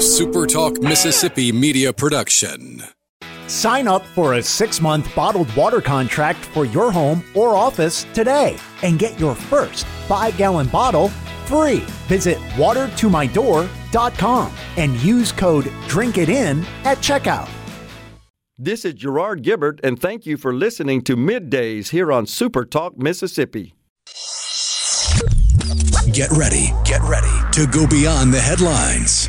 SuperTalk Mississippi media production. Sign up for a six month bottled water contract for your home or office today and get your first five gallon bottle free. Visit watertomydoor.com and use code DRINKITIN at checkout. This is Gerard Gibbert, and thank you for listening to Middays here on Super Talk Mississippi. Get ready, get ready to go beyond the headlines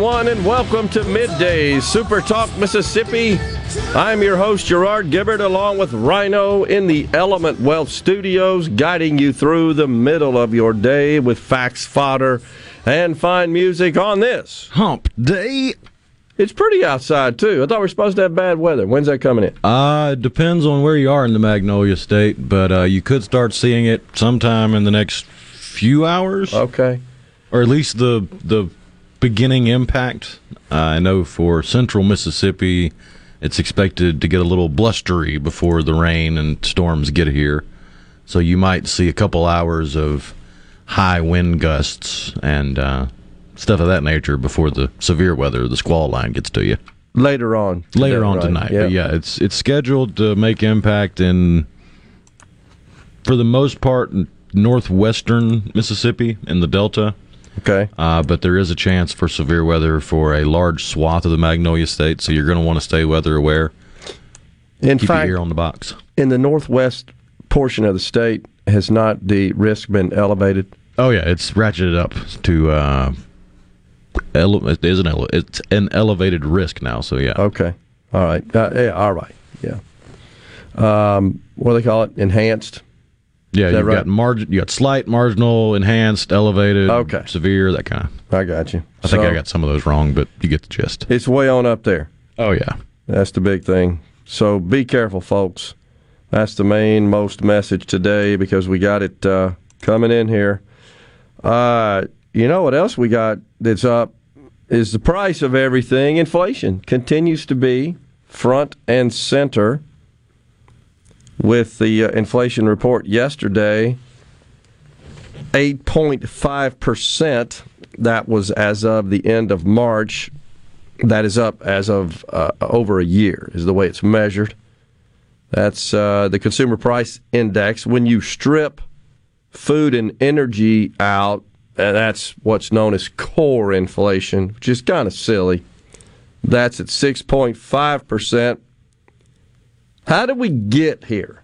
Everyone, and welcome to Middays Super Talk Mississippi. I'm your host, Gerard Gibbert, along with Rhino in the Element Wealth Studios, guiding you through the middle of your day with facts, fodder, and fine music on this Hump Day. It's pretty outside, too. I thought we were supposed to have bad weather. When's that coming in? Uh, it depends on where you are in the Magnolia State, but uh, you could start seeing it sometime in the next few hours, Okay. or at least the the beginning impact. Uh, I know for central Mississippi, it's expected to get a little blustery before the rain and storms get here. So you might see a couple hours of high wind gusts and uh, stuff of that nature before the severe weather, the squall line, gets to you. Later on. later on right? tonight. But yeah, it's it's scheduled to make impact in, for the most part, northwestern Mississippi in the Delta. Okay. Uh, but there is a chance for severe weather for a large swath of the Magnolia State, so you're going to want to stay weather aware. In Keep fact, your ear on the box. in the northwest portion of the state, has not the risk been elevated? Oh yeah, it's ratcheted up to. Uh, ele- it is an ele- it's an elevated risk now. So yeah, Okay. All right. Uh, yeah, all right. Yeah. Um, what do they call it? Enhanced. Yeah. You've right? got margin. You got slight, marginal, enhanced, elevated, Okay. severe, that kind of. I got you. I think I got some of those wrong, but you get the gist. It's way on up there. Oh yeah. That's the big thing. So be careful, folks. That's the main most message today because we got it uh, coming in here. Uh, you know what else we got that's up is the price of everything. Inflation continues to be front and center with the uh, inflation report yesterday. 8.5%. That was as of the end of March. That is up as of uh, over a year, is the way it's measured. That's uh, the consumer price index. When you strip food and energy out, and that's what's known as core inflation, which is kind of silly. That's at 6.5%. How did we get here?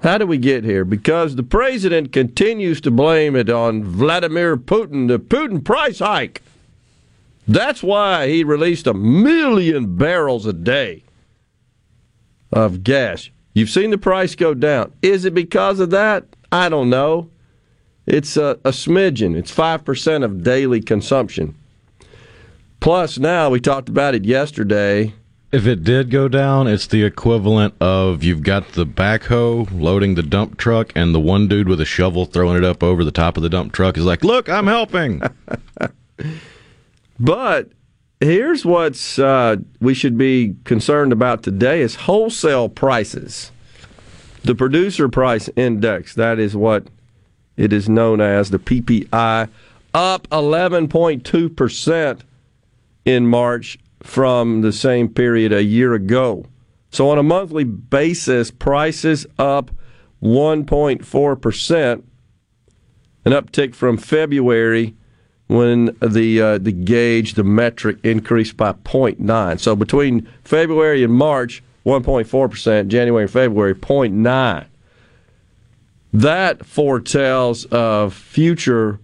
How did we get here? Because the president continues to blame it on Vladimir Putin, the Putin price hike. That's why he released a million barrels a day of gas. You've seen the price go down. Is it because of that? I don't know. It's a, a smidgen. It's 5% of daily consumption. Plus, now we talked about it yesterday. If it did go down, it's the equivalent of you've got the backhoe loading the dump truck, and the one dude with a shovel throwing it up over the top of the dump truck is like, "Look, I'm helping." But here's what's uh, we should be concerned about today is wholesale prices. The producer price index, that is what it is known as, the PPI, up 11.2% in March from the same period a year ago. So on a monthly basis, prices up 1.4%, an uptick from February when the uh, the gauge, the metric increased by 0.9. So between February and March, 1.4%, January and February, 0.9. That foretells of future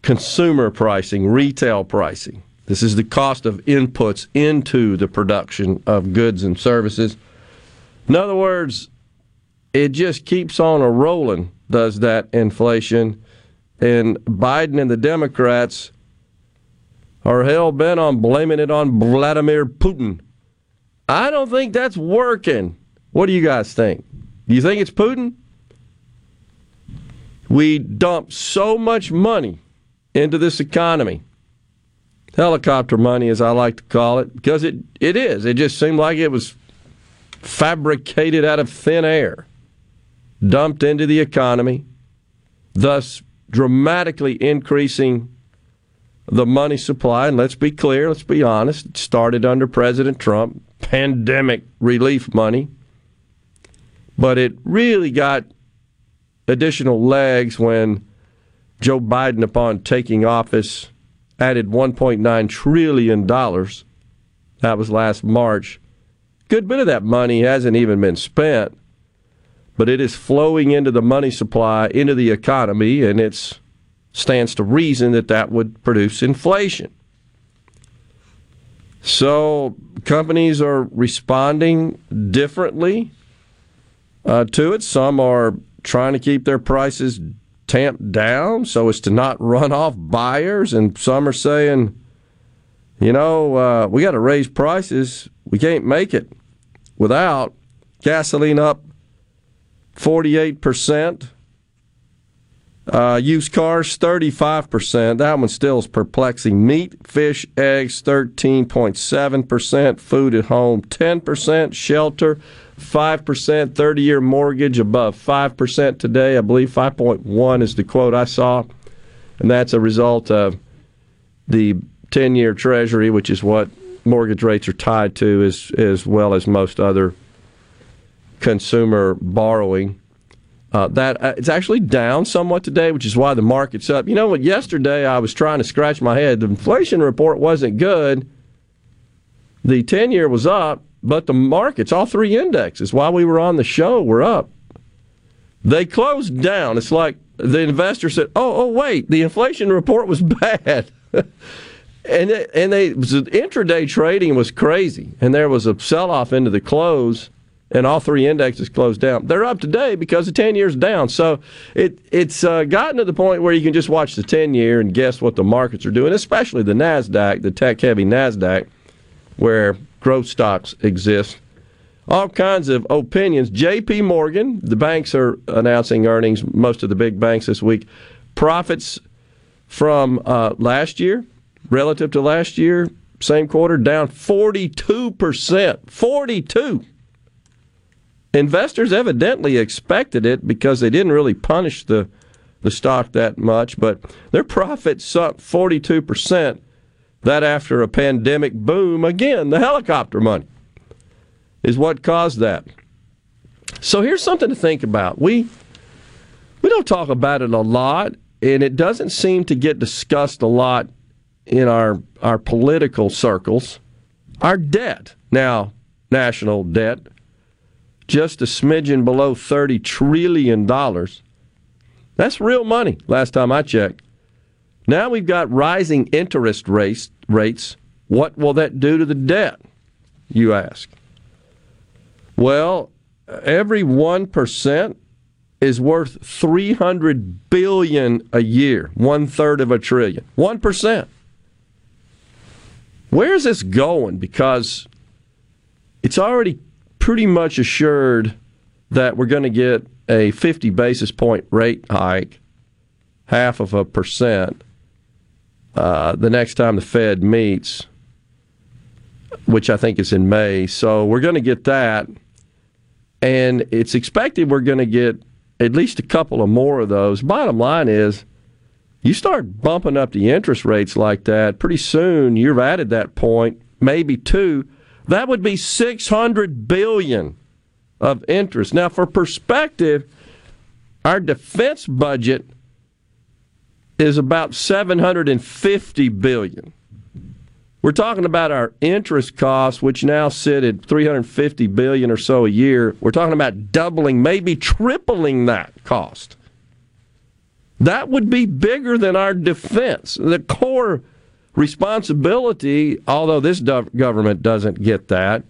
consumer pricing, retail pricing. This is the cost of inputs into the production of goods and services. In other words, it just keeps on a rolling, does that inflation. And Biden and the Democrats are hell bent on blaming it on Vladimir Putin. I don't think that's working. What do you guys think? Do you think it's Putin? We dump so much money into this economy. Helicopter money, as I like to call it, because it, it is. It just seemed like it was fabricated out of thin air, dumped into the economy, thus dramatically increasing the money supply. And let's be clear, let's be honest, it started under President Trump, pandemic relief money. But it really got additional legs when Joe Biden, upon taking office, added $1.9 trillion. That was last March. Good bit of that money hasn't even been spent, but it is flowing into the money supply, into the economy, and it stands to reason that that would produce inflation. So companies are responding differently uh, to it. Some are trying to keep their prices tamped down so as to not run off buyers, and some are saying, you know, uh, we got to raise prices. We can't make it without gasoline up 48%. Uh, used cars, 35%. That one still is perplexing. Meat, fish, eggs, 13.7%. Food at home, 10%. Shelter, 5%. 30 year mortgage above 5% today. I believe 5.1 is the quote I saw. And that's a result of the 10 year treasury, which is what mortgage rates are tied to, as, as well as most other consumer borrowing. Uh, that uh, it's actually down somewhat today, which is why the market's up. You know what? Yesterday I was trying to scratch my head. The inflation report wasn't good. The ten-year was up, but the markets, all three indexes, while we were on the show, were up. They closed down. It's like the investor said, "Oh, oh, wait, the inflation report was bad." and it, and they intraday trading was crazy, and there was a sell-off into the close and all three indexes closed down. They're up today because the 10 year's down. So it it's uh, gotten to the point where you can just watch the 10 year and guess what the markets are doing, especially the NASDAQ, the tech heavy NASDAQ, where growth stocks exist. All kinds of opinions. JP Morgan, the banks are announcing earnings, most of the big banks this week. Profits from uh, last year, relative to last year, same quarter, down 42%. 42 investors evidently expected it because they didn't really punish the the stock that much, but their profits sunk 42%. That after a pandemic boom, again, the helicopter money is what caused that. So here's something to think about. We we don't talk about it a lot, and it doesn't seem to get discussed a lot in our our political circles. Our debt now, national debt, just a smidgen below $30 trillion. That's real money, last time I checked. Now we've got rising interest rates. rates. What will that do to the debt, you ask? Well, every 1% is worth 300 billion a year, one third of a trillion. 1%. Where's this going? Because it's already pretty much assured that we're going to get a 50 basis point rate hike, half of a percent, uh, the next time the Fed meets, which I think is in May. So we're going to get that. And it's expected we're going to get at least a couple of more of those. Bottom line is, you start bumping up the interest rates like that, pretty soon you've added that point, maybe two that would be 600 billion of interest. Now, for perspective, our defense budget is about 750 billion. We're talking about our interest costs, which now sit at 350 billion or so a year. We're talking about doubling, maybe tripling that cost. That would be bigger than our defense. The core responsibility, although this government doesn't get that,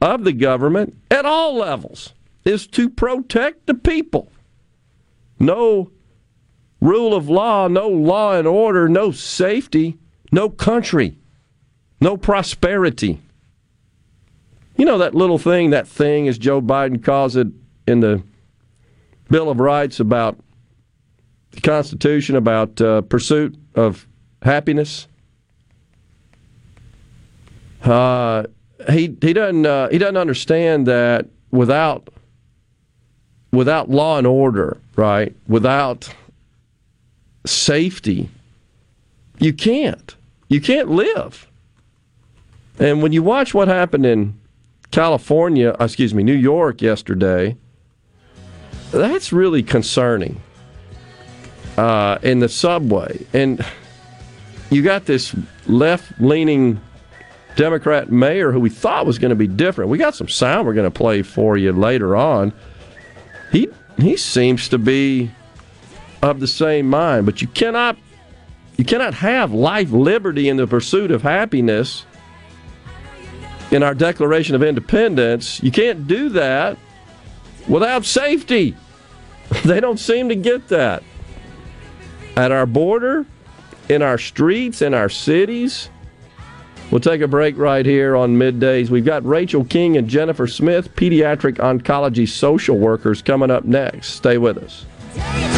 of the government at all levels is to protect the people. No rule of law, no law and order, no safety, no country, no prosperity. You know that little thing, that thing, as Joe Biden calls it in the Bill of Rights about the Constitution, about uh, pursuit of happiness? Uh, he he doesn't uh, he doesn't understand that without without law and order, right? Without safety, you can't. You can't live. And when you watch what happened in California, uh, excuse me, New York yesterday, that's really concerning. Uh, in the subway, and you got this left-leaning Democrat mayor who we thought was going to be different. We got some sound we're going to play for you later on. He he seems to be of the same mind, but you cannot you cannot have life, liberty, and the pursuit of happiness in our Declaration of Independence. You can't do that without safety. They don't seem to get that. At our border, in our streets, in our cities. We'll take a break right here on middays. We've got Rachel King and Jennifer Smith, pediatric oncology social workers, coming up next. Stay with us.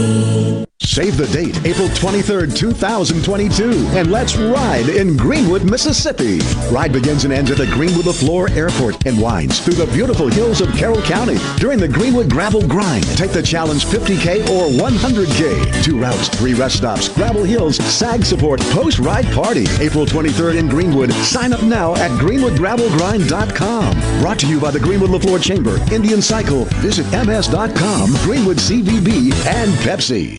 me. Save the date, April 23rd, 2022, and let's ride in Greenwood, Mississippi. Ride begins and ends at the Greenwood Leflore Airport and winds through the beautiful hills of Carroll County. During the Greenwood Gravel Grind, take the challenge 50K or 100K. Two routes, three rest stops, Gravel Hills, SAG support, post-ride party. April 23rd in Greenwood. Sign up now at greenwoodgravelgrind.com. Brought to you by the Greenwood Leflore Chamber, Indian Cycle, Visit ms.com, Greenwood CVB, and Pepsi.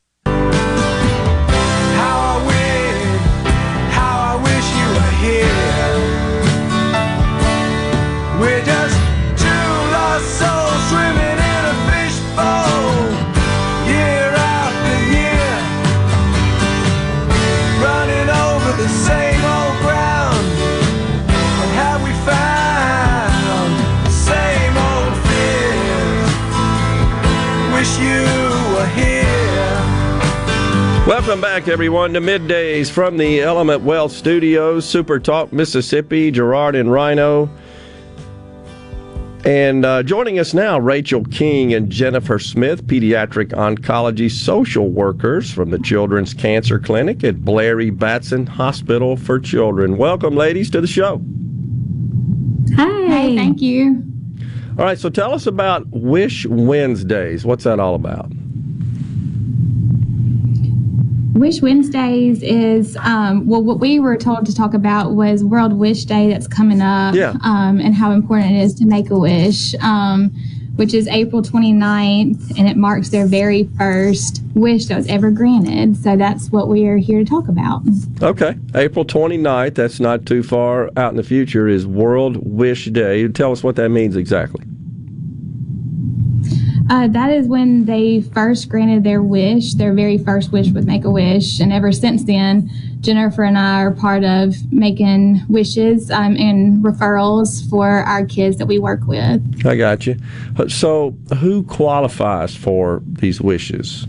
Welcome back, everyone, to middays from the Element Wealth Studios, Super Talk, Mississippi. Gerard and Rhino. And uh, joining us now, Rachel King and Jennifer Smith, pediatric oncology social workers from the Children's Cancer Clinic at Blairy Batson Hospital for Children. Welcome, ladies, to the show. Hi. thank you. All right, so tell us about Wish Wednesdays. What's that all about? Wish Wednesdays is, um, well, what we were told to talk about was World Wish Day that's coming up Yeah. um, and how important it is to make a wish, um, which is April 29th, and it marks their very first wish that was ever granted. So that's what we are here to talk about. Okay. April 29th, that's not too far out in the future, is World Wish Day. Tell us what that means exactly. Uh, that is when they first granted their wish. Their very first wish was make a wish, and ever since then, Jennifer and I are part of making wishes um, and referrals for our kids that we work with. I got you. So, who qualifies for these wishes?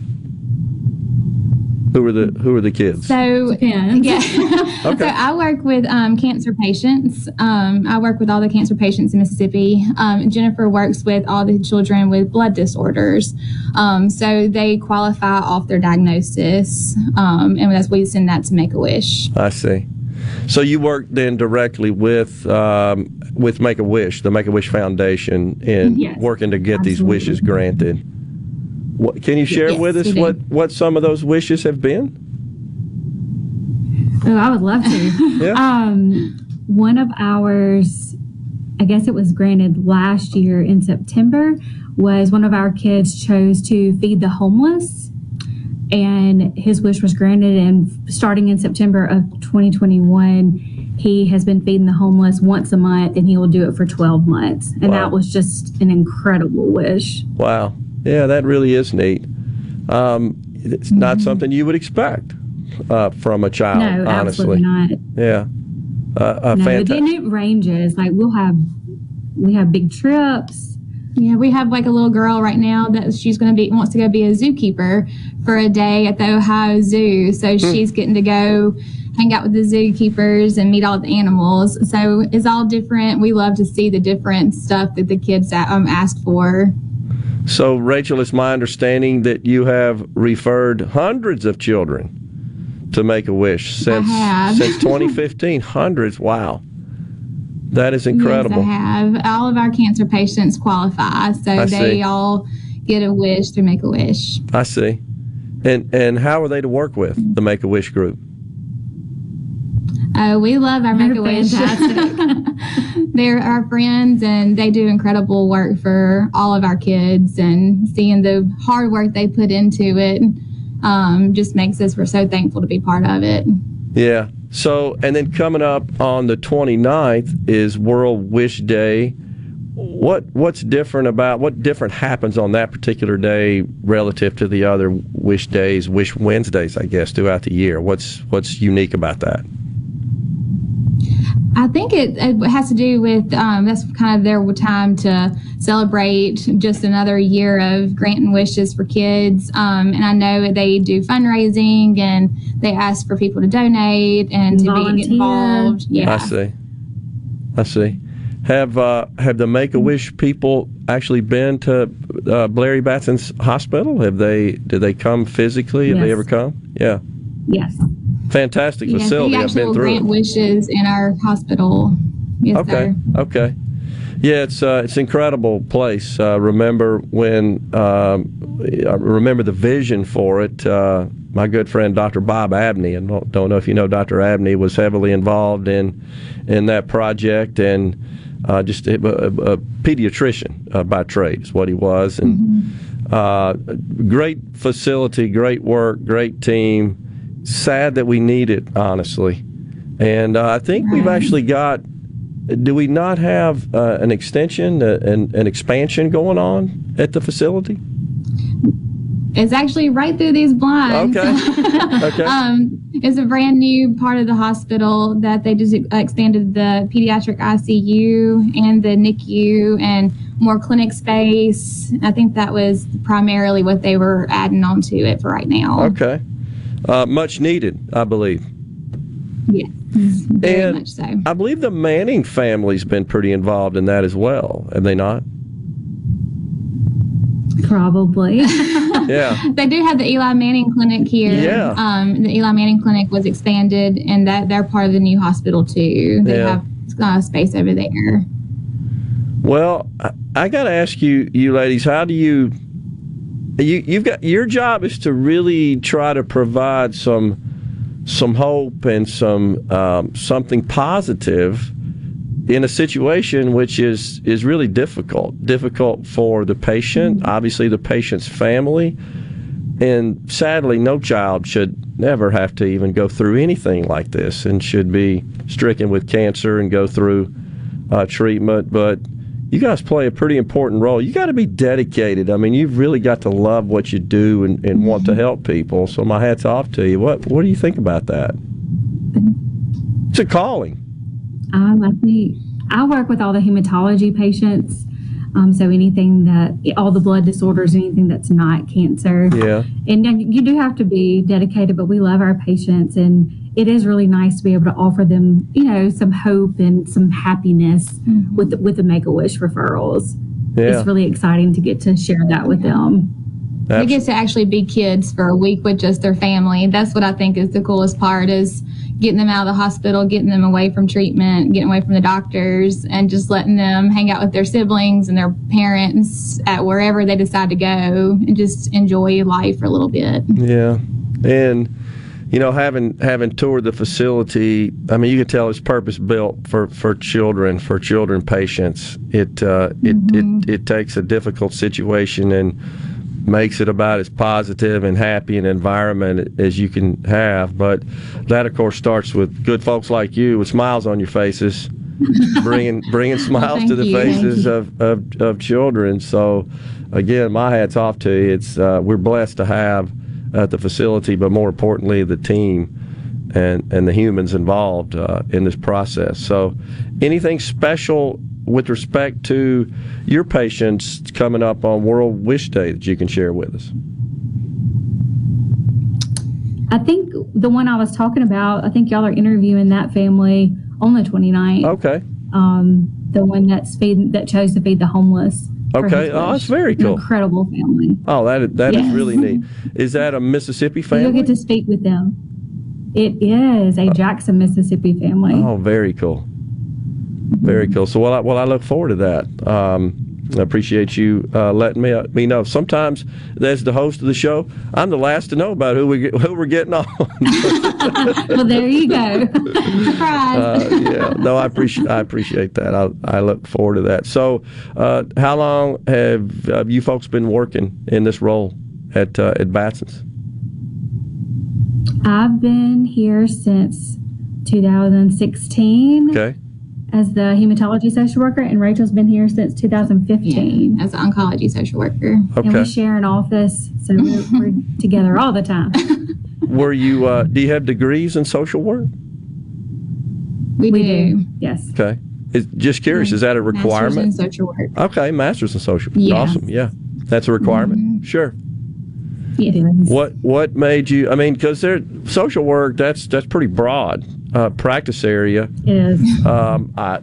Who are the Who are the kids? So yeah, Okay. so I work with um, cancer patients. Um, I work with all the cancer patients in Mississippi. Um, Jennifer works with all the children with blood disorders. Um, so they qualify off their diagnosis, um, and that's we send that to Make a Wish. I see. So you work then directly with um, with Make a Wish, the Make a Wish Foundation, in Yes, working to get these wishes granted. What, can you share Yes, with us what what some of those wishes have been? Oh, I would love to. Yeah. Um, one of ours, I guess it was granted last year in September, was one of our kids chose to feed the homeless, and his wish was granted. And starting in September of 2021, he has been feeding the homeless once a month, and he will do it for 12 months. And Wow. that was just an incredible wish. Wow. Yeah, that really is neat. Um, it's not something you would expect uh, from a child, no, honestly. absolutely not. Yeah. Uh, no, but then it ranges. Like we'll have, we have big trips. Yeah, we have like a little girl right now that she's going to be wants to go be a zookeeper for a day at the Ohio Zoo. So she's getting to go hang out with the zookeepers and meet all the animals. So it's all different. We love to see the different stuff that the kids um, ask for. So, Rachel, it's my understanding that you have referred hundreds of children to Make a Wish since since 2015. hundreds. Wow, that is incredible. Yes, I have. All of our cancer patients qualify, so I they see. all get a wish through Make a Wish. I see. And and how are they to work with the Make a Wish group? Uh, we love our Make a Wish. They're our friends, and they do incredible work for all of our kids. And seeing the hard work they put into it um, just makes us we're so thankful to be part of it. Yeah. So, and then coming up on the 29th is World Wish Day. What what's different about what different happens on that particular day relative to the other Wish Days, Wish Wednesdays, I guess, throughout the year? What's what's unique about that? I think it, it has to do with um, that's kind of their time to celebrate just another year of granting wishes for kids. Um, and I know they do fundraising and they ask for people to donate and to be involved. Yeah. I see. I see. Have uh, have the Make a Wish people actually been to uh, Blairy Batson's hospital? Have they? Did they come physically? Have they ever come? Yeah. Yes. Fantastic Yes, facility. I've been through. grant wishes in our hospital. Yes, Okay. sir. Okay. Yeah, it's uh, it's incredible place. Uh, remember when um, I remember the vision for it. Uh, my good friend Dr. Bob Abney, and don't, don't know if you know Dr. Abney was heavily involved in in that project and uh, just a, a, a pediatrician uh, by trade is what he was, and uh, great facility, great work, great team. Sad that we need it, honestly, and uh, I think we've actually got. Do we not have uh, an extension, uh, an, an expansion going on at the facility? It's actually right through these blinds. Okay. Okay. um, it's a brand new part of the hospital that they just expanded the pediatric ICU and the NICU and more clinic space. I think that was primarily what they were adding on to it for right now. Okay. Uh, much needed, I believe. Yeah. Very and much so. I believe the Manning family's been pretty involved in that as well, have they not? Probably. Yeah. They do have the Eli Manning Clinic here. Yeah. Um, the Eli Manning Clinic was expanded, and that they're part of the new hospital too. They Yeah. have uh, space over there. Well, I, I got to ask you, you ladies, how do you, you, you've got your job is to really try to provide some, some hope and some um, something positive in a situation which is is really difficult. Difficult for the patient, obviously the patient's family, and sadly, no child should never have to even go through anything like this, and should be stricken with cancer and go through uh, treatment. But you guys play a pretty important role. You got to be dedicated. I mean, you've really got to love what you do and, and want to help people. So my hat's off to you. What What do you think about that? It's a calling. Um, I think I work with all the hematology patients. Um, so anything that, all the blood disorders, anything that's not cancer. Yeah. And you do have to be dedicated, but we love our patients, and it is really nice to be able to offer them, you know, some hope and some happiness mm-hmm. with the, with the Make a Wish referrals. Yeah. It's really exciting to get to share that with them. They get to actually be kids for a week with just their family. That's what I think is the coolest part is getting them out of the hospital, getting them away from treatment, getting away from the doctors, and just letting them hang out with their siblings and their parents at wherever they decide to go and just enjoy life for a little bit. Yeah, and you know, having having toured the facility, I mean, you can tell it's purpose built for, for children, for children patients. It uh, it, it it takes a difficult situation and makes it about as positive and happy an environment as you can have. But that, of course, starts with good folks like you with smiles on your faces, bringing bringing smiles Thank to the you. Faces of, of, of children. So, again, my hat's off to you. It's uh, we're blessed to have at the facility, but more importantly, the team and and the humans involved uh, in this process. So, anything special with respect to your patients coming up on World Wish Day that you can share with us? I think the one I was talking about, I think y'all are interviewing that family on the 29th. Okay. Um, the one that's feed, that chose to feed the homeless. Okay. Oh, that's very An cool. incredible family. Oh, that is, that is Yes. really neat. Is that a Mississippi family? You'll get to speak with them. It is a Jackson, Mississippi family. Oh, very cool. Very cool. So, well, I, well, I look forward to that. Um, I appreciate you uh, letting me me know. Sometimes, as the host of the show, I'm the last to know about who we get, who we're getting on. well, there you go. Surprise. uh, yeah, no, I appreciate I appreciate that. I, I look forward to that. So, uh, how long have uh, you folks been working in this role at uh, at Batson's? I've been here since 2016 Okay. As the hematology social worker, and Rachel's been here since 2015 as an oncology social worker. And we share an office, so we're, we're together all the time. Were you? Uh, do you have degrees in social work? We, do. Yes. Okay. Is, just curious, is that a Masters in requirement? social work. Okay, masters in social. Yeah. Awesome. Yeah, that's a requirement. Sure. It is. What What made you? I mean, because they're social work. That's that's pretty broad uh, practice area. Is. Um, I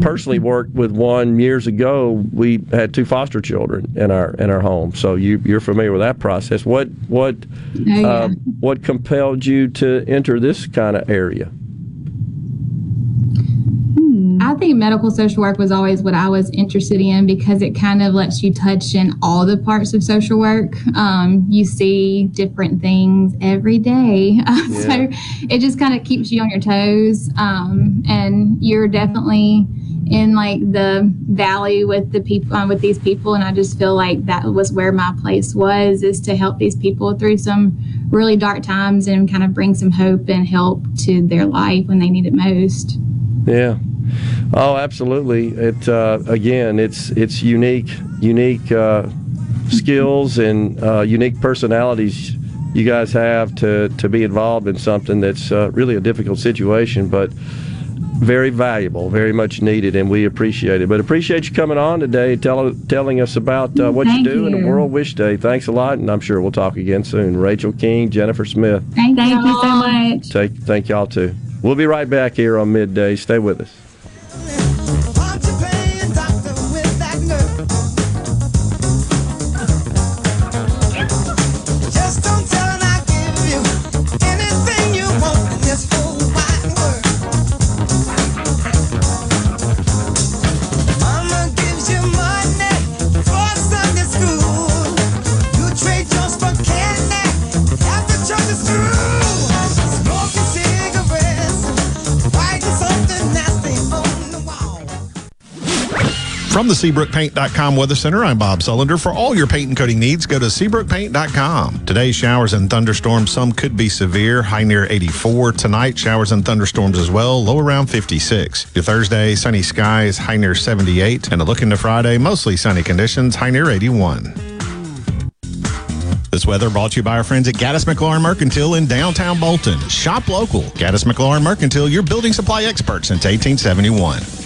personally worked with one years ago. We had two foster children in our in our home, so you you're familiar with that process. What what yeah. um, what compelled you to enter this kind of area? I think medical social work was always what I was interested in because it kind of lets you touch in all the parts of social work. Um, you see different things every day. so it just kind of keeps you on your toes. Um, and you're definitely in like the valley with the people uh, with these people and i just feel like that was where my place was is to help these people through some really dark times and kind of bring some hope and help to their life when they need it most Yeah. Oh, absolutely. It uh, again, it's it's unique, unique uh, skills and uh, unique personalities you guys have to to be involved in something that's uh, really a difficult situation, but very valuable, very much needed, and we appreciate it. But appreciate you coming on today, tell, telling us about uh, what Thank you do in you. a World Wish Day. Thanks a lot, and I'm sure we'll talk again soon. Rachel King, Jennifer Smith. thank, Thank you so much. Take, thank y'all too. We'll be right back here on midday. Stay with us. From the SeabrookPaint.com Weather Center, I'm Bob Sullender. For all your paint and coating needs, go to SeabrookPaint.com. Today, showers and thunderstorms. Some could be severe, high near 84. Tonight, showers and thunderstorms as well, low around 56. Your Thursday, sunny skies, high near 78. And a look into Friday, mostly sunny conditions, high near 81. This weather brought to you by our friends at Gaddis McLaurin Mercantile in downtown Bolton. Shop local. Gaddis McLaurin Mercantile, your building supply expert since 1871.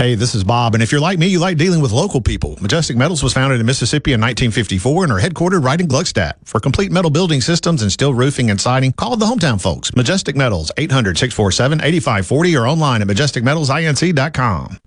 Hey, this is Bob, and if you're like me, you like dealing with local people. Majestic Metals was founded in Mississippi in 1954 and are headquartered right in Gluckstadt. For complete metal building systems and steel roofing and siding, call the hometown folks. Majestic Metals, 800-647-8540 or online at majesticmetalsinc.com.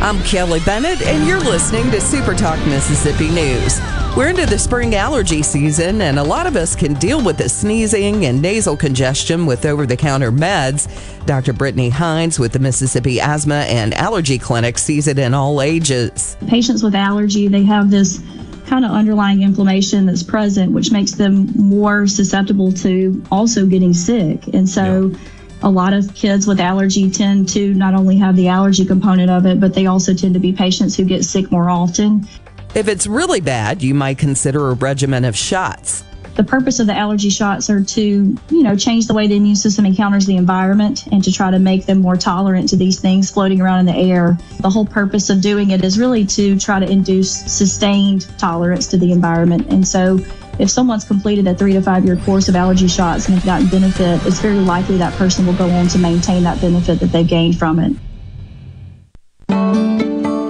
I'm Kelly Bennett, and you're listening to Super Talk Mississippi News. We're into the spring allergy season, and a lot of us can deal with the sneezing and nasal congestion with over the counter meds. Dr. Brittany Hines with the Mississippi Asthma and Allergy Clinic sees it in all ages. patients with allergy they have this kind of underlying inflammation that's present which makes them more susceptible to also getting sick and so a lot of kids with allergy tend to not only have the allergy component of it, but they also tend to be patients who get sick more often. If it's really bad, you might consider a regimen of shots. The purpose of the allergy shots are to, you know, change the way the immune system encounters the environment and to try to make them more tolerant to these things floating around in the air. The whole purpose of doing it is really to try to induce sustained tolerance to the environment. And so if someone's completed a three to five year course of allergy shots and have gotten benefit, it's very likely that person will go on to maintain that benefit that they gained from it.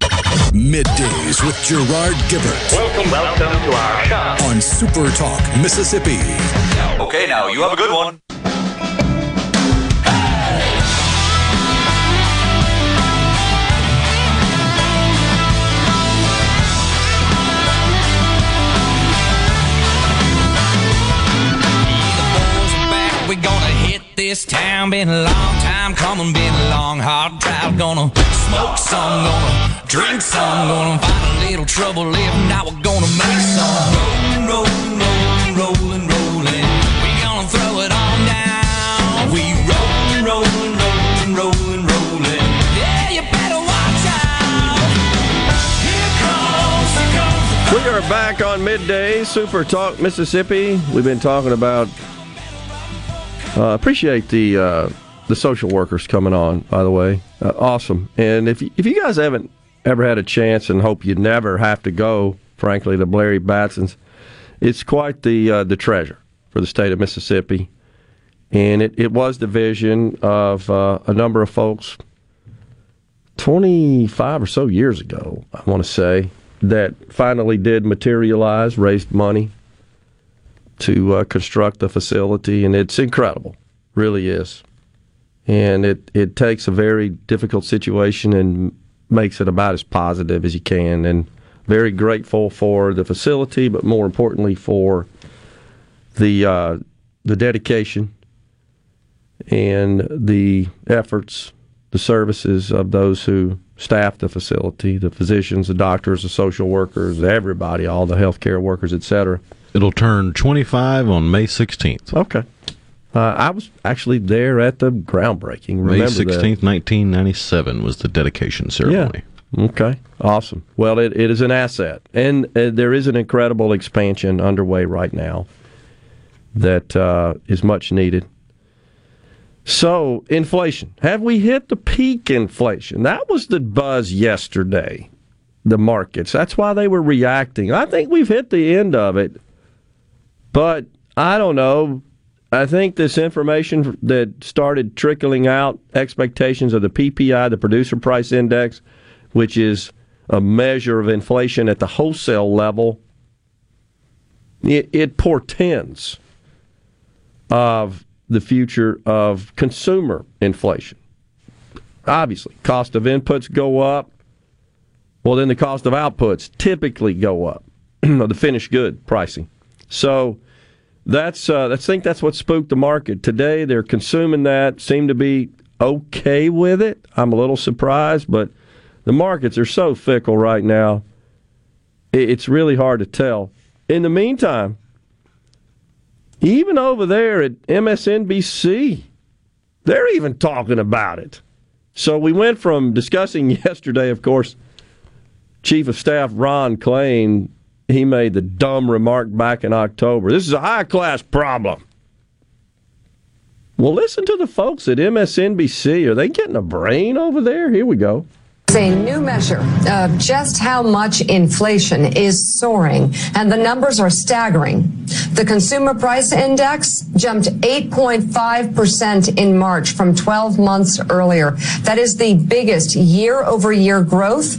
Middays with Gerard Gibert Welcome, welcome to our shop. on Super Talk Mississippi. Okay, now you have a good one. We gonna hit this town. Been a long time coming, been a long hard drive. Gonna smoke some, gonna drink some, gonna find a little trouble if not. We're gonna make some rolling, rolling, rolling, rolling, rolling. We gonna throw it on down. We rolling, rolling, rolling, rolling, rolling. Yeah, you better watch out. Here comes, here comes. We are back on midday Super Talk Mississippi. We've been talking about. Uh, appreciate the uh, the social workers coming on. By the way, uh, awesome. And if you, if you guys haven't ever had a chance, and hope you never have to go, frankly, to Blair Batson's, it's quite the uh, the treasure for the state of Mississippi. And it, it was the vision of uh, a number of folks 25 or so years ago, I want to say, that finally did materialize, raised money to uh, construct the facility, and it's incredible, really is. And it, it takes a very difficult situation and makes it about as positive as you can. And very grateful for the facility, but more importantly for the uh, the dedication and the efforts, the services of those who staff the facility, the physicians, the doctors, the social workers, everybody, all the healthcare workers, etc. It'll turn 25 on May 16th. Okay. Uh, I was actually there at the groundbreaking. Remember May that. 16th, 1997 was the dedication ceremony. Yeah. Okay, awesome. Well, it, it is an asset, and uh, there is an incredible expansion underway right now that uh, is much needed. So, inflation. Have we hit the peak inflation? That was the buzz yesterday. The markets. That's why they were reacting. I think we've hit the end of it. But I don't know. I think this information that started trickling out, expectations of the PPI, the producer price index, which is a measure of inflation at the wholesale level, it, it portends of the future of consumer inflation. Obviously, cost of inputs go up. Well, then the cost of outputs typically go up, the finished good pricing. So that's uh, I think that's what spooked the market today. They're consuming that. Seem to be okay with it. I'm a little surprised, but the markets are so fickle right now. It's really hard to tell. In the meantime, even over there at MSNBC, they're even talking about it. So we went from discussing yesterday, of course, Chief of Staff Ron Klain, he made the dumb remark back in October. This is a high class problem. Well, listen to the folks at MSNBC. Are they getting a brain over there? Here we go. A new measure of just how much inflation is soaring, and the numbers are staggering. The consumer price index jumped 8.5% in March from 12 months earlier. That is the biggest year over year growth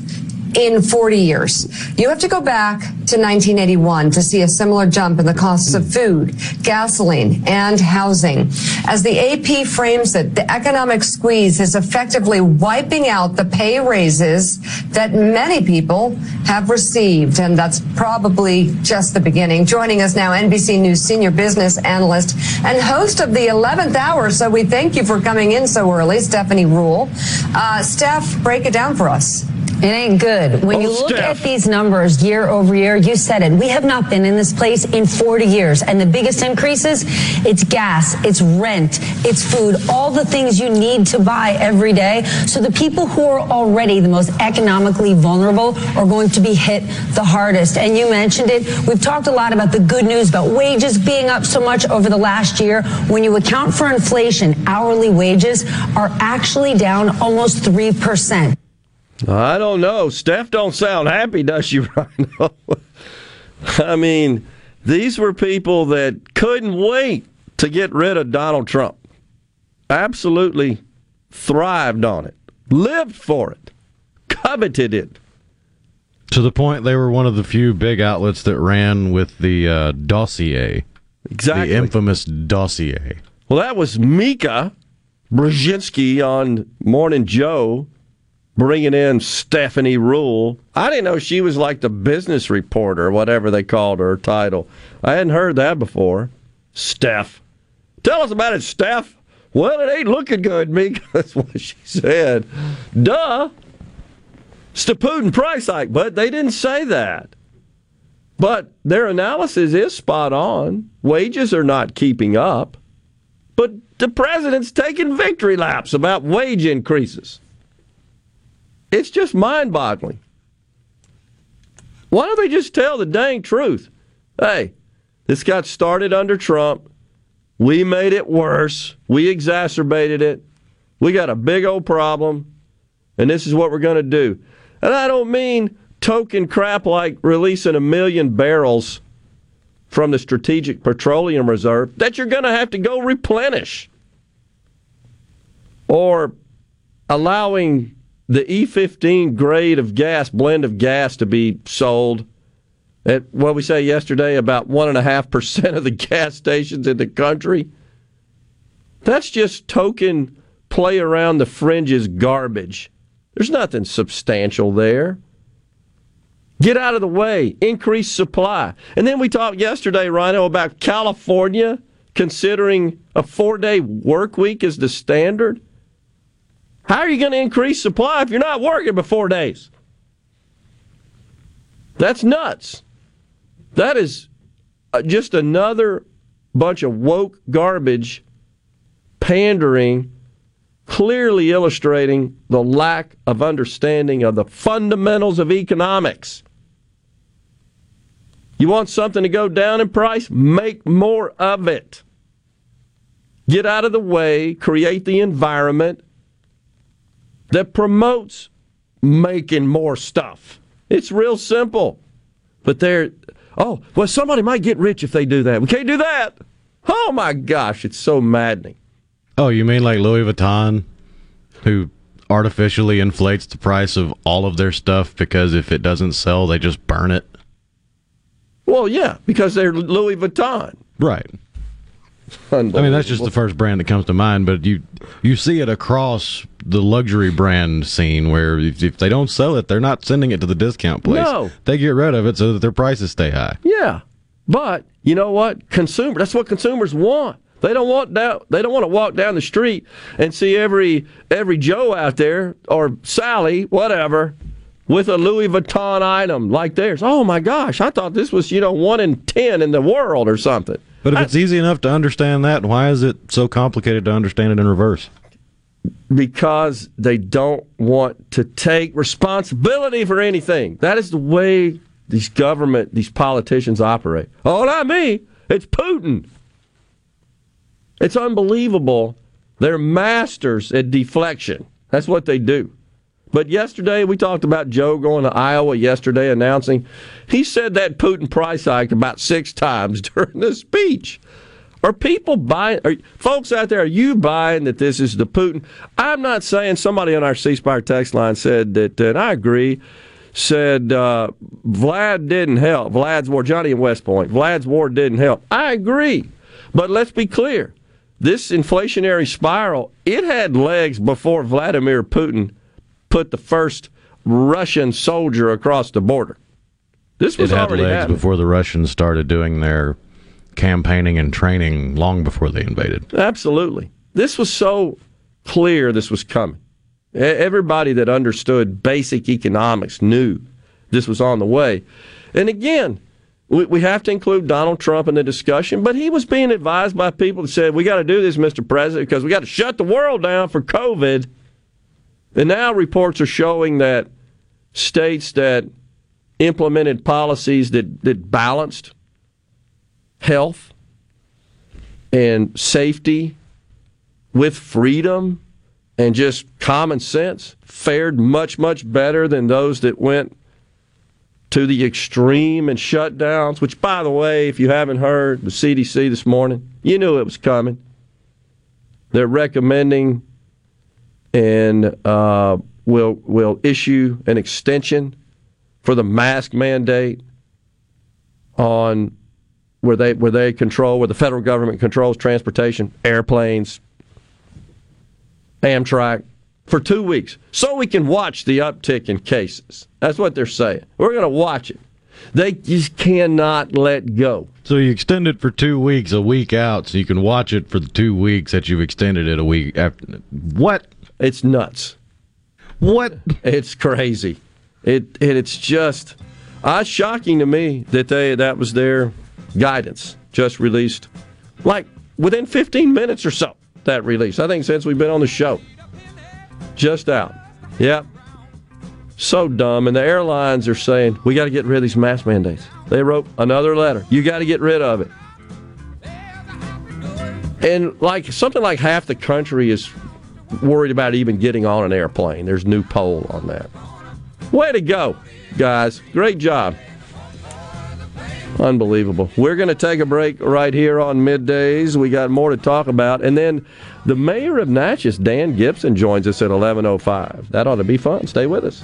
in 40 years. You have to go back to 1981 to see a similar jump in the costs of food, gasoline, and housing. As the AP frames it, the economic squeeze is effectively wiping out the pay raises that many people have received. And that's probably just the beginning. Joining us now, NBC News senior business analyst and host of the 11th hour. So we thank you for coming in so early, Stephanie Ruhle. Uh, Steph, break it down for us. It ain't good. When Oh, you look Steph. at these numbers year over year, you said it. We have not been in this place in 40 years. And the biggest increases, it's gas, it's rent, it's food, all the things you need to buy every day. So the people who are already the most economically vulnerable are going to be hit the hardest. And you mentioned it. We've talked a lot about the good news about wages being up so much over the last year. When you account for inflation, hourly wages are actually down almost 3%. I don't know. Steph don't sound happy, does she, Rhino? I mean, these were people that couldn't wait to get rid of Donald Trump. Absolutely thrived on it, lived for it, coveted it. To the point they were one of the few big outlets that ran with the uh, dossier. Exactly. The infamous dossier. Well, that was Mika Brzezinski on Morning Joe bringing in Stephanie Ruhle. I didn't know she was like the business reporter, or whatever they called her title. I hadn't heard that before. Steph. Tell us about it, Steph. Well, it ain't looking good, Mika. That's what she said. Duh. It's the Putin price hike, but they didn't say that. But their analysis is spot on. Wages are not keeping up. But the president's taking victory laps about wage increases. It's just mind boggling. Why don't they just tell the dang truth? Hey, this got started under Trump. We made it worse. We exacerbated it. We got a big old problem, and this is what we're going to do. And I don't mean token crap like releasing a million barrels from the Strategic Petroleum Reserve that you're going to have to go replenish. Or allowing the E15 grade of gas, blend of gas, to be sold at what we say yesterday about 1.5% of the gas stations in the country. That's just token play around the fringes garbage. There's nothing substantial there. Get out of the way, increase supply. And then we talked yesterday, Rhino, about California considering a four day work week as the standard. How are you going to increase supply if you're not working for four days? That's nuts. That is uh, just another bunch of woke garbage pandering, clearly illustrating the lack of understanding of the fundamentals of economics. You want something to go down in price? Make more of it. Get out of the way, create the environment that promotes making more stuff. It's real simple. But they're, oh, well, somebody might get rich if they do that. We can't do that. Oh my gosh, it's so maddening. Oh, you mean like Louis Vuitton, who artificially inflates the price of all of their stuff because if it doesn't sell, they just burn it? Well, yeah, because they're Louis Vuitton. Right. I mean, that's just the first brand that comes to mind, but you you see it across the luxury brand scene where if, if they don't sell it, they're not sending it to the discount place. No. They get rid of it so that their prices stay high. Yeah. But you know what? Consumer that's what consumers want. They don't want down, they don't want to walk down the street and see every every Joe out there or Sally, whatever, with a Louis Vuitton item like theirs. Oh my gosh, I thought this was, you know, one in 10 in the world or something. But if it's easy enough to understand that, why is it so complicated to understand it in reverse? Because they don't want to take responsibility for anything. That is the way these government, these politicians operate. Oh, not me. It's Putin. It's unbelievable. They're masters at deflection. That's what they do. But yesterday, we talked about Joe going to Iowa yesterday announcing he said that Putin price hike about six times during the speech. Are people buying? Are, folks out there, are you buying that this is the Putin? I'm not saying somebody on our C Spire text line said that, and I agree, said uh, Vlad didn't help. Vlad's war, Johnny in West Point, Vlad's war didn't help. I agree. But let's be clear this inflationary spiral, it had legs before Vladimir Putin put the first Russian soldier across the border. This was it had legs happening. before the Russians started doing their campaigning and training long before they invaded. Absolutely. This was so clear this was coming. Everybody that understood basic economics knew this was on the way. And again, we, we have to include Donald Trump in the discussion, but he was being advised by people that said, we got to do this, Mr. President, because we got to shut the world down for COVID. And now reports are showing that states that implemented policies that, that balanced health and safety with freedom and just common sense fared much, much better than those that went to the extreme and shutdowns, which, by the way, if you haven't heard, the CDC this morning, you knew it was coming. They're recommending and uh, will will issue an extension for the mask mandate on where they where they control where the federal government controls transportation, airplanes, Amtrak for two weeks, so we can watch the uptick in cases. That's what they're saying. We're going to watch it. They just cannot let go. So you extend it for two weeks, a week out, so you can watch it for the two weeks that you've extended it a week after. What? It's nuts. What? It's crazy. It and it's just uh, shocking to me that they that was their guidance just released like within 15 minutes or so that release. I think since we've been on the show. Just out. Yep. So dumb. And the airlines are saying, we got to get rid of these mask mandates. They wrote another letter. You got to get rid of it. And like something like half the country is worried about even getting on an airplane. There's new poll on that. Way to go, guys. Great job. Unbelievable. We're going to take a break right here on middays. We got more to talk about. And then the mayor of Natchez, Dan Gibson, joins us at 11.05. That ought to be fun. Stay with us.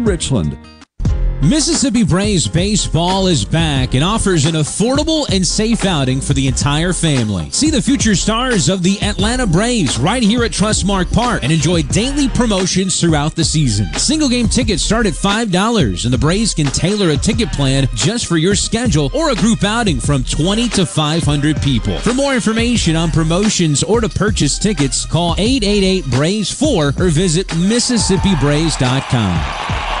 Richland. Mississippi Braves Baseball is back and offers an affordable and safe outing for the entire family. See the future stars of the Atlanta Braves right here at Trustmark Park and enjoy daily promotions throughout the season. Single game tickets start at $5 and the Braves can tailor a ticket plan just for your schedule or a group outing from 20 to 500 people. For more information on promotions or to purchase tickets, call 888 Braves 4 or visit MississippiBraves.com.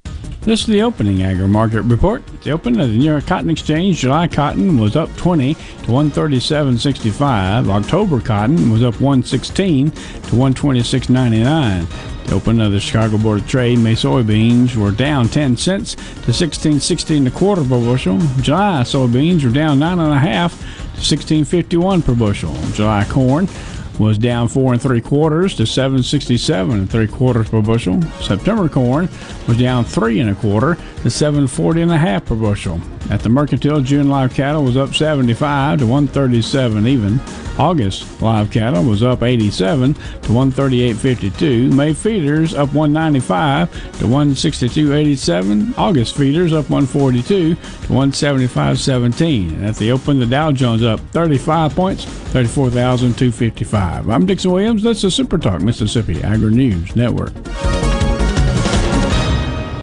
This is the opening agri market report. The open of the New York Cotton Exchange, July cotton was up 20 to 137.65. October cotton was up 116 to 126.99. The open of the Chicago Board of Trade, May soybeans were down 10 cents to 16.60 and a quarter per bushel. July soybeans were down nine and a half to 16.51 per bushel. July corn was down four and three quarters to 767 and three quarters per bushel. September corn was down three and a quarter to 740 and a half per bushel. At the Mercantile, June live cattle was up 75 to 137 even. August live cattle was up 87 to 138.52. May feeders up 195 to 162.87. August feeders up 142 to 175.17. And at the open, the Dow Jones up 35 points, 34,255. I'm Dixon Williams. That's the Super Talk Mississippi Agri News Network.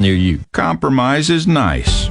near you. Compromise is nice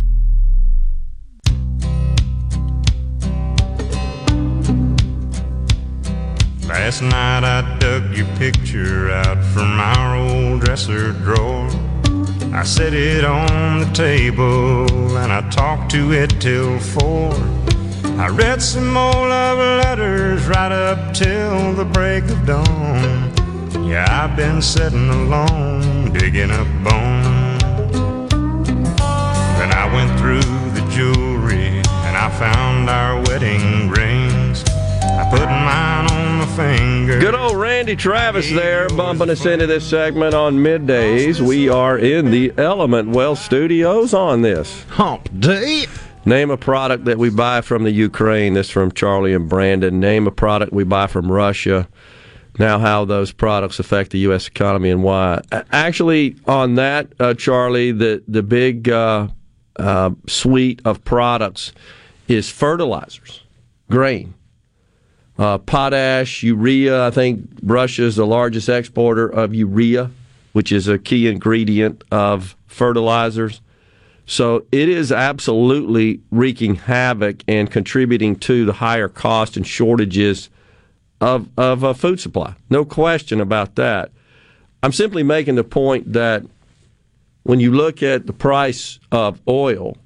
Last night I dug your picture out from our old dresser drawer. I set it on the table and I talked to it till four. I read some more love letters right up till the break of dawn. Yeah, I've been sitting alone, digging up bones. Then I went through the jewelry and I found our wedding rings. I put mine on my finger. Good old Randy Travis there, bumping us into this segment on middays. We are in the Element Wealth Studios on this hump day. Name a product that we buy from the Ukraine. This from Charlie and Brandon. Name a product we buy from Russia. Now, how those products affect the U.S. economy and why. Actually, on that, uh, Charlie, the the big uh, uh, suite of products is fertilizers, grain uh, potash, urea. I think Russia is the largest exporter of urea, which is a key ingredient of fertilizers. So it is absolutely wreaking havoc and contributing to the higher cost and shortages of of a food supply. No question about that. I'm simply making the point that when you look at the price of oil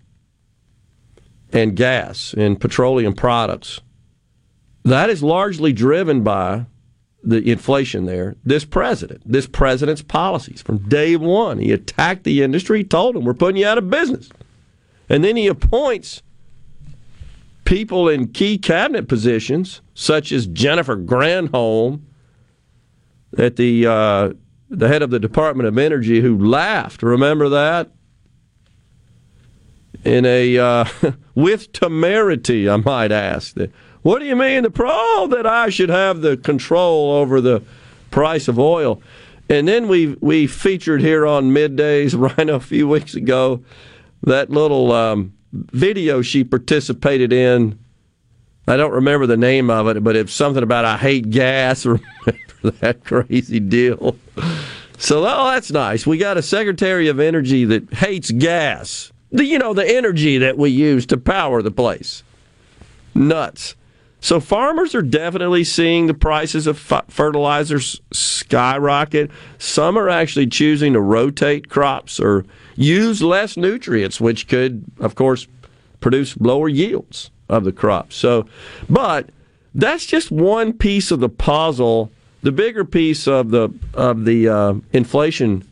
and gas and petroleum products, that is largely driven by the inflation there. This president, this president's policies from day one, he attacked the industry, told them, we're putting you out of business. And then he appoints people in key cabinet positions, such as Jennifer Granholm at the uh, the head of the Department of Energy, who laughed. Remember that? In a uh, with temerity, I might ask. What do you mean the pro that I should have the control over the price of oil? And then we we featured here on middays, Rhino, a few weeks ago, that little um, video she participated in. I don't remember the name of it, but it's something about I hate gas. Remember that crazy deal? So, oh, that's nice. We got a Secretary of Energy that hates gas. The, you know, the energy that we use to power the place. Nuts. So, farmers are definitely seeing the prices of fertilizers skyrocket. Some are actually choosing to rotate crops or use less nutrients, which could, of course, produce lower yields of the crops. So, but that's just one piece of the puzzle. The bigger piece of the of the uh, inflation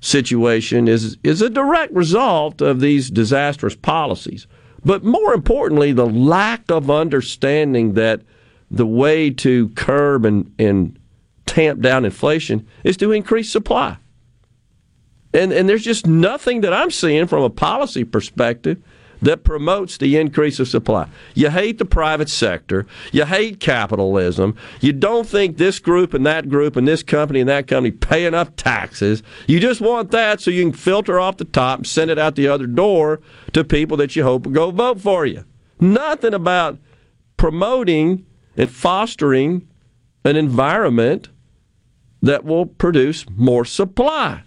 situation is is a direct result of these disastrous policies. But more importantly, the lack of understanding that the way to curb and, and tamp down inflation is to increase supply. And and there's just nothing that I'm seeing from a policy perspective that promotes the increase of supply. You hate the private sector. You hate capitalism. You don't think this group and that group and this company and that company pay enough taxes. You just want that so you can filter off the top and send it out the other door to people that you hope will go vote for you. Nothing about promoting and fostering an environment that will produce more supply.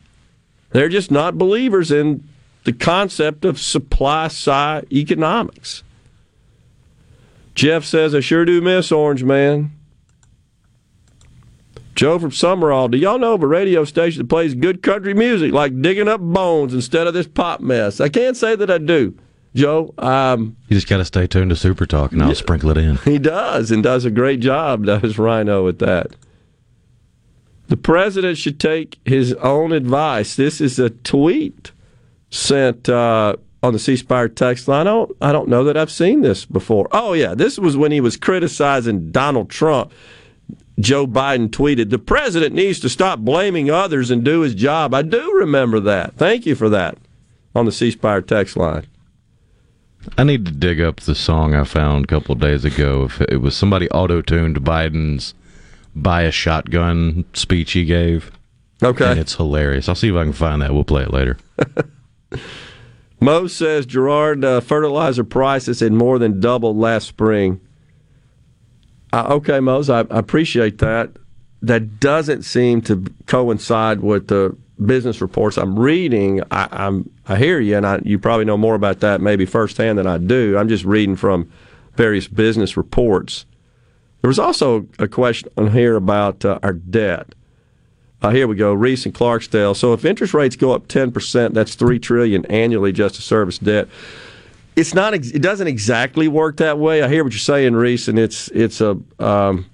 They're just not believers in the concept of supply side economics. Jeff says, I sure do miss Orange Man. Joe from Sumrall, do y'all know of a radio station that plays good country music like digging up bones instead of this pop mess? I can't say that I do. Joe, um, you just got to stay tuned to Super Talk, and I'll yeah, sprinkle it in. He does, and does a great job. Does Rhino at that? The president should take his own advice. This is a tweet sent uh, on the C Spire text line. I don't, I don't know that I've seen this before. Oh, yeah, this was when he was criticizing Donald Trump. Joe Biden tweeted, The president needs to stop blaming others and do his job. I do remember that. Thank you for that on the C Spire text line. I need to dig up the song I found a couple days ago. If it was somebody auto tuned Biden's buy a shotgun speech he gave. Okay. And it's hilarious. I'll see if I can find that. We'll play it later. Mo says Gerard uh, fertilizer prices had more than doubled last spring. Uh, okay, Mose, I, I, appreciate that. That doesn't seem to coincide with the business reports I'm reading. I, am I hear you, and I, you probably know more about that maybe firsthand than I do. I'm just reading from various business reports. There was also a question on here about uh, our debt. Uh, here we go, Reese and Clarksdale. So if interest rates go up 10%, that's 3 trillion annually just to service debt. It's not it doesn't exactly work that way. I hear what you're saying, Reese, and it's it's a um,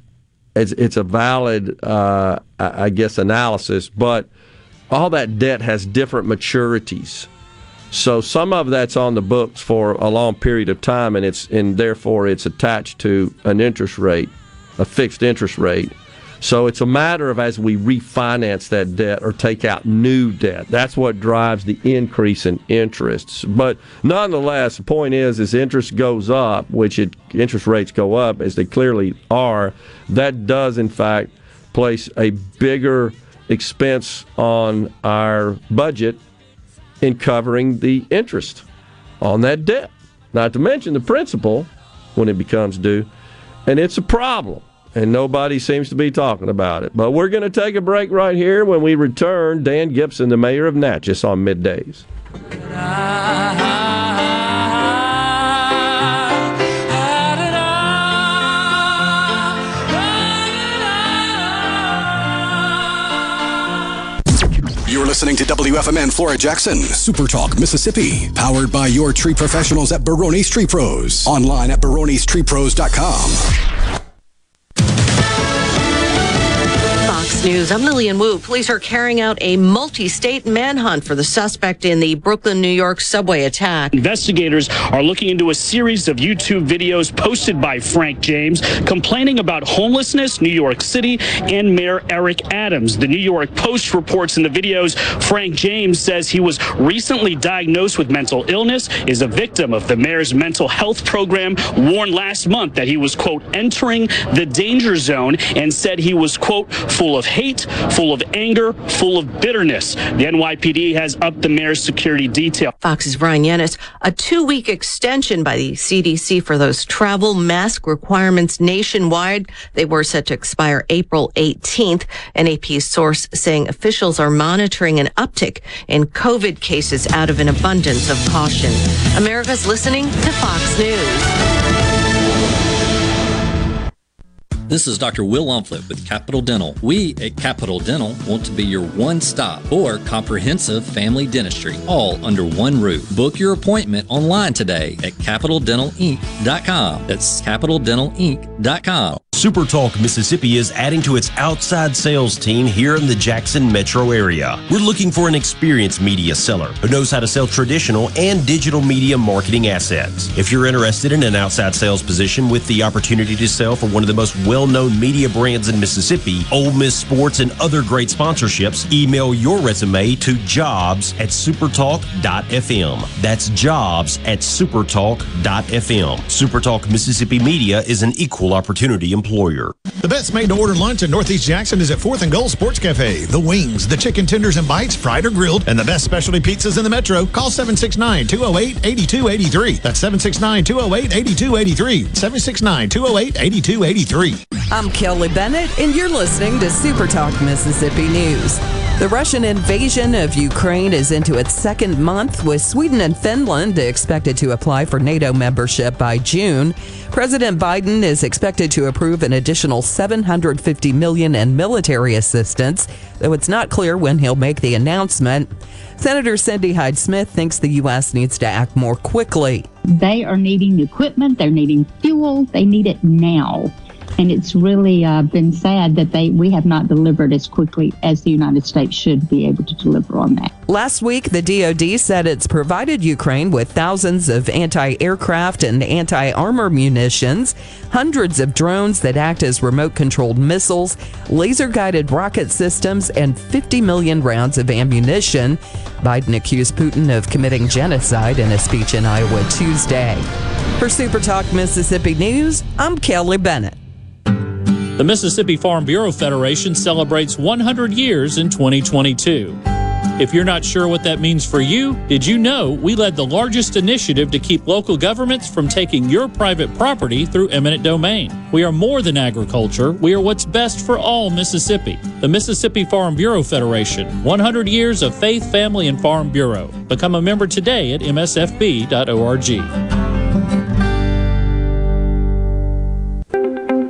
it's it's a valid uh, I guess analysis, but all that debt has different maturities. So some of that's on the books for a long period of time, and it's and therefore it's attached to an interest rate, a fixed interest rate. So it's a matter of as we refinance that debt or take out new debt. That's what drives the increase in interests. But nonetheless, the point is, as interest goes up, which it, interest rates go up as they clearly are, that does in fact place a bigger expense on our budget in covering the interest on that debt. Not to mention the principal when it becomes due. And it's a problem and nobody seems to be talking about it. But we're going to take a break right here. When we return, Dan Gibson, the mayor of Natchez, on middays. You're listening to WFMN Flora Jackson, Super Talk, Mississippi, powered by your tree professionals at Barone's Tree Pros. Online at baronestreepros.com. News. I'm Lillian Wu. Police are carrying out a multi-state manhunt for the suspect in the Brooklyn, New York subway attack. Investigators are looking into a series of YouTube videos posted by Frank James complaining about homelessness, New York City, and Mayor Eric Adams. The New York Post reports in the videos Frank James says he was recently diagnosed with mental illness, is a victim of the mayor's mental health program, warned last month that he was, quote, entering the danger zone and said he was, quote, full of hate, full of anger, full of bitterness. The NYPD has upped the mayor's security detail. Fox's Bryan Llenas. A two-week extension by the CDC for those travel mask requirements nationwide. They were set to expire April 18th. An AP source saying officials are monitoring an uptick in COVID cases out of an abundance of caution. America's listening to Fox News. This is Dr. Will Umflett with Capital Dental. We at Capital Dental want to be your one stop for comprehensive family dentistry, all under one roof. Book your appointment online today at capitaldentalinc.com. That's capitaldentalinc.com. SuperTalk Mississippi is adding to its outside sales team here in the Jackson metro area. We're looking for an experienced media seller who knows how to sell traditional and digital media marketing assets. If you're interested in an outside sales position with the opportunity to sell for one of the most well known media brands in Mississippi, Ole Miss Sports, and other great sponsorships, email your resume to jobs at supertalk.fm. That's jobs at supertalk.fm. Supertalk Mississippi Media is an equal opportunity employer. The best made to order lunch in Northeast Jackson is at 4th and Gold Sports Cafe. The wings, the chicken tenders and bites, fried or grilled, and the best specialty pizzas in the metro. Call 769 208 8283. That's 769 208 8283. 769 208 8283. I'm Kelly Bennett, and you're listening to Super Talk Mississippi News. The Russian invasion of Ukraine is into its second month, with Sweden and Finland expected to apply for NATO membership by June. President Biden is expected to approve an additional 750 million in military assistance, though it's not clear when he'll make the announcement. Senator Cindy Hyde Smith thinks the U.S. needs to act more quickly. They are needing equipment, they're needing fuel, they need it now. And it's really uh, been sad that they we have not delivered as quickly as the United States should be able to deliver on that. Last week, the DoD said it's provided Ukraine with thousands of anti aircraft and anti armor munitions, hundreds of drones that act as remote controlled missiles, laser guided rocket systems, and 50 million rounds of ammunition. Biden accused Putin of committing genocide in a speech in Iowa Tuesday. For Super Talk Mississippi News, I'm Kelly Bennett. The Mississippi Farm Bureau Federation celebrates 100 years in 2022. If you're not sure what that means for you, did you know we led the largest initiative to keep local governments from taking your private property through eminent domain? We are more than agriculture, we are what's best for all Mississippi. The Mississippi Farm Bureau Federation 100 years of faith, family, and farm bureau. Become a member today at msfb.org.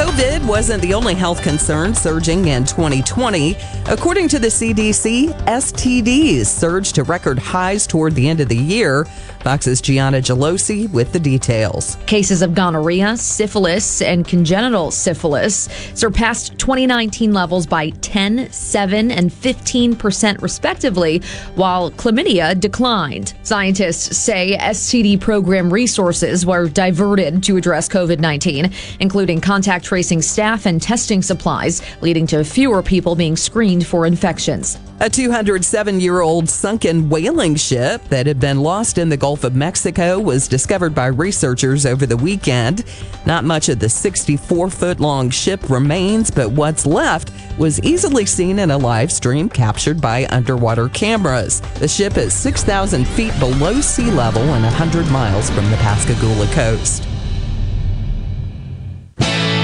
Coast. COVID wasn't the only health concern surging in 2020. According to the CDC, STDs surged to record highs toward the end of the year. Fox's Gianna Gelosi with the details. Cases of gonorrhea, syphilis, and congenital syphilis surpassed 2019 levels by 10, 7, and 15% respectively, while chlamydia declined. Scientists say STD program resources were diverted to address COVID 19, including contact tracing staff and testing supplies, leading to fewer people being screened for infections. A 207 year old sunken whaling ship that had been lost in the Gulf of Mexico was discovered by researchers over the weekend. Not much of the 64 foot long ship remains, but what's left was easily seen in a live stream captured by underwater cameras. The ship is 6,000 feet below sea level and 100 miles from the Pascagoula coast.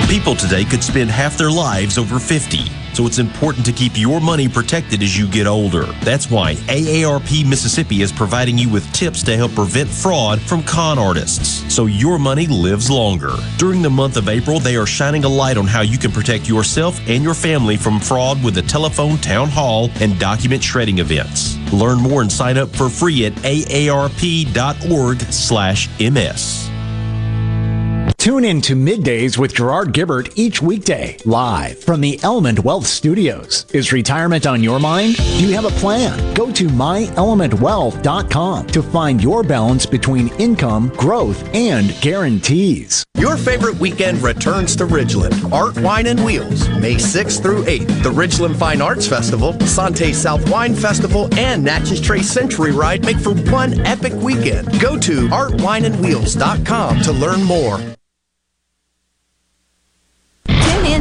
People today could spend half their lives over 50. so it's important to keep your money protected as you get older. That's why AARP Mississippi is providing you with tips to help prevent fraud from con artists, so your money lives longer. During the month of April, they are shining a light on how you can protect yourself and your family from fraud with a telephone town hall and document shredding events. Learn more and sign up for free at aarp.org/ms. Tune in to Middays with Gerard Gibert each weekday, live from the Element Wealth Studios. Is retirement on your mind? Do you have a plan? Go to myelementwealth.com to find your balance between income, growth, and guarantees. Your favorite weekend returns to Ridgeland. Art, Wine, and Wheels, May 6th through 8th. The Ridgeland Fine Arts Festival, Sante South Wine Festival, and Natchez Trace Century Ride make for one epic weekend. Go to artwineandwheels.com to learn more. Tune in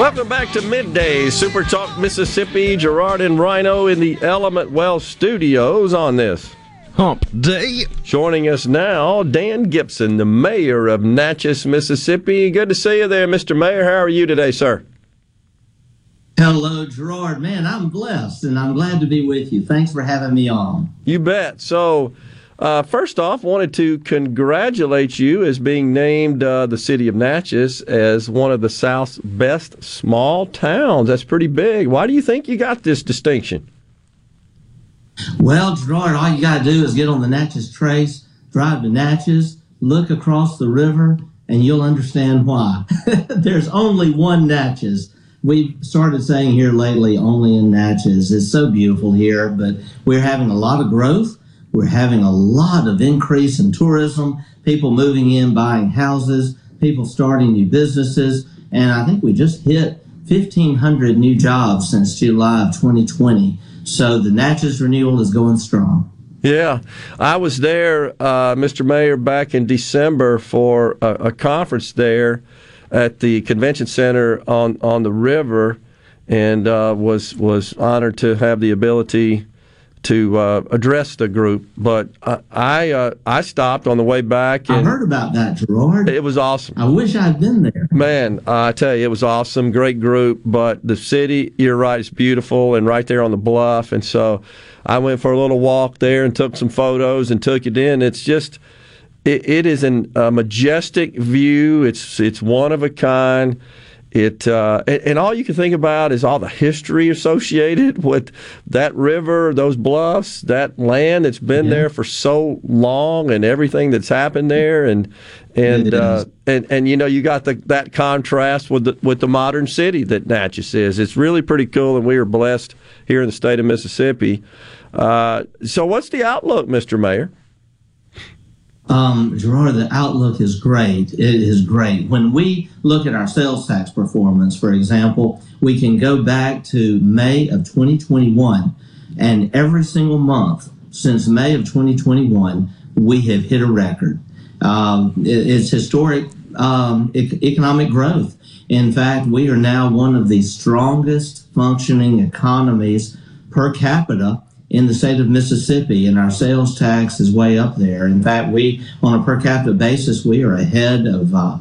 Welcome back to Midday Super Talk Mississippi. Gerard and Rhino in the Element Wealth studios on this hump day. Joining us now, Dan Gibson, the mayor of Natchez, Mississippi. Good to see you there, Mr. Mayor. How are you today, sir? Hello, Gerard. Man, I'm blessed and I'm glad to be with you. Thanks for having me on. You bet. So, uh, first off, wanted to congratulate you as being named uh, the city of Natchez as one of the South's best small towns. That's pretty big. Why do you think you got this distinction? Well, Gerard, all you got to do is get on the Natchez Trace, drive to Natchez, look across the river, and you'll understand why. There's only one Natchez. We've started saying here lately, only in Natchez. It's so beautiful here, but we're having a lot of growth. We're having a lot of increase in tourism, people moving in, buying houses, people starting new businesses. And I think we just hit 1,500 new jobs since July of 2020. So the Natchez renewal is going strong. Yeah, I was there, uh, Mr. Mayor, back in December for a, a, conference there at the convention center on on the river, and uh, was was honored to have the ability to uh, address the group. But I I, uh, I, stopped on the way back. I heard about that, Gerard. It was awesome. I wish I'd been there. Man, I tell you, it was awesome. Great group. But the city, you're right, it's beautiful and right there on the bluff. And so I went for a little walk there and took some photos and took it in. It's just. It, it is an, a majestic view. It's it's one of a kind. It uh, and, all you can think about is all the history associated with that river, those bluffs, that land that's been yeah. there for so long, and everything that's happened there, and and uh, and and you know you got the, that contrast with the with the modern city that Natchez is. It's really pretty cool, and we are blessed here in the state of Mississippi. Uh, so, what's the outlook, Mr. Mayor? Um, Gerard, the outlook is great. It is great. When we look at our sales tax performance, for example, we can go back to May of 2021, and every single month since May of 2021, we have hit a record. Um, it, it's historic um, e- economic growth. In fact, we are now one of the strongest functioning economies per capita in the state of Mississippi, and our sales tax is way up there. In fact, we, on a per capita basis, we are ahead of. Uh,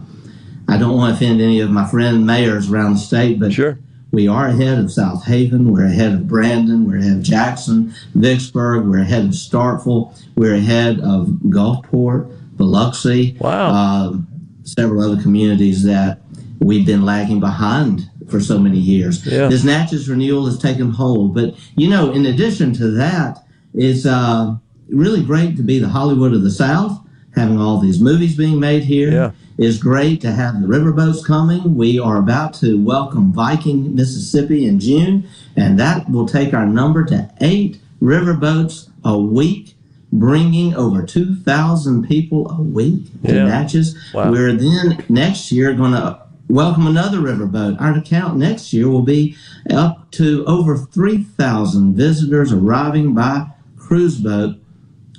I don't want to offend any of my friend mayors around the state, but sure. we are ahead of Southaven. We're ahead of Brandon. We're ahead of Jackson, Vicksburg. We're ahead of Starkville. We're ahead of Gulfport, Biloxi. Wow. Uh, several other communities that we've been lagging behind for so many years. Yeah. This Natchez renewal has taken hold. But, you know, in addition to that, it's uh, really great to be the Hollywood of the South, having all these movies being made here. Yeah. It's great to have the riverboats coming. We are about to welcome Viking, Mississippi in June, and that will take our number to eight riverboats a week bringing over 2,000 people a week to Yeah. Natchez. Wow. We're then next year going to welcome another riverboat. Our count next year will be up to over 3,000 visitors arriving by cruise boat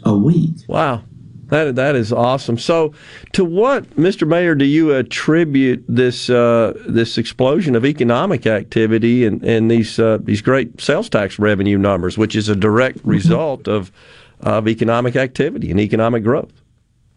a week. Wow. That, that is awesome. So, to what, Mr. Mayor, do you attribute this uh, this explosion of economic activity and, and these uh, these great sales tax revenue numbers, which is a direct Mm-hmm. result of of economic activity and economic growth?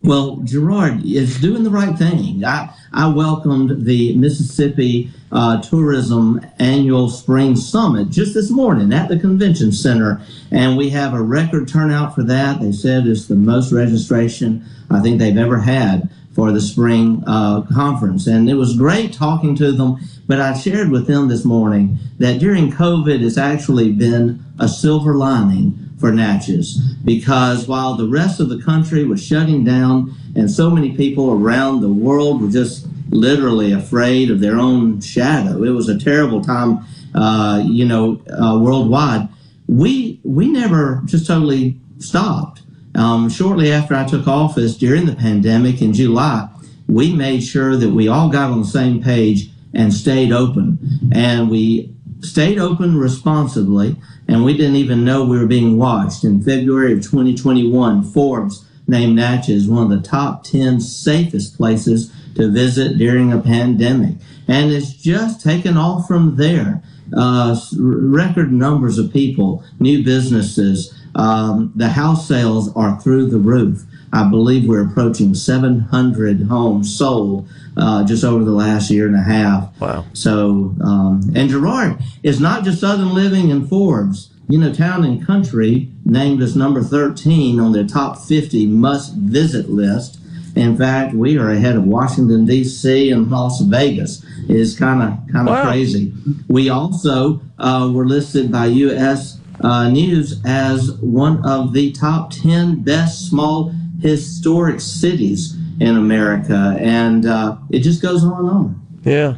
Well, Gerard is doing the right thing. I, I welcomed the Mississippi uh, Tourism Annual Spring Summit just this morning at the convention center, and we have a record turnout for that. They said it's the most registration I think they've ever had for the spring uh, conference, and it was great talking to them. But I shared with them this morning that during COVID, it's actually been a silver lining for Natchez because while the rest of the country was shutting down and so many people around the world were just literally afraid of their own shadow, it was a terrible time, uh, you know, uh, worldwide. We we never just totally stopped. Um, shortly after I took office during the pandemic in July, we made sure that we all got on the same page and stayed open, and we stayed open responsibly, and we didn't even know we were being watched. In February of 2021, Forbes named Natchez one of the top 10 safest places to visit during a pandemic. And it's just taken off from there. Uh, record numbers of people, new businesses, um, the house sales are through the roof. I believe we're approaching 700 homes sold uh, just over the last year and a half. Wow. So, um, and Gerard is not just Southern Living and Forbes. You know, Town and Country named us number 13 on their top 50 must visit list. In fact, we are ahead of Washington D.C. and Las Vegas. It's kind of kind of Wow. crazy. We also uh, were listed by U.S. Uh, News as one of the top 10 best small historic cities in America, and uh, it just goes on and on. Yeah.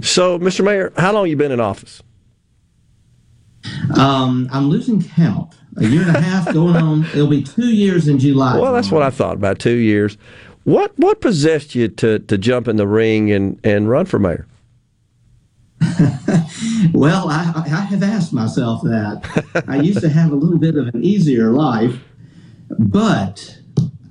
So, Mr. Mayor, how long you been in office? Um, I'm losing count. A year and a half going on. It'll be two years in July. Well, that's what I thought. About two years. What what possessed you to, to jump in the ring and, and run for mayor? Well, I, I have asked myself that. I used to have a little bit of an easier life, but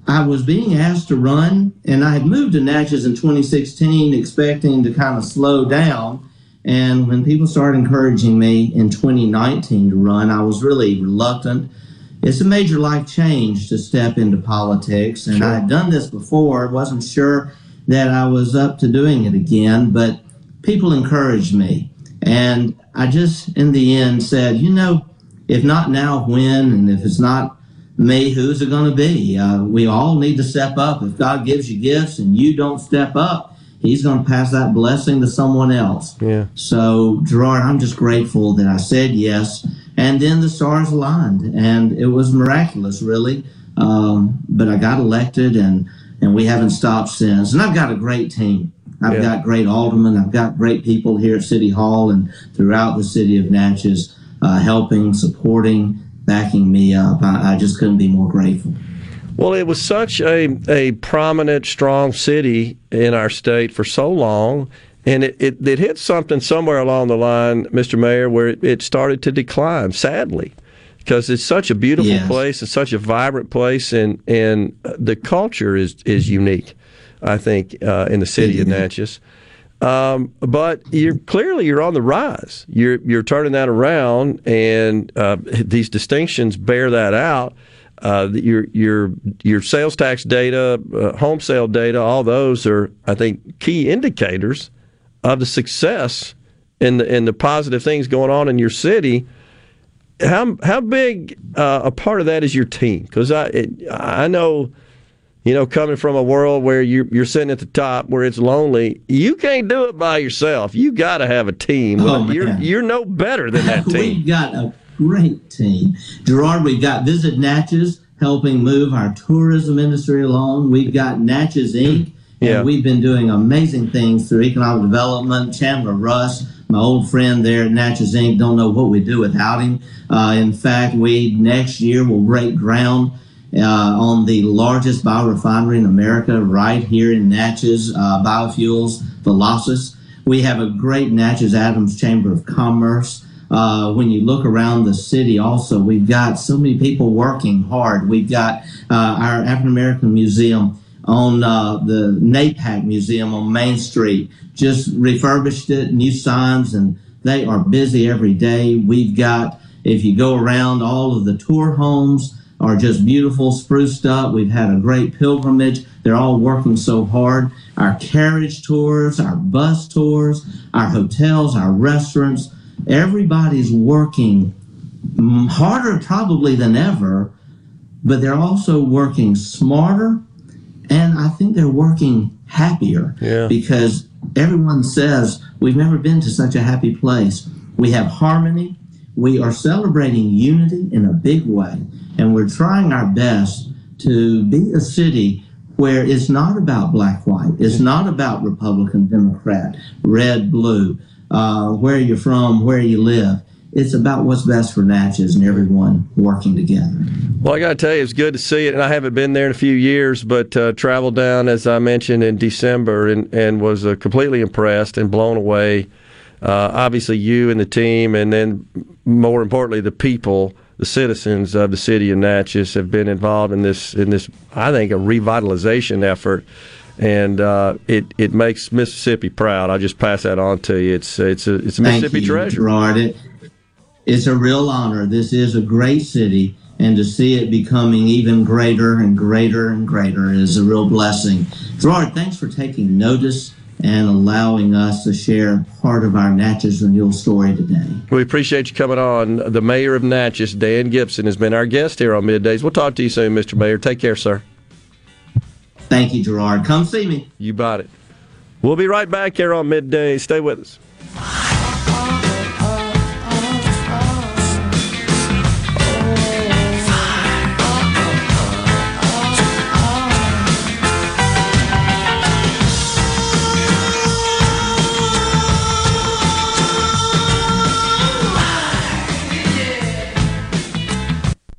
I was being asked to run, and I had moved to Natchez in 2016, expecting to kind of slow down. And when people started encouraging me in 2019 to run, I was really reluctant. It's a major life change to step into politics, and I had done this before. wasn't sure that I was up to doing it again, but people encouraged me. And I just, in the end, said, you know, if not now, when? And if it's not me, who's it going to be? Uh, we all need to step up. If God gives you gifts and you don't step up, He's going to pass that blessing to someone else. Yeah. So, Gerard, I'm just grateful that I said yes. And then the stars aligned, and it was miraculous, really. Um, but I got elected, and, and we haven't stopped since. And I've got a great team. I've Yeah. got great aldermen. I've got great people here at City Hall and throughout the city of Natchez uh, helping, supporting, backing me up. I, I just couldn't be more grateful. Well, it was such a, a prominent, strong city in our state for so long, and it, it, it hit something somewhere along the line, Mr. Mayor, where it, it started to decline, sadly, because it's such a beautiful Yes. place and such a vibrant place, and, and the culture is, is unique, I think, uh, in the city of Natchez. Um, but you're clearly you're on the rise. You're you're turning that around, and uh, these distinctions bear that out. Uh, your your your sales tax data, uh, home sale data, all those are, I think, key indicators of the success and the and the positive things going on in your city. How how big uh, a part of that is your team? Because I it, I know you know, coming from a world where you're, you're sitting at the top where it's lonely, you can't do it by yourself. You got to have a team. Oh, you're you're no better than that team. We've got a great team. Gerard, we've got Visit Natchez helping move our tourism industry along. We've got Natchez Inc. Yeah. And we've been doing amazing things through economic development. Chandler Russ my old friend there at Natchez Inc. Don't know what we'd do without him. Uh, in fact, we next year will break ground uh, on the largest biorefinery in America, right here in Natchez, uh, Biofuels Velocys. We have a great Natchez Adams Chamber of Commerce. Uh, when you look around the city, also, we've got so many people working hard. We've got uh, our African American Museum on uh, the NAPAC Museum on Main Street, just refurbished it, new signs, and they are busy every day. We've got, if you go around, all of the tour homes are just beautiful, spruced up. We've had a great pilgrimage. They're all working so hard. Our carriage tours, our bus tours, our hotels, our restaurants, everybody's working harder probably than ever, but they're also working smarter and I think they're working happier Yeah. because everyone says we've never been to such a happy place. We have harmony. We are celebrating unity in a big way, and we're trying our best to be a city where it's not about black white. It's not about Republican, Democrat, red, blue, uh, where you're from, where you live. It's about what's best for Natchez and everyone working together. Well, I got to tell you, it's good to see it, and I haven't been there in a few years, but uh, traveled down as I mentioned in December, and and was uh, completely impressed and blown away. Uh, obviously, you and the team, and then more importantly, the people, the citizens of the city of Natchez, have been involved in this in this. I think a revitalization effort. And uh, it it makes Mississippi proud. I'll just pass that on to you. It's it's a it's a Thank Mississippi you, treasure. Gerard. It, it's a real honor. This is a great city, and to see it becoming even greater and greater and greater is a real blessing. Gerard, thanks for taking notice and allowing us to share part of our Natchez Renewal story today. We appreciate you coming on. The mayor of Natchez, Dan Gibson, has been our guest here on Middays. We'll talk to you soon, Mr. Mayor. Take care, sir. Thank you, Gerard. Come see me. You bought it. We'll be right back here on Midday. Stay with us.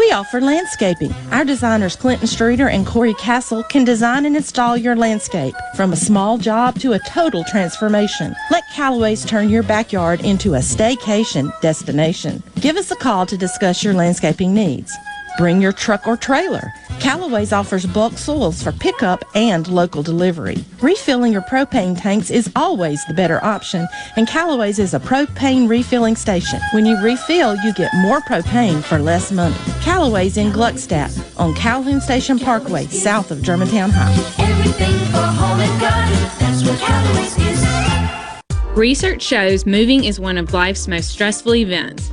We offer landscaping. Our designers Clinton Streeter and Corey Castle can design and install your landscape from a small job to a total transformation. Let Callaway's turn your backyard into a staycation destination. Give us a call to discuss your landscaping needs. Bring your truck or trailer. Callaway's offers bulk soils for pickup and local delivery. Refilling your propane tanks is always the better option, and Callaway's is a propane refilling station. When you refill, you get more propane for less money. Callaway's in Gluckstadt on Calhoun Station Parkway, south of Germantown High. Everything for home and garden, that's what Callaway's is. Research shows moving is one of life's most stressful events,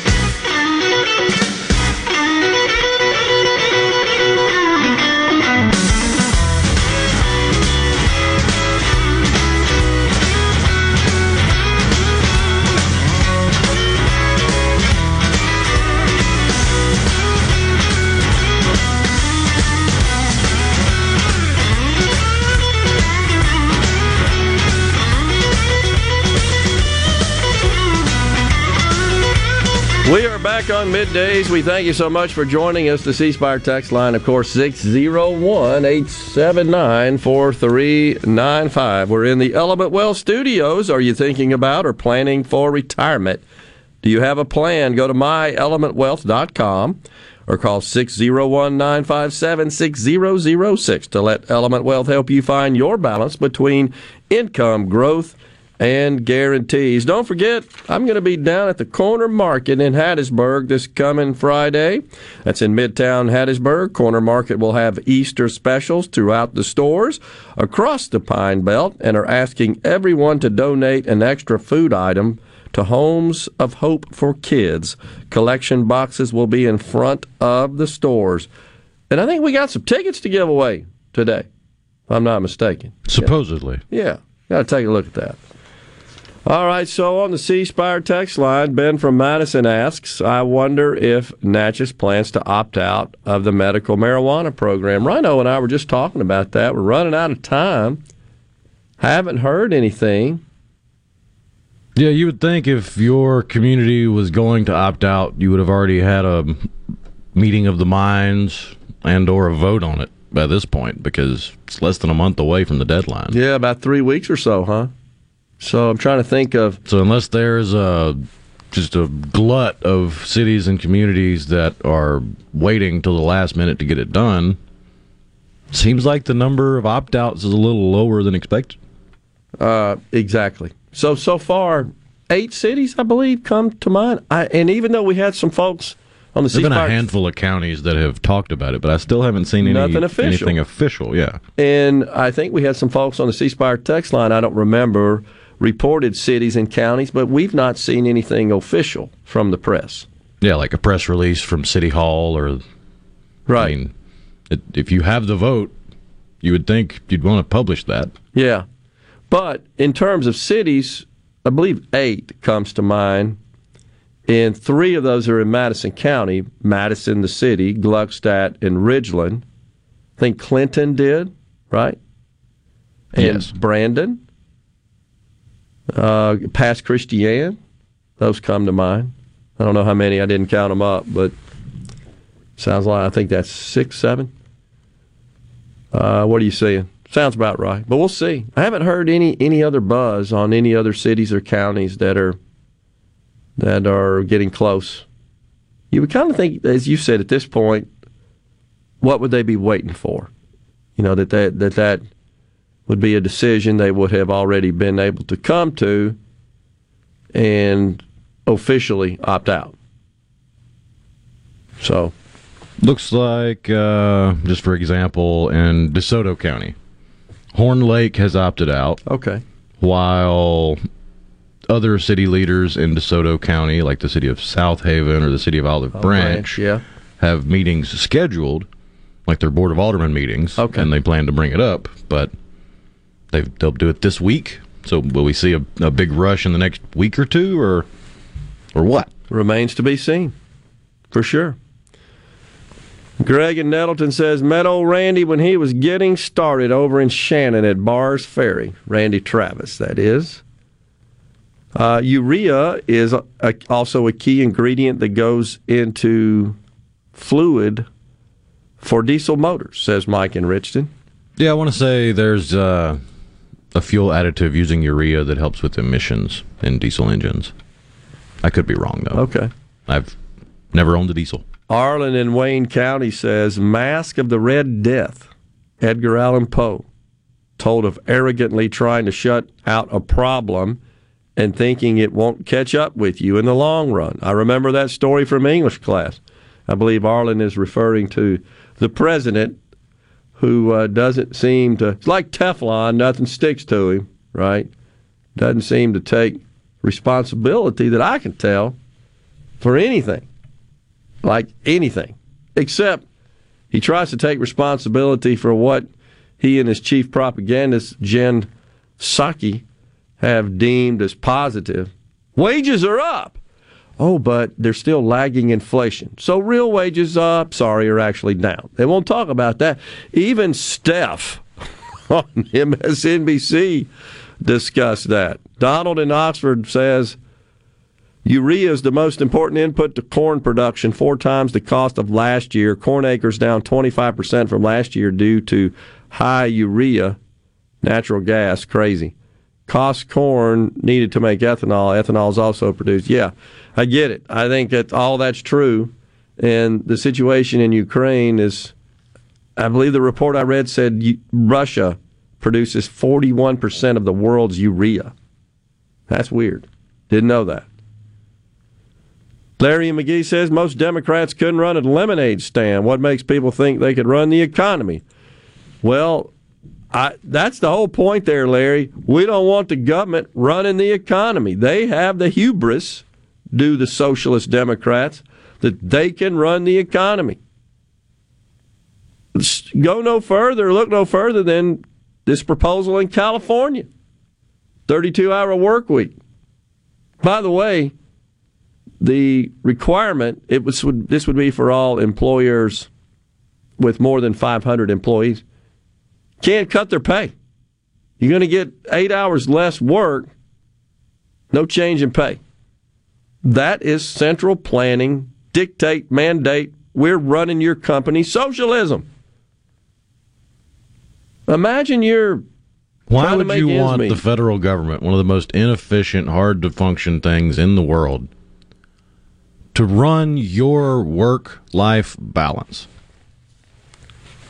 We are back on middays. We thank you so much for joining us. The C Spire text line, of course, 601 879 4395. We're in the Element Wealth studios. Are you thinking about or planning for retirement? Do you have a plan? Go to myelementwealth.com or call 601 957 6006 to let Element Wealth help you find your balance between income, growth, and guarantees. Don't forget, I'm going to be down at the Corner Market in Hattiesburg this coming Friday. That's in Midtown Hattiesburg. Corner Market will have Easter specials throughout the stores across the Pine Belt and are asking everyone to donate an extra food item to Homes of Hope for Kids. Collection boxes will be in front of the stores. And I think we got some tickets to give away today, if I'm not mistaken. Supposedly. Yeah, got to take a look at that. All right, so on the C Spire text line, Ben from Madison asks, I wonder if Natchez plans to opt out of the medical marijuana program. Rhino and I were just talking about that. We're running out of time. Haven't heard anything. Yeah, you would think if your community was going to opt out, you would have already had a meeting of the minds and or a vote on it by this point because it's less than a month away from the deadline. Yeah, about three weeks or so, huh? So I'm trying to think of. So unless there's a just a glut of cities and communities that are waiting till the last minute to get it done, seems like the number of opt outs is a little lower than expected. Uh, exactly. So so far, eight cities, I believe, come to mind. I, and even though we had some folks on the There's been a handful of counties that have talked about it, but I still haven't seen any, Nothing official. anything official. Yeah. And I think we had some folks on the C Spire text line. I don't remember reported cities and counties, but we've not seen anything official from the press. Yeah, like a press release from City Hall or. Right. I mean, it, if you have the vote, you would think you'd want to publish that. Yeah. But in terms of cities, I believe eight comes to mind. And three of those are in Madison County Madison, the city, Gluckstadt, and Ridgeland. I think Clinton did, right? And Yes. Brandon. Uh, Pass Christian. Those come to mind. I don't know how many. I didn't count them up, but sounds like I think that's six, seven. Uh, what are you saying? Sounds about right, but we'll see. I haven't heard any any other buzz on any other cities or counties that are that are getting close. You would kind of think, as you said, at this point, what would they be waiting for? You know that that that that would be a decision they would have already been able to come to and officially opt out. So, Looks like, uh, just for example, in DeSoto County, Horn Lake has opted out. Okay. While other city leaders in DeSoto County, like the city of Southaven or the city of Olive Olive Branch, Branch, yeah. have meetings scheduled, like their Board of Aldermen meetings. Okay. And they plan to bring it up, but they they'll do it this week. So will we see a, a big rush in the next week or two, or or what? Remains to be seen. for sure. Greg in Nettleton says, Met old Randy when he was getting started over in Shannon at Bars Ferry. Randy Travis, that is. Uh, urea is a, a, also a key ingredient that goes into fluid for diesel motors, says Mike in Richton. Yeah, I want to say there's uh, a fuel additive using urea that helps with emissions in diesel engines. I could be wrong, though. Okay. I've never owned a diesel. Arlen in Wayne County says, Mask of the Red Death, Edgar Allan Poe, told of arrogantly trying to shut out a problem and thinking it won't catch up with you in the long run. I remember that story from English class. I believe Arlen is referring to the president who uh, doesn't seem to, it's like Teflon, nothing sticks to him, right? Doesn't seem to take responsibility that I can tell for anything like anything, except he tries to take responsibility for what he and his chief propagandist, Jen Psaki, have deemed as positive. Wages are up. Oh, but they're still lagging inflation. So real wages sorry, are actually down. They won't talk about that. Even Steph on MSNBC discussed that. Donald in Oxford says Urea is the most important input to corn production, four times the cost of last year. Corn acres down 25% from last year due to high urea, natural gas, crazy. Cost corn needed to make ethanol. Ethanol is also produced. Yeah, I get it. I think that all that's true. And the situation in Ukraine is, I believe the report I read said Russia produces 41% of the world's urea. That's weird. Didn't know that. Larry McGee says most Democrats couldn't run a lemonade stand. What makes people think they could run the economy? Well, I, that's the whole point there, Larry. We don't want the government running the economy. They have the hubris, do the socialist Democrats, that they can run the economy. Go no further, look no further than this proposal in California 32 hour work week. By the way, the requirement it was would, this would be for all employers with more than 500 employees can't cut their pay. You're going to get eight hours less work, no change in pay. That is central planning, dictate, mandate. We're running your company socialism. Imagine you're. Why would you want meet. the federal government, one of the most inefficient, hard to function things in the world, to run your work life balance?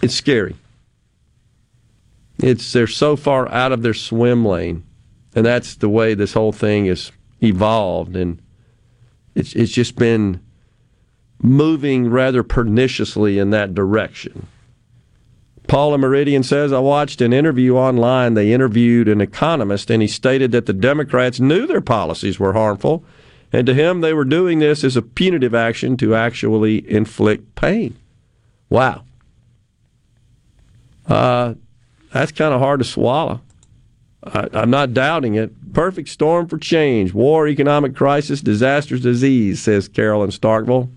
It's scary. It's they're so far out of their swim lane, and that's the way this whole thing has evolved, and it's it's just been moving rather perniciously in that direction. Paula Meridian says, I watched an interview online. They interviewed an economist, and he stated that the Democrats knew their policies were harmful and to him, they were doing this as a punitive action to actually inflict pain. Wow. Uh, that's kind of hard to swallow. I, I'm not doubting it. Perfect storm for change. War, economic crisis, disasters, disease, says Carolyn Starkville.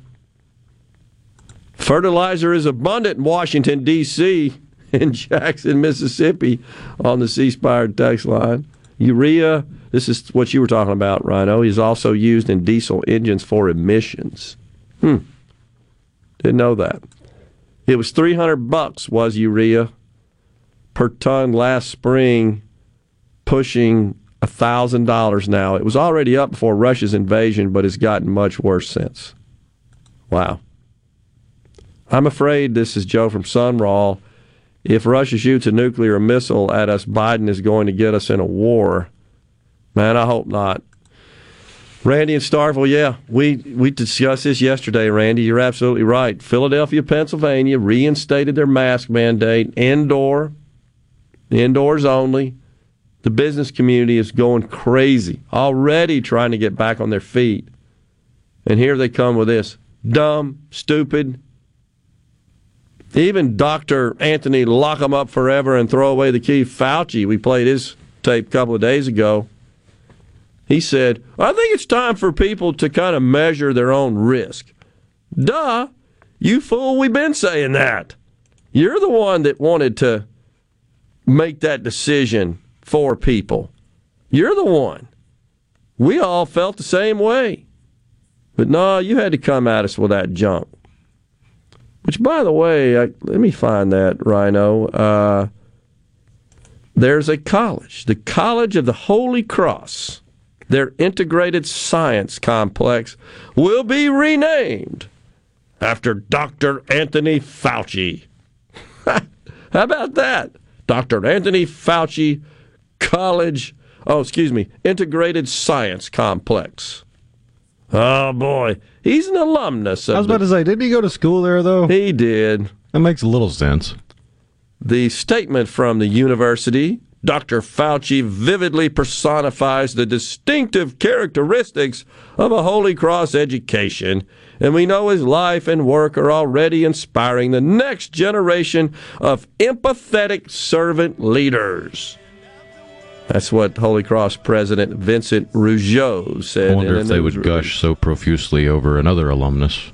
Fertilizer is abundant in Washington, D.C., and Jackson, Mississippi on the C Spire text line. Urea this is what you were talking about, Rhino. He's also used in diesel engines for emissions. Hmm. Didn't know that. It was 300 bucks was urea per ton last spring, pushing $1,000 now. It was already up before Russia's invasion, but it's gotten much worse since. Wow. I'm afraid this is Joe from Sumrall. If Russia shoots a nuclear missile at us, Biden is going to get us in a war. Man, I hope not. Randy and Starkville, yeah, we, we discussed this yesterday, Randy. You're absolutely right. Philadelphia, Pennsylvania reinstated their mask mandate indoor, indoors only. The business community is going crazy, already trying to get back on their feet. And here they come with this dumb, stupid. Even Dr. Anthony lock them up forever and throw away the key. Fauci, we played his tape a couple of days ago he said, I think it's time for people to kind of measure their own risk. Duh. You fool, we've been saying that. You're the one that wanted to make that decision for people. You're the one. We all felt the same way. But no, you had to come at us with that junk. Which, by the way, I, let me find that, Rhino. Uh, there's a college, the College of the Holy Cross. Their integrated science complex will be renamed after Dr. Anthony Fauci. How about that? Dr. Anthony Fauci College, oh, excuse me, Integrated Science Complex. Oh, boy. He's an alumnus. I was about to say, didn't he go to school there, though? He did. That makes a little sense. The statement from the university Dr. Fauci vividly personifies the distinctive characteristics of a Holy Cross education, and we know his life and work are already inspiring the next generation of empathetic servant leaders. That's what Holy Cross President Vincent Rougeau said. I wonder if they would gush so profusely over another alumnus.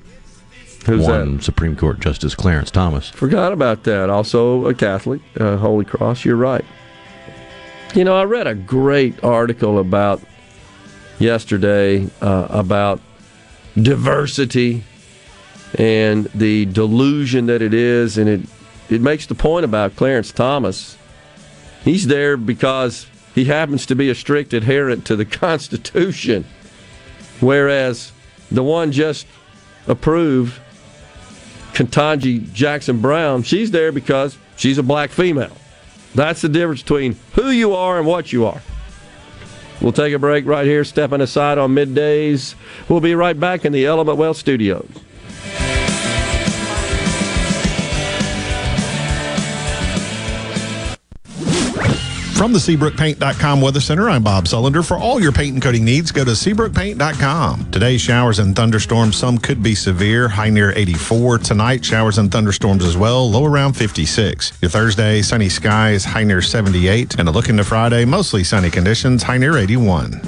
Who's One Supreme Court Justice Clarence Thomas. Forgot about that. Also a Catholic, uh, Holy Cross. You're right. You know, I read a great article about yesterday uh, about diversity and the delusion that it is, and it it makes the point about Clarence Thomas. He's there because he happens to be a strict adherent to the Constitution, whereas the one just approved, Ketanji Jackson Brown, she's there because she's a black female. That's the difference between who you are and what you are. We'll take a break right here, stepping aside on middays. We'll be right back in the Element Wealth studios. From the SeabrookPaint.com Weather Center, I'm Bob Sullender. For all your paint and coating needs, go to SeabrookPaint.com. Today, showers and thunderstorms. Some could be severe, high near 84. Tonight, showers and thunderstorms as well, low around 56. Your Thursday, sunny skies, high near 78. And a look into Friday, mostly sunny conditions, high near 81.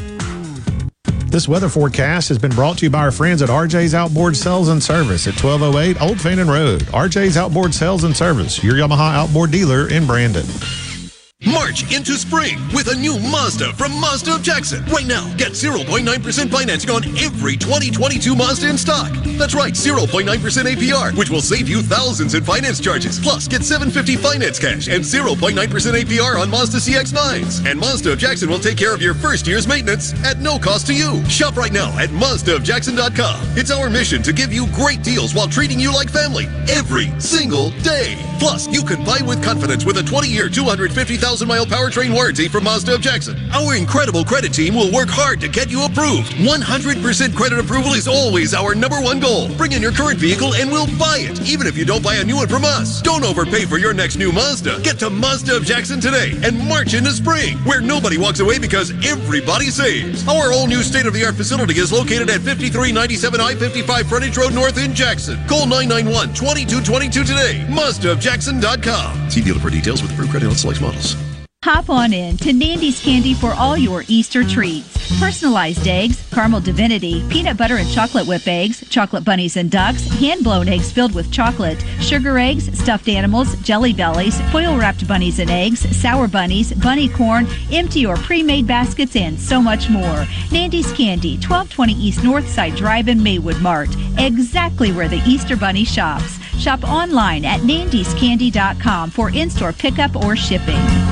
This weather forecast has been brought to you by our friends at RJ's Outboard Sales and Service at 1208 Old Fannin Road. RJ's Outboard Sales and Service, your Yamaha outboard dealer in Brandon. March into spring with a new Mazda from Mazda of Jackson. Right now, get 0.9% financing on every 2022 Mazda in stock. That's right, 0.9% APR, which will save you thousands in finance charges. Plus, get 750 finance cash and 0.9% APR on Mazda CX-9s. And Mazda of Jackson will take care of your first year's maintenance at no cost to you. Shop right now at MazdaofJackson.com. It's our mission to give you great deals while treating you like family every single day. Plus, you can buy with confidence with a 20-year, 250,000 mile powertrain warranty from Mazda of Jackson. Our incredible credit team will work hard to get you approved. 100% credit approval is always our number one goal. Bring in your current vehicle and we'll buy it, even if you don't buy a new one from us. Don't overpay for your next new Mazda. Get to Mazda of Jackson today and march into spring, where nobody walks away because everybody saves. Our all new state of the art facility is located at 5397 I 55 Frontage Road North in Jackson. Call 991 2222 today. MazdaofJackson.com. See dealer for details with approved credit on select models. Hop on in to Nandy's Candy for all your Easter treats. Personalized eggs, caramel divinity, peanut butter and chocolate whip eggs, chocolate bunnies and ducks, hand blown eggs filled with chocolate, sugar eggs, stuffed animals, jelly bellies, foil wrapped bunnies and eggs, sour bunnies, bunny corn, empty or pre made baskets, and so much more. Nandy's Candy, 1220 East Northside Drive in Maywood Mart, exactly where the Easter Bunny shops. Shop online at nandyscandy.com for in store pickup or shipping.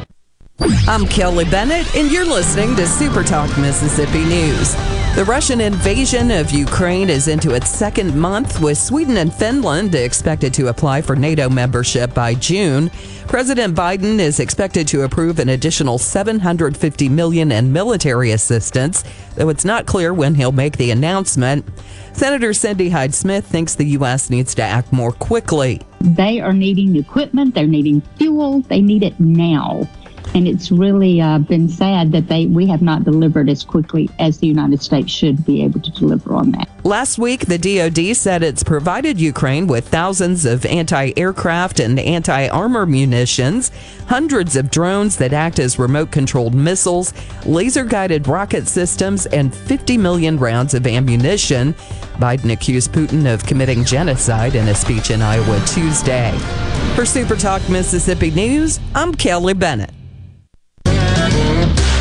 I'm Kelly Bennett, and you're listening to Super Talk Mississippi News. The Russian invasion of Ukraine is into its second month, with Sweden and Finland expected to apply for NATO membership by June. President Biden is expected to approve an additional 750 million in military assistance, though it's not clear when he'll make the announcement. Senator Cindy Hyde Smith thinks the U.S. needs to act more quickly. They are needing equipment, they're needing fuel, they need it now and it's really uh, been sad that they we have not delivered as quickly as the United States should be able to deliver on that. Last week, the DoD said it's provided Ukraine with thousands of anti-aircraft and anti-armor munitions, hundreds of drones that act as remote-controlled missiles, laser-guided rocket systems, and 50 million rounds of ammunition. Biden accused Putin of committing genocide in a speech in Iowa Tuesday. For Super Talk Mississippi News, I'm Kelly Bennett.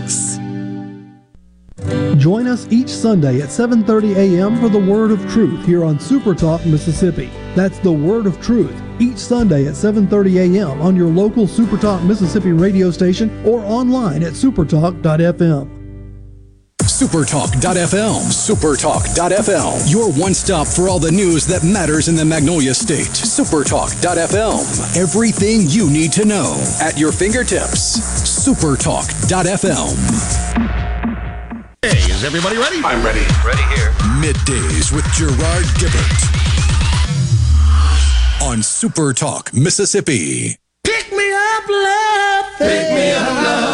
Polk's. Join us each Sunday at 7:30 a.m. for the Word of Truth here on Super Talk Mississippi. That's the Word of Truth each Sunday at 7:30 a.m. on your local Super Talk Mississippi radio station or online at supertalk.fm. Supertalk.fm. Supertalk.fm. Your one stop for all the news that matters in the Magnolia State. Supertalk.fm. Everything you need to know at your fingertips. Supertalk.fm. Hey, is everybody ready? I'm ready. Ready here. Middays with Gerard Gibert on Supertalk, Mississippi. Pick me up, love. Pick me up, love.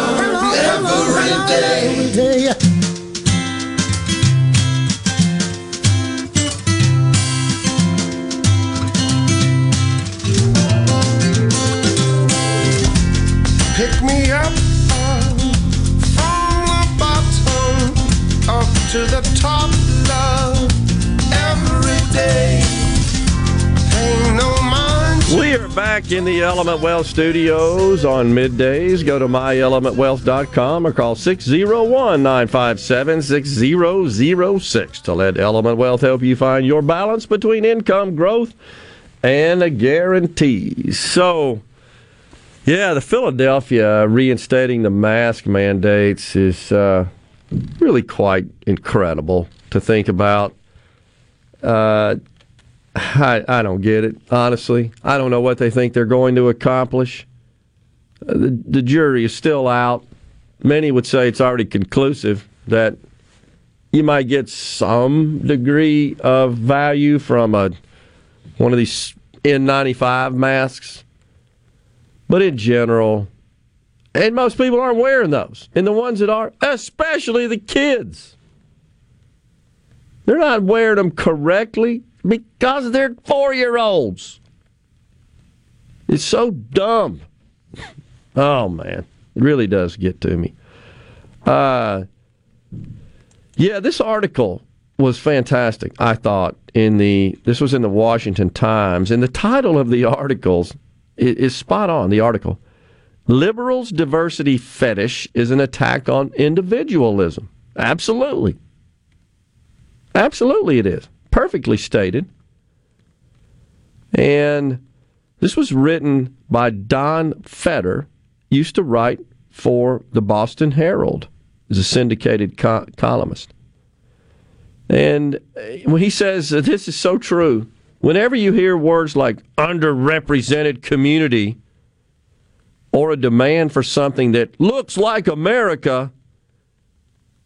Every day. Me up from the bottom up to the top, love, every day. We are back in the Element Wealth studios on middays. Go to myelementwealth.com or call 601 957 6006 to let Element Wealth help you find your balance between income growth and guarantees. So, yeah, the Philadelphia reinstating the mask mandates is uh, really quite incredible to think about. Uh, I, I don't get it, honestly. I don't know what they think they're going to accomplish. Uh, the, the jury is still out. Many would say it's already conclusive that you might get some degree of value from a one of these N95 masks. But in general, and most people aren't wearing those. And the ones that are, especially the kids, they're not wearing them correctly because they're four year olds. It's so dumb. Oh, man. It really does get to me. Uh, yeah, this article was fantastic, I thought. In the This was in the Washington Times. And the title of the articles is, is spot on, the article. Liberals' diversity fetish is an attack on individualism. Absolutely. Absolutely, it is. Perfectly stated. And this was written by Don Feder, used to write for the Boston Herald, as a syndicated co- columnist. And uh, when he says this is so true, whenever you hear words like underrepresented community or a demand for something that looks like America,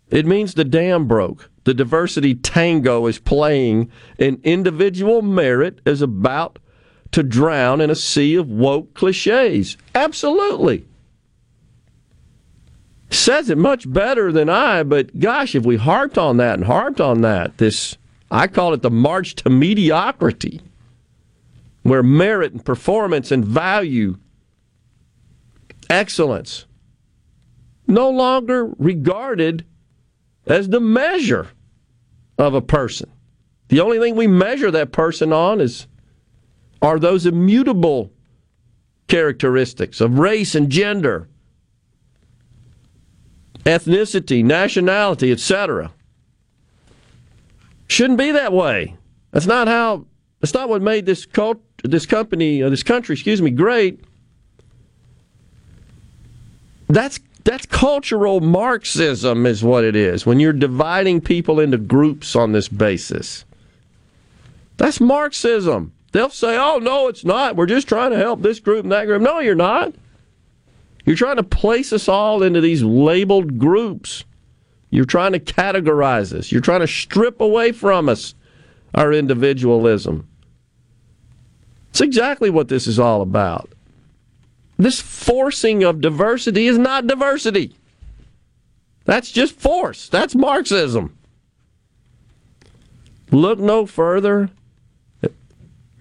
it means the dam broke. The diversity tango is playing, and individual merit is about to drown in a sea of woke cliches. Absolutely. Says it much better than I, but gosh, if we harped on that and harped on that, this, I call it the march to mediocrity, where merit and performance and value, excellence, no longer regarded as the measure of a person. The only thing we measure that person on is are those immutable characteristics of race and gender, ethnicity, nationality, etc. Shouldn't be that way. That's not how. That's not what made this cult, this company, uh, this country, excuse me, great. That's that's cultural Marxism, is what it is. When you're dividing people into groups on this basis, that's Marxism. They'll say, oh, no, it's not. We're just trying to help this group and that group. No, you're not. You're trying to place us all into these labeled groups. You're trying to categorize us. You're trying to strip away from us our individualism. It's exactly what this is all about. This forcing of diversity is not diversity. That's just force. That's Marxism. Look no further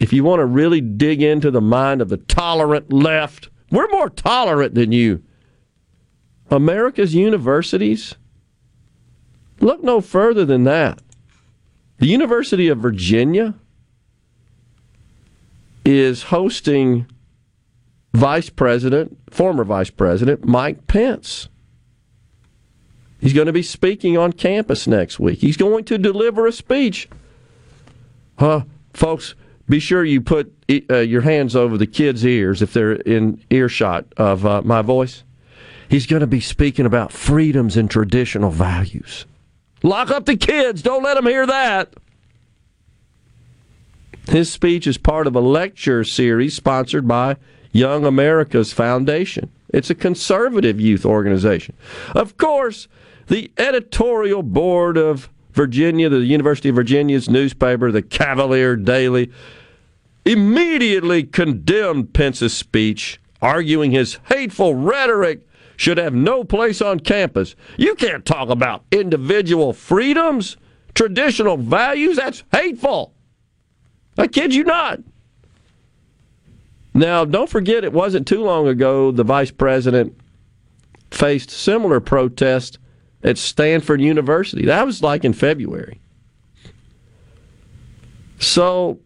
if you want to really dig into the mind of the tolerant left, we're more tolerant than you. America's universities, look no further than that. The University of Virginia is hosting Vice President, former Vice President Mike Pence. He's going to be speaking on campus next week. He's going to deliver a speech. Huh, folks, be sure you put uh, your hands over the kids' ears if they're in earshot of uh, my voice. He's going to be speaking about freedoms and traditional values. Lock up the kids. Don't let them hear that. His speech is part of a lecture series sponsored by Young America's Foundation. It's a conservative youth organization. Of course, the editorial board of Virginia, the University of Virginia's newspaper, the Cavalier Daily, immediately condemned Pence's speech, arguing his hateful rhetoric should have no place on campus. You can't talk about individual freedoms, traditional values. That's hateful. I kid you not. Now, don't forget, it wasn't too long ago the vice president faced similar protests at Stanford University. That was like in February. So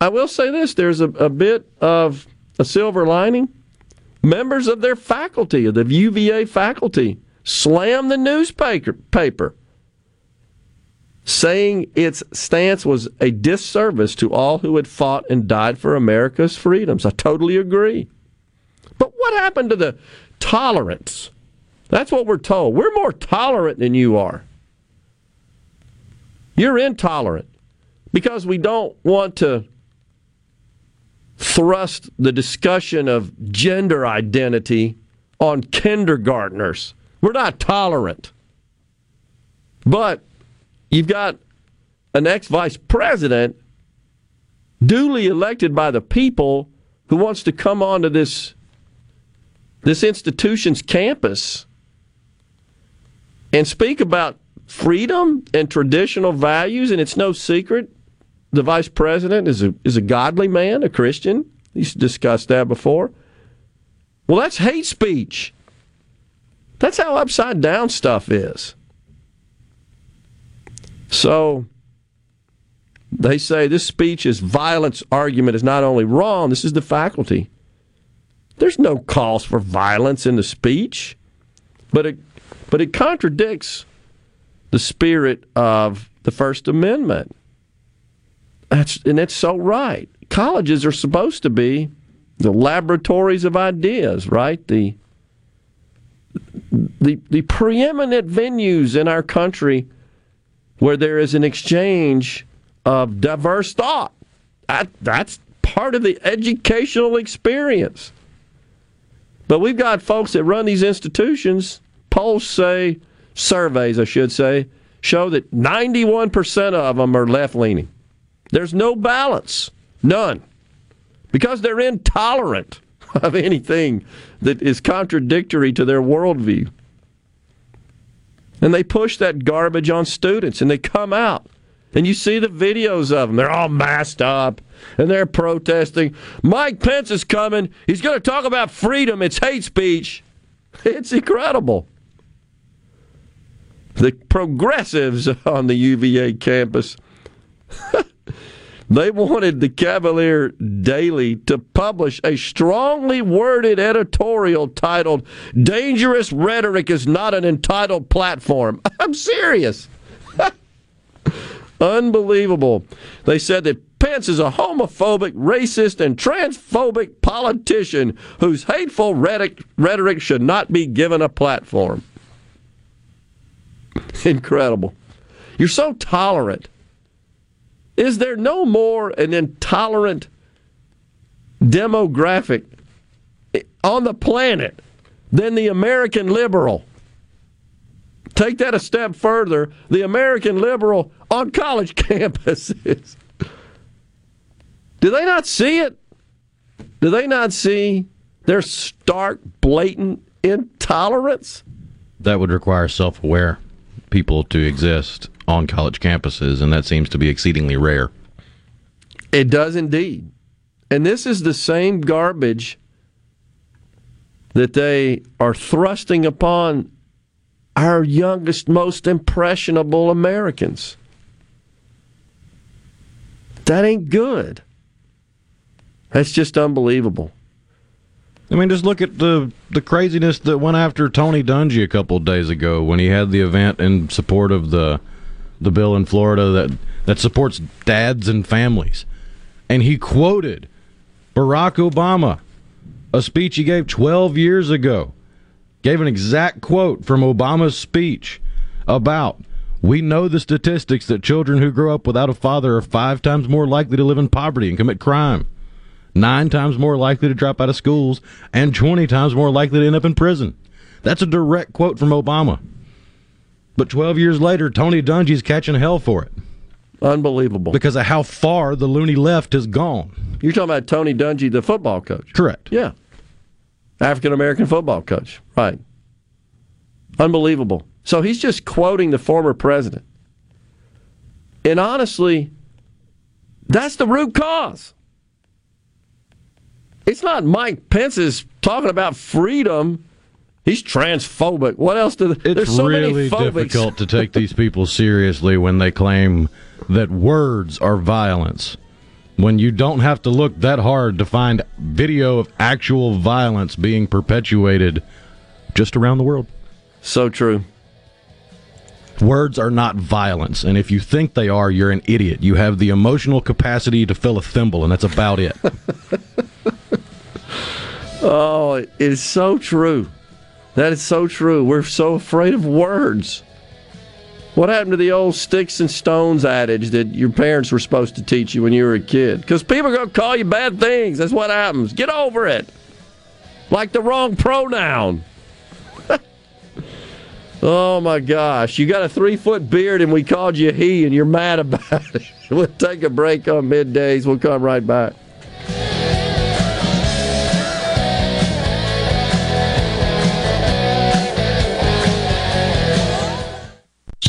I will say this there's a, a bit of a silver lining. Members of their faculty, of the UVA faculty, slammed the newspaper paper, saying its stance was a disservice to all who had fought and died for America's freedoms. I totally agree. But what happened to the tolerance? That's what we're told. We're more tolerant than you are. You're intolerant because we don't want to thrust the discussion of gender identity on kindergartners. We're not tolerant. But you've got an ex vice president duly elected by the people who wants to come onto this this institution's campus and speak about freedom and traditional values and it's no secret the vice president is a is a godly man, a Christian. He's discussed that before. Well, that's hate speech. That's how upside down stuff is. So they say this speech is violence argument is not only wrong, this is the faculty. There's no cause for violence in the speech, but it but it contradicts the spirit of the First Amendment. That's and it's so right. Colleges are supposed to be the laboratories of ideas, right? The the the preeminent venues in our country where there is an exchange of diverse thought. That, that's part of the educational experience. But we've got folks that run these institutions, polls say, surveys, I should say, show that 91% of them are left leaning. There's no balance, none, because they're intolerant of anything that is contradictory to their worldview. And they push that garbage on students and they come out. And you see the videos of them. They're all masked up and they're protesting. Mike Pence is coming. He's going to talk about freedom. It's hate speech. It's incredible. The progressives on the UVA campus. They wanted the Cavalier Daily to publish a strongly worded editorial titled Dangerous Rhetoric is Not an Entitled Platform. I'm serious. Unbelievable. They said that Pence is a homophobic, racist, and transphobic politician whose hateful rhetoric, should not be given a platform. Incredible. You're so tolerant. Is there no more an intolerant demographic on the planet than the American liberal? Take that a step further the American liberal on college campuses. Do they not see it? Do they not see their stark, blatant intolerance? That would require self aware people to exist on college campuses, and that seems to be exceedingly rare. It does indeed. And this is the same garbage that they are thrusting upon our youngest, most impressionable Americans. That ain't good. That's just unbelievable. I mean, just look at the the craziness that went after Tony Dungy a couple of days ago when he had the event in support of the the bill in Florida that that supports dads and families, and he quoted Barack Obama, a speech he gave 12 years ago, gave an exact quote from Obama's speech about we know the statistics that children who grow up without a father are five times more likely to live in poverty and commit crime nine times more likely to drop out of schools, and 20 times more likely to end up in prison. That's a direct quote from Obama. But 12 years later, Tony Dungy's catching hell for it. Unbelievable. Because of how far the loony left has gone. You're talking about Tony Dungy, the football coach. Correct. Yeah. African American football coach. Right. Unbelievable. So he's just quoting the former president. And honestly, that's the root cause. It's not Mike Pence is talking about freedom. He's transphobic. What else do they, It's so really difficult to take these people seriously when they claim that words are violence. When you don't have to look that hard to find video of actual violence being perpetuated just around the world. So true. Words are not violence, and if you think they are, you're an idiot. You have the emotional capacity to fill a thimble, and that's about it. Oh, it is so true. That is so true. We're so afraid of words. What happened to the old sticks and stones adage that your parents were supposed to teach you when you were a kid? Because people are going to call you bad things. That's what happens. Get over it. Like the wrong pronoun. oh my gosh. You got a three foot beard and we called you he and you're mad about it. we'll take a break on middays. We'll come right back.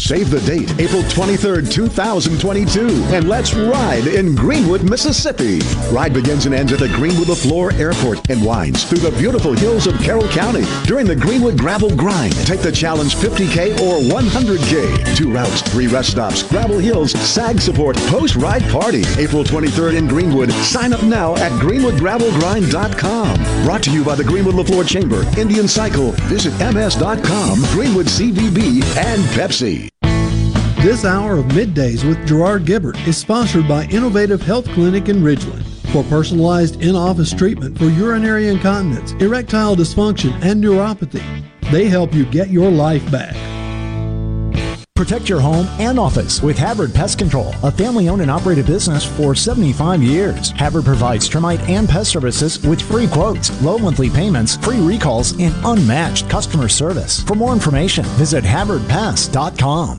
Save the date, April 23rd, 2022, and let's ride in Greenwood, Mississippi. Ride begins and ends at the Greenwood Leflore Airport and winds through the beautiful hills of Carroll County. During the Greenwood Gravel Grind, take the challenge 50K or 100K. Two routes, three rest stops, Gravel Hills, SAG support, post-ride party. April 23rd in Greenwood. Sign up now at greenwoodgravelgrind.com. Brought to you by the Greenwood Leflore Chamber, Indian Cycle, visit ms.com, Greenwood CVB, and Pepsi. This hour of Middays with Gerard Gibert is sponsored by Innovative Health Clinic in Ridgeland. For personalized in-office treatment for urinary incontinence, erectile dysfunction, and neuropathy, they help you get your life back. Protect your home and office with Havard Pest Control, a family owned and operated business for 75 years. Havard provides termite and pest services with free quotes, low monthly payments, free recalls, and unmatched customer service. For more information, visit HavardPest.com.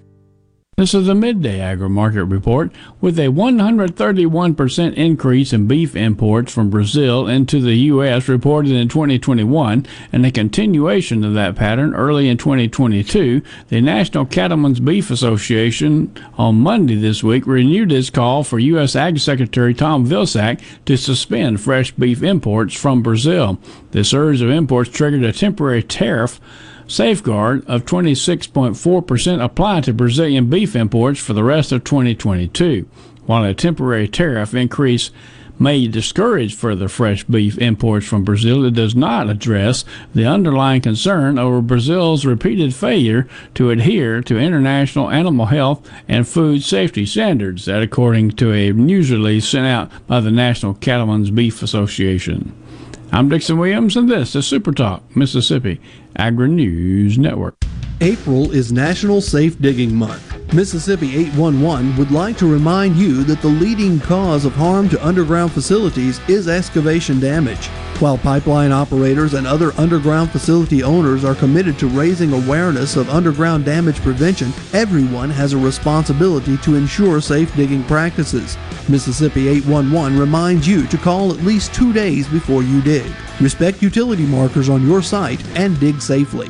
This is a midday agri market report with a 131% increase in beef imports from Brazil into the U.S. reported in 2021 and a continuation of that pattern early in 2022. The National Cattlemen's Beef Association on Monday this week renewed its call for U.S. Ag Secretary Tom Vilsack to suspend fresh beef imports from Brazil. The surge of imports triggered a temporary tariff safeguard of 26.4% applied to Brazilian beef imports for the rest of 2022. While a temporary tariff increase may discourage further fresh beef imports from Brazil, it does not address the underlying concern over Brazil's repeated failure to adhere to international animal health and food safety standards, that according to a news release sent out by the National Cattlemen's Beef Association. I'm Dixon Williams, and this is Super Talk, Mississippi Agri News Network. April is National Safe Digging Month. Mississippi 811 would like to remind you that the leading cause of harm to underground facilities is excavation damage. While pipeline operators and other underground facility owners are committed to raising awareness of underground damage prevention, everyone has a responsibility to ensure safe digging practices. Mississippi 811 reminds you to call at least two days before you dig. Respect utility markers on your site and dig safely.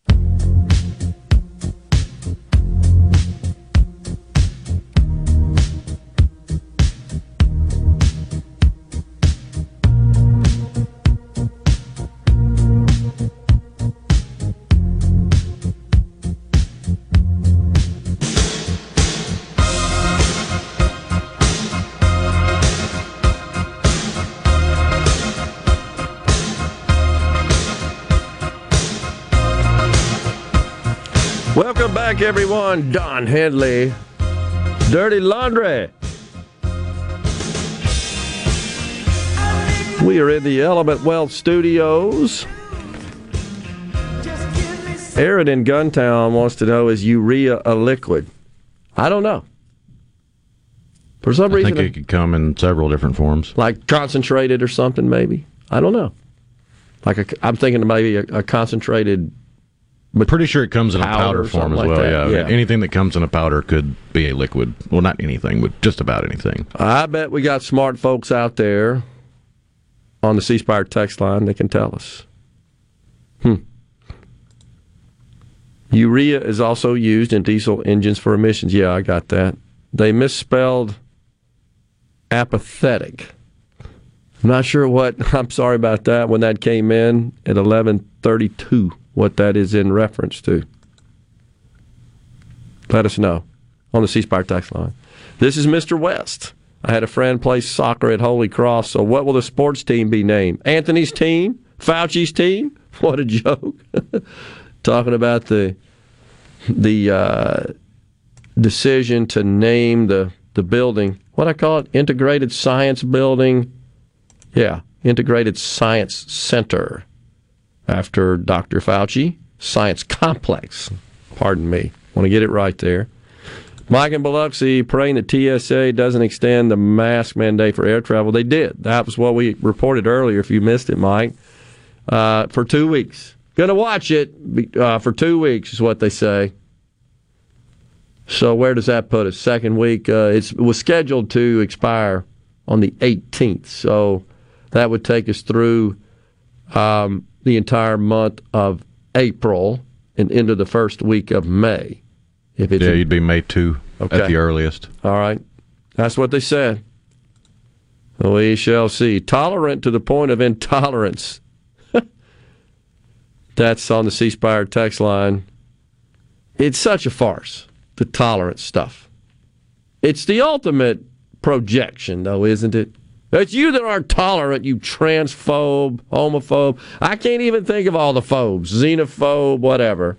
Back, everyone. Don Henley, Dirty Laundry. We are in the Element Wealth Studios. Aaron in Guntown wants to know is urea a liquid? I don't know. For some reason I reason, think it could come in several different forms. like concentrated or something, maybe. I don't know. Like a, I'm thinking maybe a, a concentrated. But pretty sure it comes in a powder powder form as like well. that. yeah. Yeah. anything that comes in a powder could be a liquid. Well, not anything, but just about anything. I bet we got smart folks out there on the C Spire text line that can tell us. Hmm. Urea is also used in diesel engines for emissions. Yeah, I got that. They misspelled apathetic. I'm not sure what. I'm sorry about that. When that came in at 11:32, what that is in reference to. Let us know on the C Spire text line. This is Mr. West. I had a friend play soccer at Holy Cross. So, what will the sports team be named? Anthony's team? Fauci's team? What a joke! Talking about the the uh, decision to name the the building. What I call it? Integrated Science Building. Yeah, Integrated Science Center after Dr. Fauci. Science Complex. Pardon me. Want to get it right there. Mike and Biloxi praying that TSA doesn't extend the mask mandate for air travel. They did. That was what we reported earlier. If you missed it, Mike, uh, for two weeks. Going to watch it uh, for two weeks is what they say. So where does that put us? Second week. Uh, it was scheduled to expire on the 18th. So that would take us through um, the entire month of April and into the first week of May. If it's yeah, you'd be May two okay. at the earliest. All right, that's what they said. We shall see. Tolerant to the point of intolerance. that's on the C Spire text line. It's such a farce the tolerance stuff. It's the ultimate projection, though, isn't it? It's you that aren't tolerant, you transphobe, homophobe. I can't even think of all the phobes, xenophobe, whatever.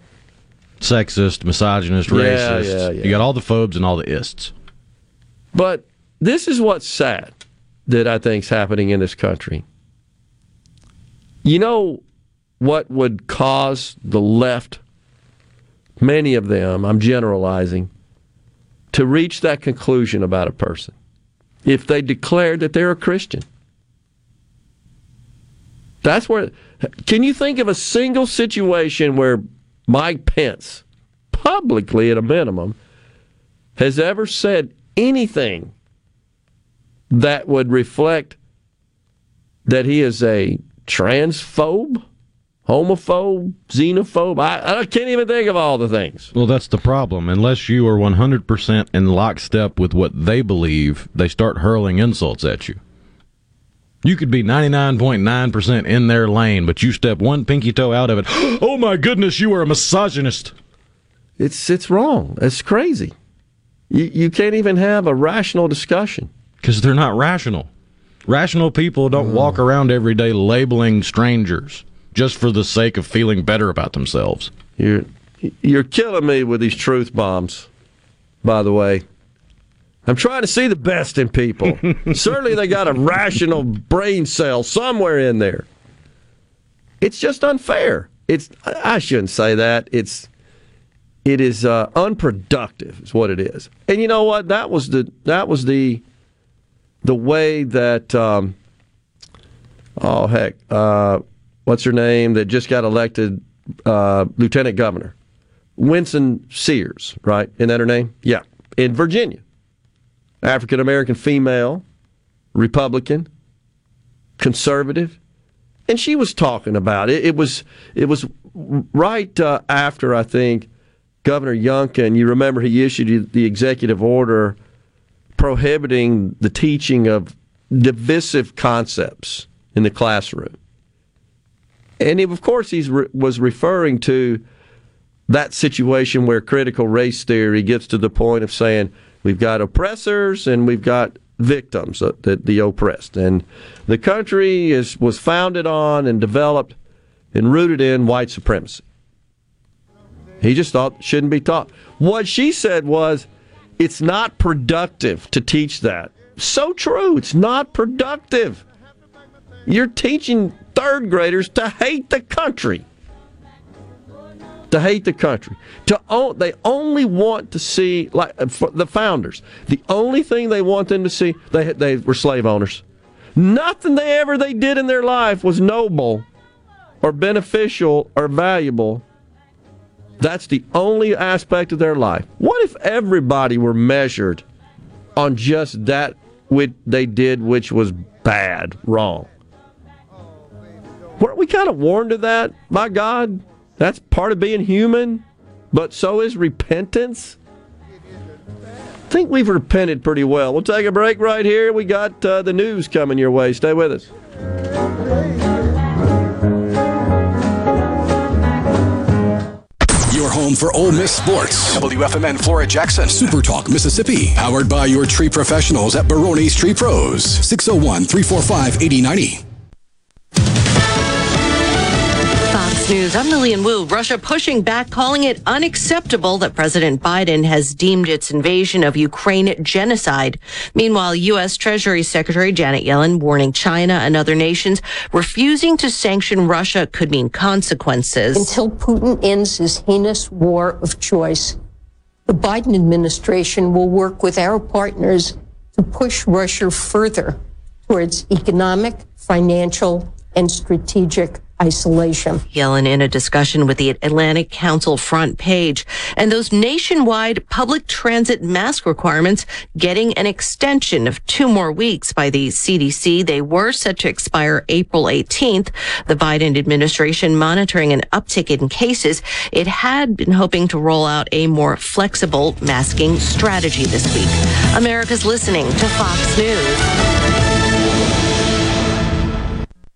Sexist, misogynist, yeah, racist. Yeah, yeah. You got all the phobes and all the ists. But this is what's sad that I think is happening in this country. You know what would cause the left many of them, I'm generalizing, to reach that conclusion about a person if they declare that they're a Christian. That's where. Can you think of a single situation where Mike Pence, publicly at a minimum, has ever said anything that would reflect that he is a transphobe? Homophobe, xenophobe. I, I, can't even think of all the things. Well, that's the problem. Unless you are 100% in lockstep with what they believe, they start hurling insults at you. You could be 99.9% in their lane, but you step one pinky toe out of it. oh my goodness, you are a misogynist. It's it's wrong. It's crazy. You you can't even have a rational discussion because they're not rational. Rational people don't mm. walk around every day labeling strangers just for the sake of feeling better about themselves. You're you're killing me with these truth bombs. By the way, I'm trying to see the best in people. Certainly, they got a rational brain cell somewhere in there. It's just unfair. It's I shouldn't say that. It's it is uh, unproductive. Is what it is. And you know what? That was the that was the the way that. Um, oh heck. Uh, what's her name that just got elected uh, lieutenant governor, Winsome Sears, right? Isn't that her name? Yeah, in Virginia, African American female, Republican, conservative, and she was talking about it. It was it was right uh, after I think Governor Youngkin. You remember he issued the executive order prohibiting the teaching of divisive concepts in the classroom. And of course, he re- was referring to that situation where critical race theory gets to the point of saying we've got oppressors and we've got victims, the, the oppressed. And the country is, was founded on and developed and rooted in white supremacy. He just thought shouldn't be taught. What she said was, it's not productive to teach that. So true. It's not productive. You're teaching third graders to hate the country. To hate the country. To they only want to see like uh, the founders. The only thing they want them to see they they were slave owners. Nothing they ever they did in their life was noble or beneficial or valuable. That's the only aspect of their life. What if everybody were measured on just that which they did which was bad, wrong? Weren't we kind of warned of that? My God, that's part of being human, but so is repentance. I think we've repented pretty well. We'll take a break right here. We got uh, the news coming your way. Stay with us. Your home for Ole Miss sports. WFMN Flora Jackson. Super Talk Mississippi. Powered by your tree professionals at Barone's Tree Pros. 601 345 8090. News. I'm Lillian Wu. Russia pushing back, calling it unacceptable that President Biden has deemed its invasion of Ukraine genocide. Meanwhile, U.S. Treasury Secretary Janet Yellen warning China and other nations refusing to sanction Russia could mean consequences. Until Putin ends his heinous war of choice, the Biden administration will work with our partners to push Russia further towards economic, financial, and strategic isolation. Yellen in a discussion with the Atlantic Council front page. And those nationwide public transit mask requirements getting an extension of two more weeks by the CDC. They were set to expire April 18th. The Biden administration monitoring an uptick in cases. It had been hoping to roll out a more flexible masking strategy this week. America's listening to Fox News.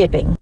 shipping.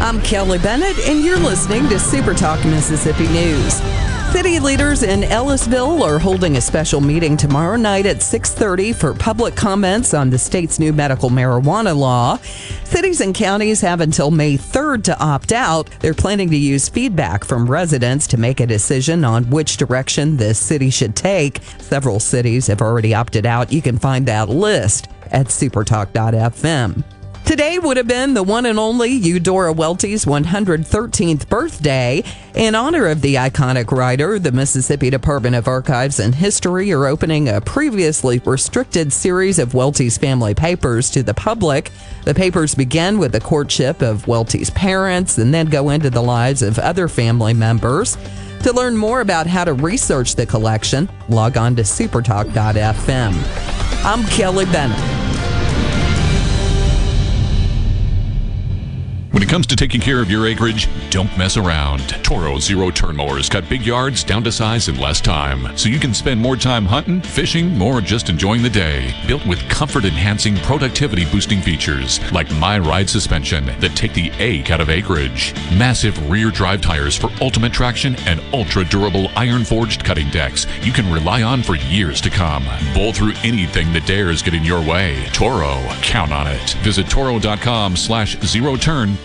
I'm Kelly Bennett, and you're listening to Super Talk Mississippi News. City leaders in Ellisville are holding a special meeting tomorrow night at 6:30 for public comments on the state's new medical marijuana law. Cities and counties have until May 3rd to opt out. They're planning to use feedback from residents to make a decision on which direction the city should take. Several cities have already opted out. You can find that list at supertalk.fm. Today would have been the one and only Eudora Welty's 113th birthday. In honor of the iconic writer, the Mississippi Department of Archives and History are opening a previously restricted series of Welty's family papers to the public. The papers begin with the courtship of Welty's parents and then go into the lives of other family members. To learn more about how to research the collection, log on to supertalk.fm. I'm Kelly Bennett. When it comes to taking care of your acreage, don't mess around. Toro Zero Turn Mowers cut big yards down to size in less time, so you can spend more time hunting, fishing, or just enjoying the day. Built with comfort enhancing, productivity boosting features like My Ride suspension that take the ache out of acreage, massive rear drive tires for ultimate traction, and ultra durable iron forged cutting decks you can rely on for years to come. Bowl through anything that dares get in your way. Toro, count on it. Visit toro.com slash zero turn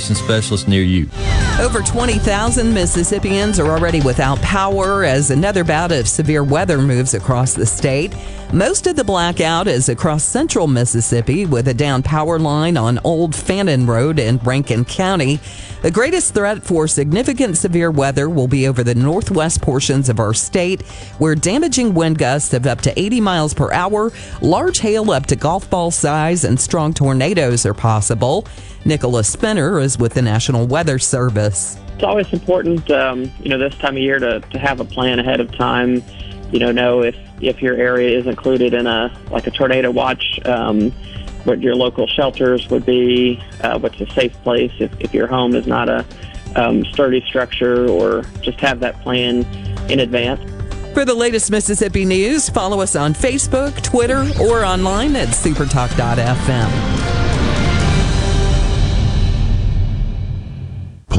specialist near you. Over 20,000 Mississippians are already without power as another bout of severe weather moves across the state. Most of the blackout is across central Mississippi with a down power line on Old Fannin Road in Rankin County. The greatest threat for significant severe weather will be over the northwest portions of our state, where damaging wind gusts of up to 80 miles per hour, large hail up to golf ball size, and strong tornadoes are possible. Nicholas Spinner is with the National Weather Service. It's always important, um, you know, this time of year to, to have a plan ahead of time you know, know if if your area is included in a like a tornado watch. Um, what your local shelters would be, uh, what's a safe place if, if your home is not a um, sturdy structure, or just have that plan in advance. For the latest Mississippi news, follow us on Facebook, Twitter, or online at supertalk.fm.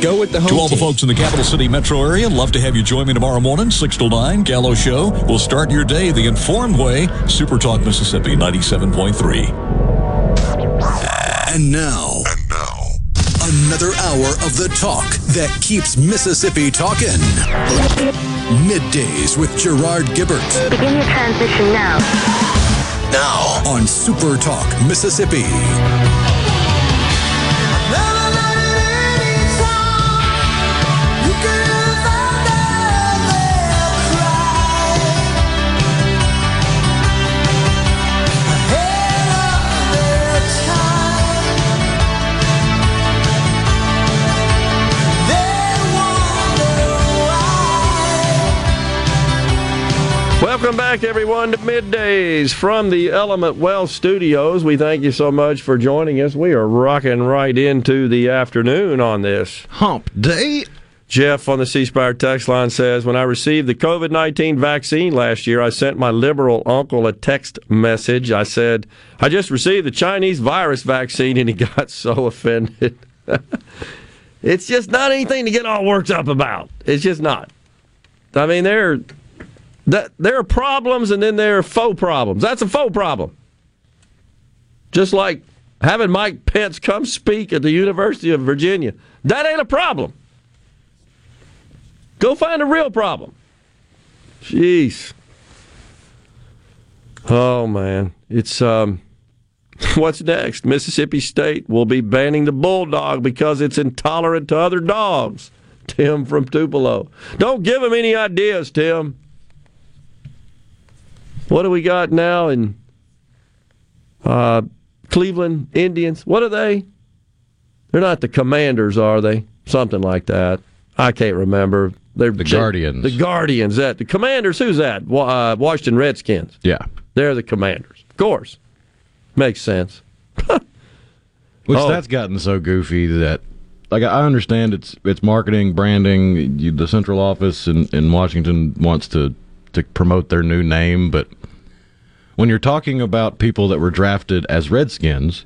Go with the home To all the folks in the capital city metro area, love to have you join me tomorrow morning, 6 to 9, Gallo Show. We'll start your day the informed way. Super Talk Mississippi 97.3. And now, and now, another hour of the talk that keeps Mississippi talking. Middays with Gerard Gibert. Begin your transition now. Now on Super Talk Mississippi. Welcome back, everyone, to Middays from the Element Wealth Studios. We thank you so much for joining us. We are rocking right into the afternoon on this hump day. Jeff on the C Spire text line says, When I received the COVID 19 vaccine last year, I sent my liberal uncle a text message. I said, I just received the Chinese virus vaccine, and he got so offended. it's just not anything to get all worked up about. It's just not. I mean, there, that, there are problems, and then there are faux problems. That's a faux problem. Just like having Mike Pence come speak at the University of Virginia. That ain't a problem. Go find a real problem. Jeez. Oh man, it's um what's next? Mississippi State will be banning the bulldog because it's intolerant to other dogs. Tim from Tupelo. Don't give him any ideas, Tim. What do we got now in uh, Cleveland Indians? What are they? They're not the Commanders, are they? Something like that. I can't remember. They're The Guardians. The Guardians. That the Commanders. Who's that? Uh, Washington Redskins. Yeah. They're the Commanders. Of course. Makes sense. Which Oh. that's gotten so goofy that, like, I understand it's it's marketing, branding. You, the central office in, in Washington wants to to promote their new name, but when you're talking about people that were drafted as Redskins,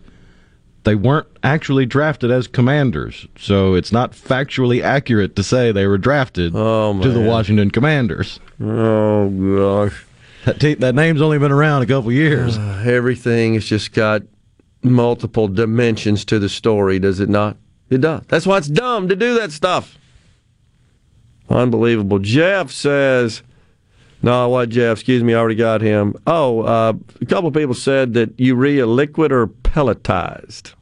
they weren't actually drafted as Commanders, so it's not factually accurate to say they were drafted to the. Washington Commanders. Oh gosh, that te- that name's only been around a couple years. Uh, everything has just got multiple dimensions to the story, does it not? It does. That's why it's dumb to do that stuff. Unbelievable. Jeff says, no, what Jeff? Excuse me, I already got him. Oh, uh, a couple of people said that urea liquid or pelletized.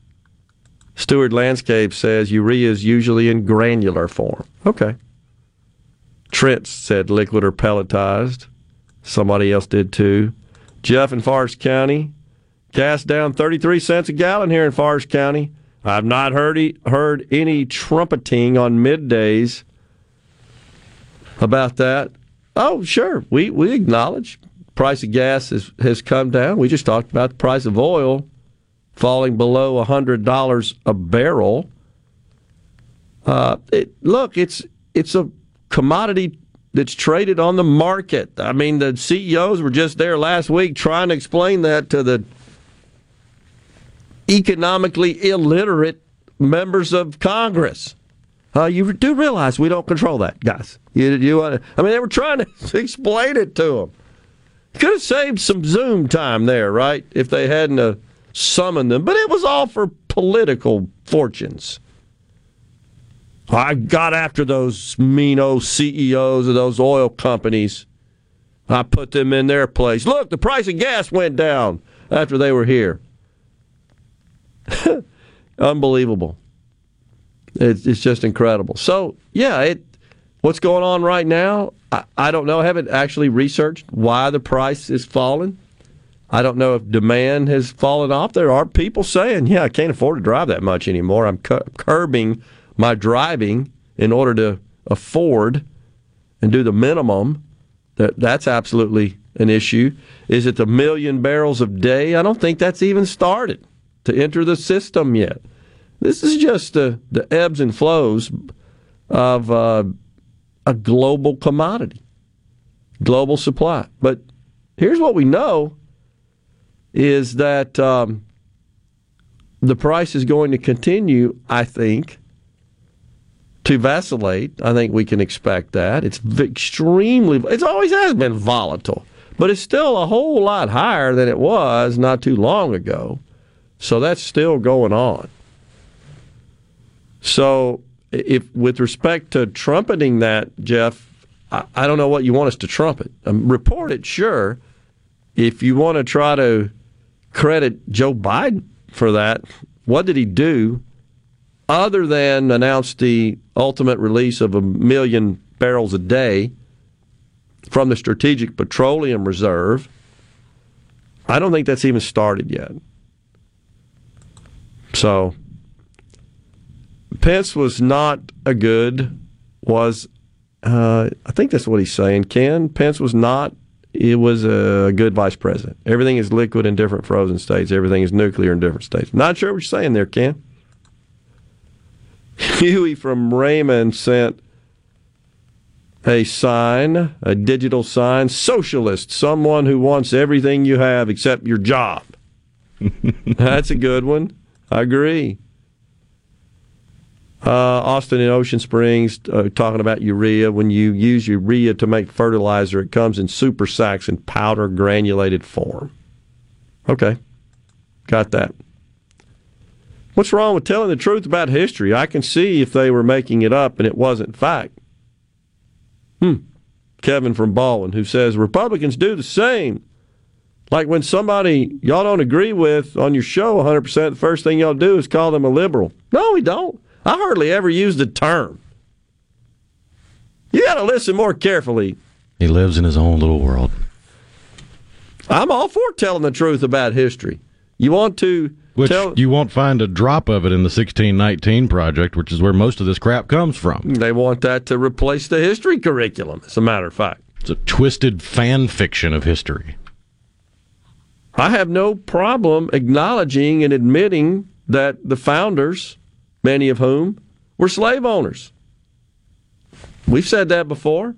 Stewart Landscape says urea is usually in granular form. Okay. Trent said liquid or pelletized. Somebody else did too. Jeff in Forest County. Gas down 33 cents a gallon here in Forest County. I've not heard, heard any trumpeting on middays about that. Oh, sure. We, we acknowledge price of gas has, has come down. We just talked about the price of oil falling below $100 a barrel. Uh, it, look, it's it's a commodity that's traded on the market. I mean, the CEOs were just there last week trying to explain that to the economically illiterate members of Congress. Uh, you do realize we don't control that, guys. You, you, I mean, they were trying to explain it to them. Could have saved some Zoom time there, right? If they hadn't uh, summoned them, but it was all for political fortunes. I got after those mean old CEOs of those oil companies. I put them in their place. Look, the price of gas went down after they were here. Unbelievable. It's, it's just incredible. So, yeah, it what's going on right now, I, I don't know. I haven't actually researched why the price is falling. I don't know if demand has fallen off. There are people saying, yeah, I can't afford to drive that much anymore. I'm curbing my driving in order to afford and do the minimum. That that's absolutely an issue. Is it the million barrels a day? I don't think that's even started to enter the system yet. This is just the, the ebbs and flows of uh, a global commodity, global supply. But here's what we know is that um, the price is going to continue, I think, to vacillate. I think we can expect that. It's extremely, it always has been volatile, but it's still a whole lot higher than it was not too long ago. So that's still going on. So, if with respect to trumpeting that, Jeff, I, I don't know what you want us to trumpet. Um, report it, sure. If you want to try to credit Joe Biden for that, what did he do other than announce the ultimate release of a million barrels a day from the Strategic Petroleum Reserve? I don't think that's even started yet. So Pence was not a good, was, uh, I think that's what he's saying, Ken. Pence was not, it was a good vice president. Everything is liquid in different frozen states, everything is nuclear in different states. Not sure what you're saying there, Ken. Huey from Raymond sent a sign, a digital sign, socialist, someone who wants everything you have except your job. That's a good one. I agree. Uh, Austin in Ocean Springs uh, talking about urea. When you use urea to make fertilizer, it comes in super sacks in powder granulated form. Okay, got that. What's wrong with telling the truth about history? I can see if they were making it up and it wasn't fact. Hmm. Kevin from Baldwin, who says Republicans do the same. Like when somebody y'all don't agree with on your show 100%, the first thing y'all do is call them a liberal. No, we don't. I hardly ever use the term. You got to listen more carefully. He lives in his own little world. I'm all for telling the truth about history. You want to which tell, you won't find a drop of it in the 1619 project, which is where most of this crap comes from. They want that to replace the history curriculum, as a matter of fact. It's a twisted fan fiction of history. I have no problem acknowledging and admitting that the founders many of whom were slave owners. We've said that before.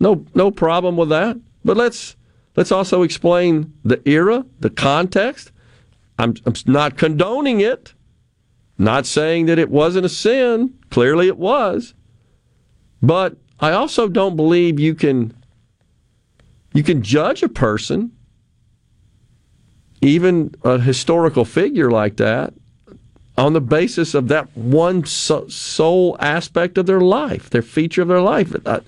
No, no problem with that. But let's let's also explain the era, the context. I'm, I'm not condoning it. Not saying that it wasn't a sin. Clearly, it was. But I also don't believe you can you can judge a person, even a historical figure like that, on the basis of that one so, sole aspect of their life, their feature of their life. Uh,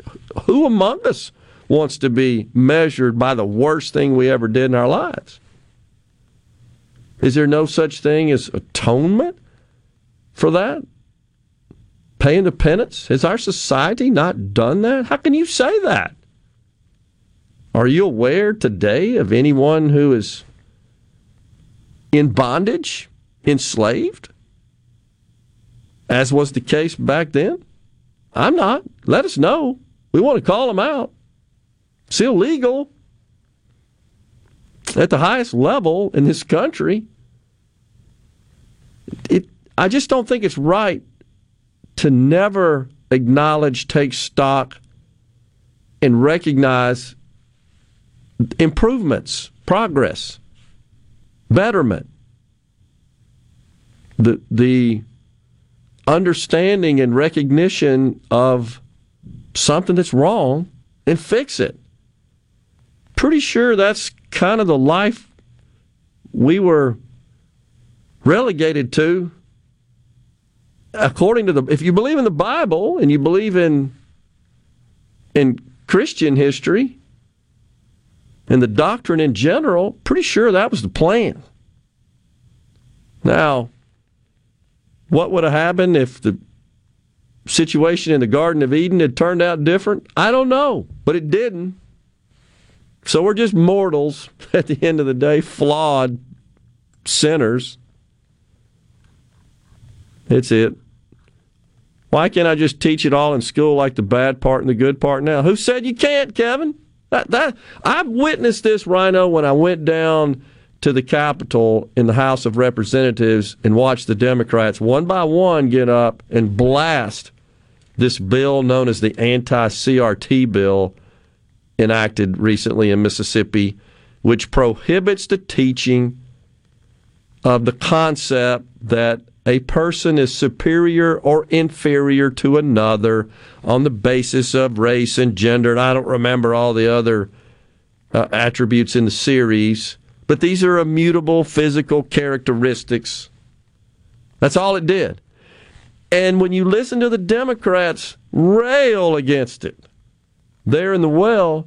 who among us wants to be measured by the worst thing we ever did in our lives? Is there no such thing as atonement for that? Paying the penance? Has our society not done that? How can you say that? Are you aware today of anyone who is in bondage, enslaved? As was the case back then? I'm not. Let us know. We want to call them out. It's illegal at the highest level in this country. It, I just don't think it's right to never acknowledge, take stock and recognize improvements, progress, betterment. The the understanding and recognition of something that's wrong and fix it. Pretty sure that's kind of the life we were relegated to according to the if you believe in the Bible and you believe in in Christian history and the doctrine in general, pretty sure that was the plan. Now, what would have happened if the situation in the Garden of Eden had turned out different? I don't know, but it didn't. So we're just mortals at the end of the day, flawed sinners. That's it. Why can't I just teach it all in school like the bad part and the good part now? Who said you can't, Kevin? That, that I've witnessed this, Rhino, when I went down to the Capitol in the House of Representatives and watch the Democrats one by one get up and blast this bill known as the anti CRT bill enacted recently in Mississippi, which prohibits the teaching of the concept that a person is superior or inferior to another on the basis of race and gender. And I don't remember all the other uh, attributes in the series, but these are immutable physical characteristics. That's all it did. And when you listen to the Democrats rail against it, there in the well,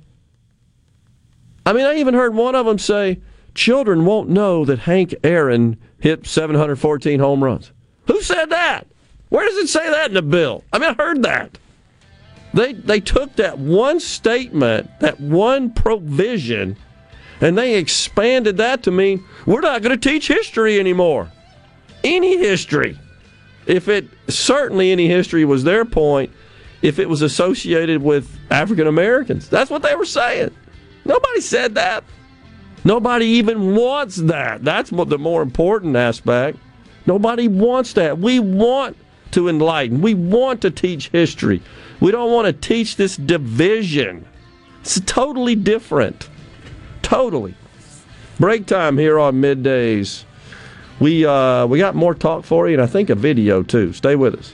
I mean, I even heard one of them say, children won't know that Hank Aaron hit 714 home runs. Who said that? Where does it say that in the bill? I mean, I heard that. They they took that one statement, that one provision, and they expanded that to mean we're not going to teach history anymore. Any history. If it certainly any history was their point, if it was associated with African Americans. That's what they were saying. Nobody said that. Nobody even wants that. That's what the more important aspect. Nobody wants that. We want to enlighten. We want to teach history. We don't want to teach this division. It's totally different. Totally. Break time here on middays. We uh, we got more talk for you, and I think a video too. Stay with us.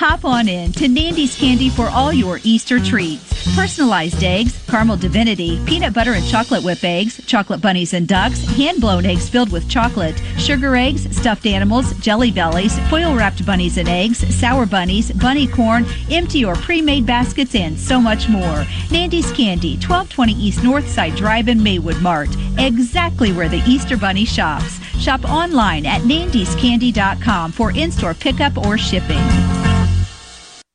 Hop on in to Nandy's Candy for all your Easter treats. Personalized eggs, caramel divinity, peanut butter and chocolate whip eggs, chocolate bunnies and ducks, hand blown eggs filled with chocolate, sugar eggs, stuffed animals, jelly bellies, foil wrapped bunnies and eggs, sour bunnies, bunny corn, empty or pre made baskets, and so much more. Nandy's Candy, 1220 East Northside Drive in Maywood Mart, exactly where the Easter Bunny shops. Shop online at nandyscandy.com for in store pickup or shipping.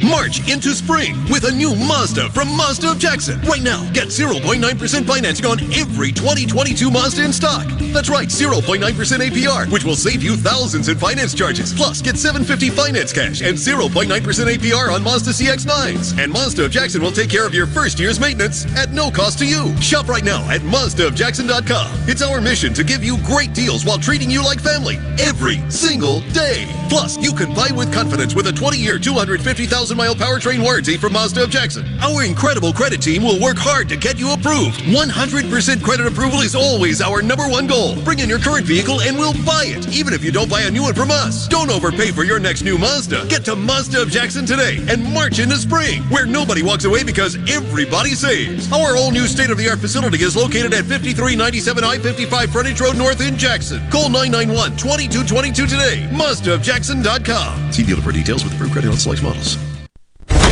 March into spring with a new Mazda from Mazda of Jackson. Right now, get 0.9% financing on every 2022 Mazda in stock. That's right, 0.9% APR, which will save you thousands in finance charges. Plus, get 750 finance cash and 0.9% APR on Mazda CX-9s. And Mazda of Jackson will take care of your first year's maintenance at no cost to you. Shop right now at MazdaofJackson.com. It's our mission to give you great deals while treating you like family every single day. Plus, you can buy with confidence with a 20-year, 250,000 mile powertrain warranty from Mazda of Jackson. Our incredible credit team will work hard to get you approved. 100% credit approval is always our number one goal. Bring in your current vehicle and we'll buy it, even if you don't buy a new one from us. Don't overpay for your next new Mazda. Get to Mazda of Jackson today and march into spring, where nobody walks away because everybody saves. Our all new state of the art facility is located at 5397 I 55 Frontage Road North in Jackson. Call 991 2222 today. MazdaofJackson.com. See dealer for details with approved credit on select models.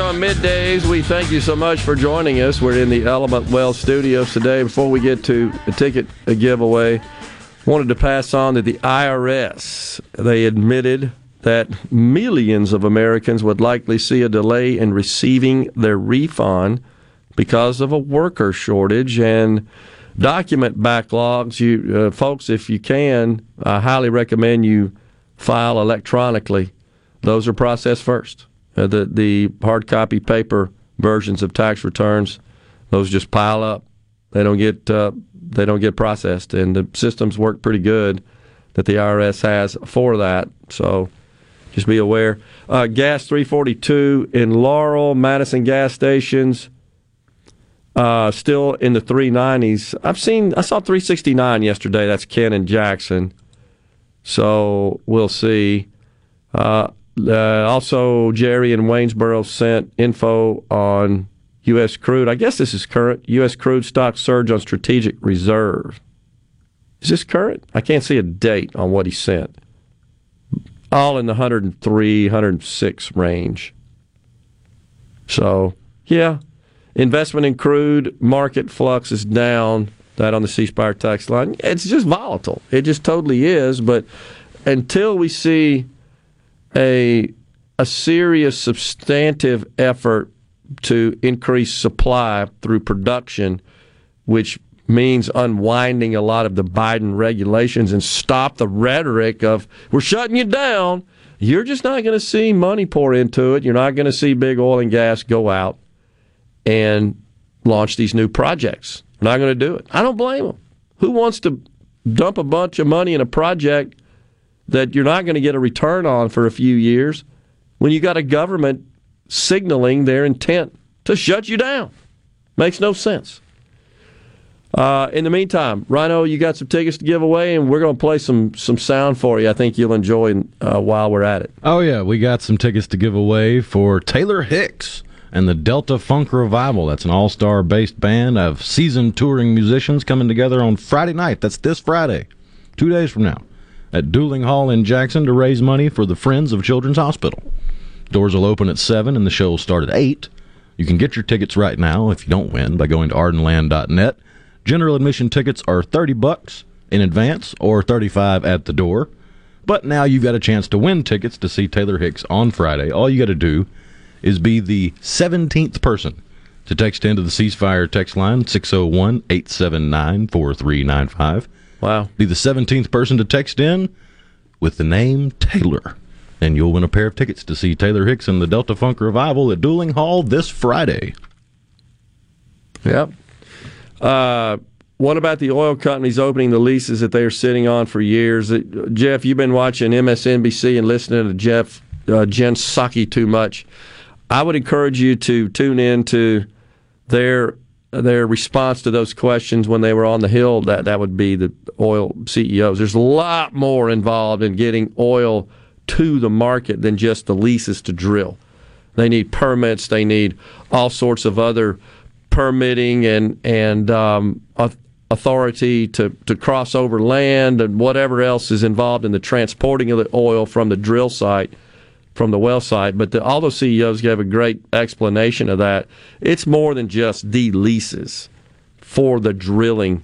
On middays. We thank you so much for joining us. We're in the Element Wealth studios today. Before we get to the ticket a giveaway, wanted to pass on to the IRS. They admitted that millions of Americans would likely see a delay in receiving their refund because of a worker shortage and document backlogs. You uh, folks, if you can, I highly recommend you file electronically. Those are processed first. Uh, the the hard copy paper versions of tax returns, those just pile up. They don't get uh, they don't get processed, and the systems work pretty good that the IRS has for that. So just be aware. Uh, gas 342 in Laurel, Madison gas stations. Uh, still in the 390s. I've seen, I saw 369 yesterday. That's Ken and Jackson. So we'll see. Uh, uh, also, Jerry in Waynesboro sent info on U.S. crude. I guess this is current. U.S. crude stock surge on strategic reserve. Is this current? I can't see a date on what he sent. All in the 103, 106 range. So, yeah, investment in crude market flux is down. That on the C Spire tax line. It's just volatile. It just totally is. But until we see a a serious substantive effort to increase supply through production, which means unwinding a lot of the Biden regulations and stop the rhetoric of we're shutting you down. You're just not going to see money pour into it. You're not going to see big oil and gas go out and launch these new projects. They're not going to do it. I don't blame them. Who wants to dump a bunch of money in a project that you're not going to get a return on for a few years when you got a government signaling their intent to shut you down? Makes no sense. Uh, in the meantime, Rhino, you got some tickets to give away, and we're going to play some some sound for you. I think you'll enjoy uh, while we're at it. Oh yeah, we got some tickets to give away for Taylor Hicks and the Delta Funk Revival. That's an all-star based band of seasoned touring musicians coming together on Friday night. That's this Friday, two days from now, at Duling Hall in Jackson to raise money for the Friends of Children's Hospital. Doors will open at seven, and the show will start at eight. You can get your tickets right now if you don't win by going to ardenland.net. General admission tickets are 30 bucks in advance or 35 at the door. But now you've got a chance to win tickets to see Taylor Hicks on Friday. All you got to do is be the 17th person to text into the C Spire text line 601 879 4395. Wow. Be the 17th person to text in with the name Taylor. And you'll win a pair of tickets to see Taylor Hicks and the Delta Funk Revival at Duling Hall this Friday. Yep. Uh, what about the oil companies opening the leases that they are sitting on for years? Uh, Jeff, you've been watching MSNBC and listening to Jeff uh, too much. I would encourage you to tune in to their their response to those questions when they were on the Hill, that, that would be the oil CEOs. There's a lot more involved in getting oil to the market than just the leases to drill. They need permits. They need all sorts of other permitting and and um, authority to, to cross over land and whatever else is involved in the transporting of the oil from the drill site, from the well site. But the, all those CEOs gave a great explanation of that. It's more than just the leases for the drilling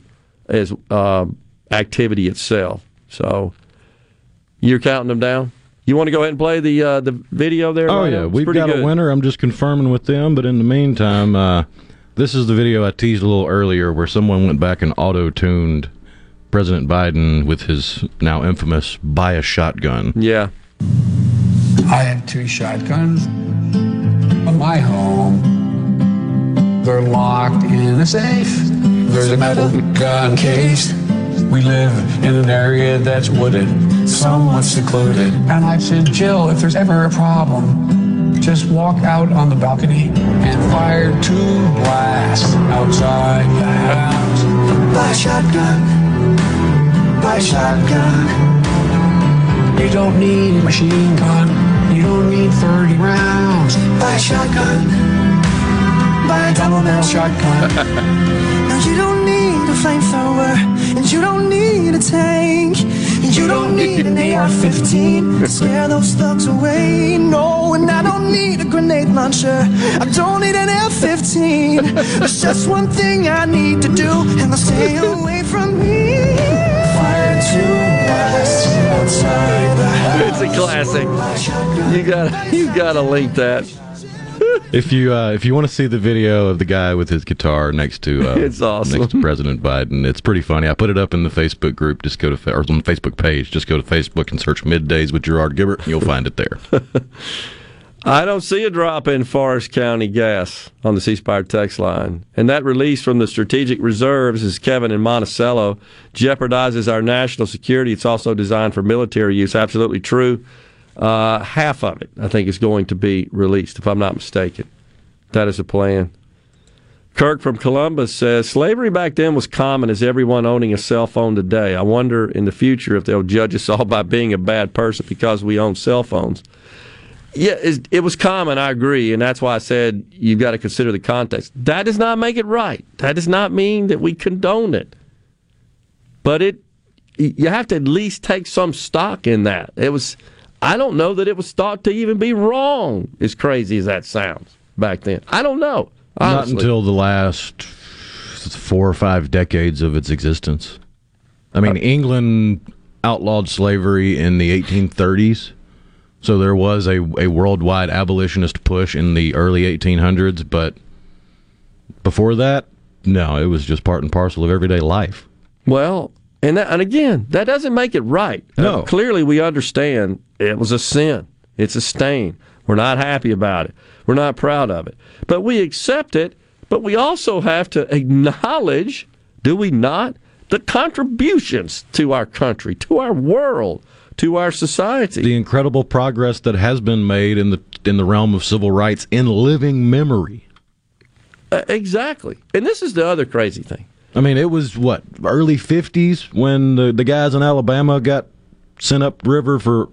as uh, activity itself. So you're counting them down. You want to go ahead and play the uh, the video there? Oh yeah, we've got good. a winner. I'm just confirming with them. But in the meantime, uh, this is the video I teased a little earlier, where someone went back and auto tuned President Biden with his now infamous "buy a shotgun." Yeah, I have two shotguns in my home. They're locked in a safe. There's a metal gun case. We live in an area that's wooded, somewhat secluded. And I said, Jill, if there's ever a problem, just walk out on the balcony and fire two blasts outside the house. Buy shotgun. Buy shotgun. You don't need a machine gun. You don't need 30 rounds. Buy a shotgun. Buy a double barrel shotgun. no, you don't need a flamethrower. And you don't need a tank. And you don't need an AR-15 to scare those thugs away. No, and I don't need a grenade launcher. I don't need an F-15. There's just one thing I need to do, and they'll stay away from me. Fire two blasts outside the It's a classic. You got you got to link that if you uh, if you want to see the video of the guy with his guitar next to uh, it's awesome. next to President Biden, it's pretty funny. I put it up in the Facebook group. Just go to or on the Facebook page. Just go to Facebook and search "Middays with Gerard Gibert." And you'll find it there. I don't see a drop in Forest County gas on the C Spire text line. And that release from the strategic reserves, is Kevin in Monticello, jeopardizes our national security. It's also designed for military use. Absolutely true. Uh, half of it, I think, is going to be released, if I'm not mistaken. That is a plan. Kirk from Columbus says slavery back then was common as everyone owning a cell phone today. I wonder in the future if they'll judge us all by being a bad person because we own cell phones. Yeah, it was common, I agree, and that's why I said you've got to consider the context. That does not make it right. That does not mean that we condone it. But it you have to at least take some stock in that. It was I don't know that it was thought to even be wrong, as crazy as that sounds back then. I don't know. Honestly. Not until the last four or five decades of its existence. I mean, uh, England outlawed slavery in the 1830s. So there was a, a worldwide abolitionist push in the early 1800s, but before that, no, it was just part and parcel of everyday life. Well, and that, and again, that doesn't make it right. No. Uh, clearly, we understand it was a sin. It's a stain. We're not happy about it. We're not proud of it. But we accept it. But we also have to acknowledge, do we not, the contributions to our country, to our world, to our society. The incredible progress that has been made in the in the realm of civil rights in living memory. Uh, exactly. And this is the other crazy thing. I mean, it was what early '50s when the the guys in Alabama got sent up river for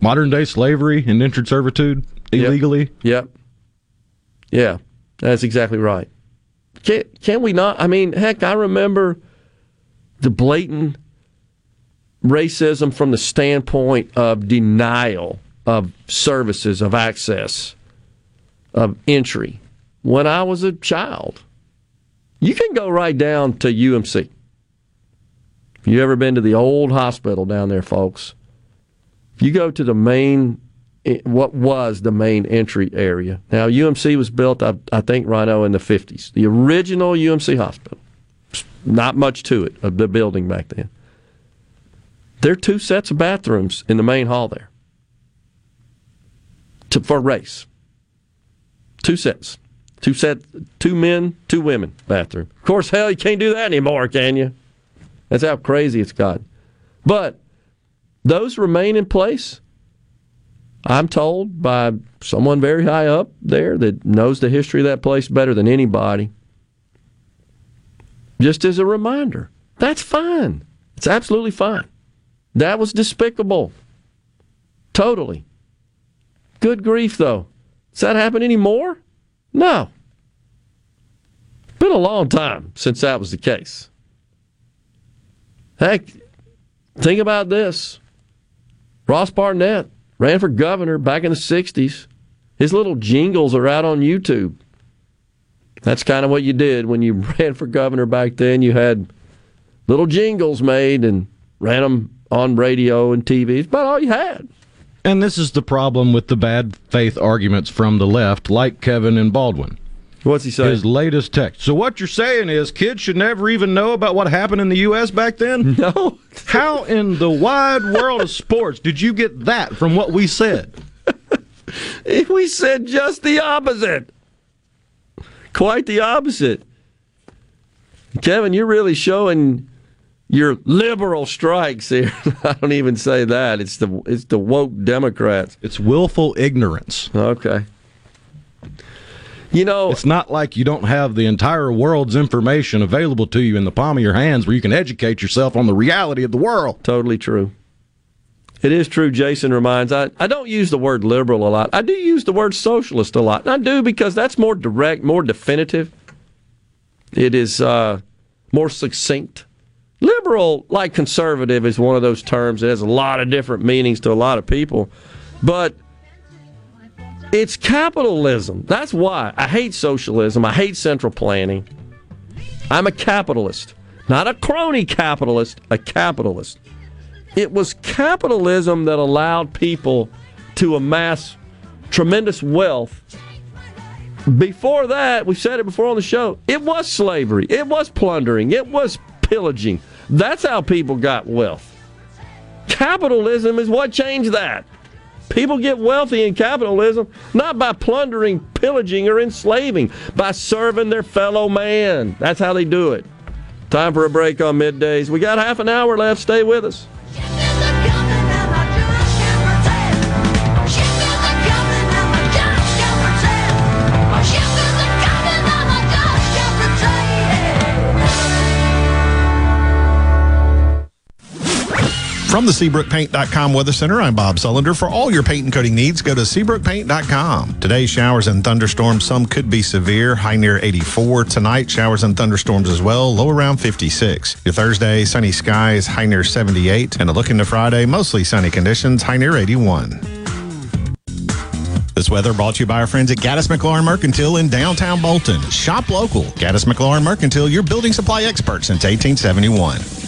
modern day slavery and indentured servitude illegally. Yep. yep. Yeah, that's exactly right. Can can we not? I mean, heck, I remember the blatant racism from the standpoint of denial of services, of access, of entry when I was a child. You can go right down to UMC. If you ever been to the old hospital down there, folks, if you go to the main, eh, what was the main entry area. Now, UMC was built, I, I think, Rhino, in the 50s. The original UMC hospital. Not much to it, of the building back then. There are two sets of bathrooms in the main hall there to, for race. Two sets. Two set, two men, two women bathroom. Of course, hell, you can't do that anymore, can you? That's how crazy it's gotten. But those remain in place. I'm told by someone very high up there that knows the history of that place better than anybody. Just as a reminder. That's fine. It's absolutely fine. That was despicable. Totally. Good grief, though. Does that happen anymore? No. Been a long time since that was the case. Heck, think about this. Ross Barnett ran for governor back in the 60s. His little jingles are out on YouTube. That's kind of what you did when you ran for governor back then. You had little jingles made and ran them on radio and TV. It's about all you had. And this is the problem with the bad faith arguments from the left, like Kevin and Baldwin. What's he saying? His latest text. So what you're saying is kids should never even know about what happened in the U.S. back then? No. How in the wide world of sports did you get that from what we said? we said just the opposite. Quite the opposite. Kevin, you're really showing your liberal strikes here. I don't even say that. It's the it's the woke Democrats. It's willful ignorance. Okay. You know, it's not like you don't have the entire world's information available to you in the palm of your hands where you can educate yourself on the reality of the world. Totally true. It is true, Jason reminds. I, I don't use the word liberal a lot. I do use the word socialist a lot. And I do because that's more direct, more definitive. It is uh, more succinct. Liberal, like conservative, is one of those terms that has a lot of different meanings to a lot of people. But it's capitalism. That's why I hate socialism. I hate central planning. I'm a capitalist, not a crony capitalist, a capitalist. It was capitalism that allowed people to amass tremendous wealth. Before that, we said it before on the show, it was slavery, it was plundering, it was pillaging. That's how people got wealth. Capitalism is what changed that. People get wealthy in capitalism not by plundering, pillaging, or enslaving, by serving their fellow man. That's how they do it. Time for a break on middays. We got half an hour left. Stay with us. From the SeabrookPaint.com Weather Center, I'm Bob Sullender. For all your paint and coating needs, go to SeabrookPaint.com. Today, showers and thunderstorms. Some could be severe, high near 84. Tonight, showers and thunderstorms as well, low around 56. Your Thursday, sunny skies, high near 78. And a look into Friday, mostly sunny conditions, high near 81. This weather brought to you by our friends at Gaddis McLaurin Mercantile in downtown Bolton. Shop local. Gaddis McLaurin Mercantile, your building supply expert since 1871.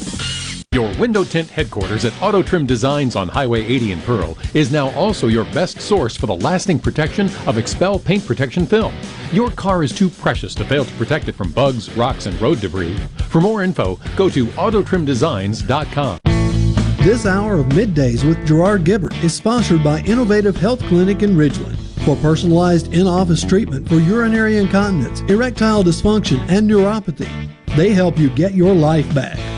Your window tint headquarters at Auto Trim Designs on Highway 80 in Pearl is now also your best source for the lasting protection of XPEL paint protection film. Your car is too precious to fail to protect it from bugs, rocks, and road debris. For more info, go to autotrimdesigns.com. This hour of Middays with Gerard Gibert is sponsored by Innovative Health Clinic in Ridgeland. For personalized in office treatment for urinary incontinence, erectile dysfunction, and neuropathy, they help you get your life back.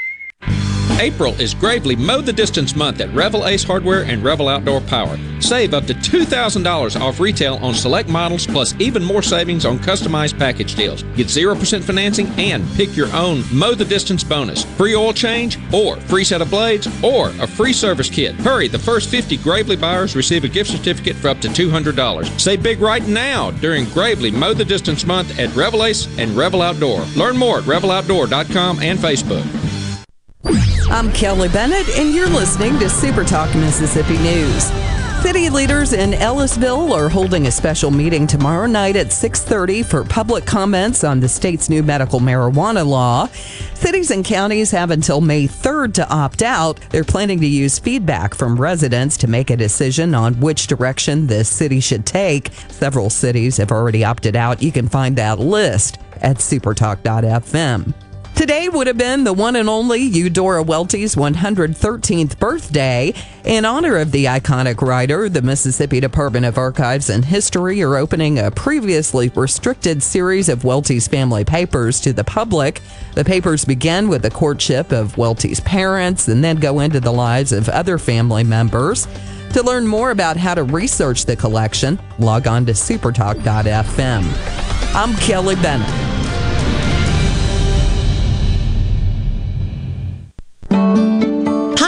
April is Gravely Mow the Distance month at Revel Ace Hardware and Revel Outdoor Power. Save up to $2,000 off retail on select models, plus even more savings on customized package deals. Get 0% financing and pick your own Mow the Distance bonus. Free oil change, or free set of blades, or a free service kit. Hurry, the first 50 Gravely buyers receive a gift certificate for up to $200. Save big right now during Gravely Mow the Distance month at Revel Ace and Revel Outdoor. Learn more at reveloutdoor.com and Facebook. I'm Kelly Bennett, and you're listening to Super Talk Mississippi News. City leaders in Ellisville are holding a special meeting tomorrow night at 6:30 for public comments on the state's new medical marijuana law. Cities and counties have until May 3rd to opt out. They're planning to use feedback from residents to make a decision on which direction the city should take. Several cities have already opted out. You can find that list at supertalk.fm. Today would have been the one and only Eudora Welty's 113th birthday. In honor of the iconic writer, the Mississippi Department of Archives and History are opening a previously restricted series of Welty's family papers to the public. The papers begin with the courtship of Welty's parents and then go into the lives of other family members. To learn more about how to research the collection, log on to supertalk.fm. I'm Kelly Bennett.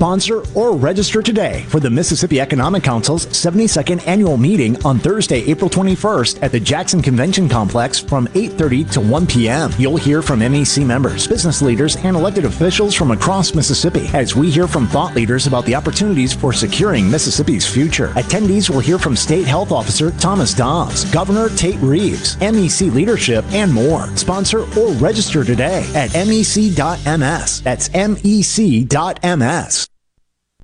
Sponsor or register today for the Mississippi Economic Council's 72nd annual meeting on Thursday, April 21st at the Jackson Convention Complex from 8:30 to 1 p.m. You'll hear from MEC members, business leaders, and elected officials from across Mississippi as we hear from thought leaders about the opportunities for securing Mississippi's future. Attendees will hear from State Health Officer Thomas Dobbs, Governor Tate Reeves, MEC leadership, and more. Sponsor or register today at mec.ms. That's mec.ms.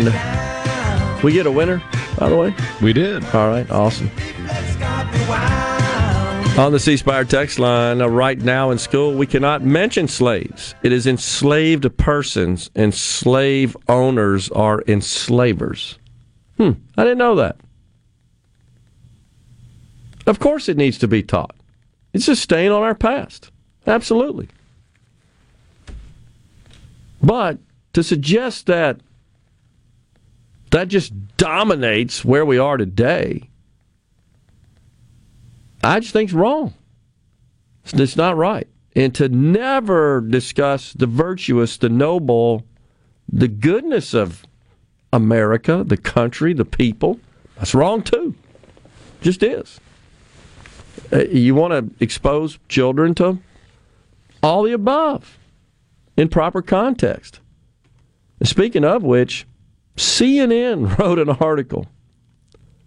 Band. We get a winner, by the way? We did. All right, awesome. On the C Spire text line, uh, right now in school, we cannot mention slaves. It is enslaved persons, and slave owners are enslavers. Hmm, I didn't know that. Of course, it needs to be taught. It's a stain on our past. Absolutely. But to suggest that that just dominates where we are today, I just think it's wrong. It's, not right. And to never discuss the virtuous, the noble, the goodness of America, the country, the people, that's wrong too. Just is. Uh, You want to expose children to all the above in proper context. Speaking of which, CNN wrote an article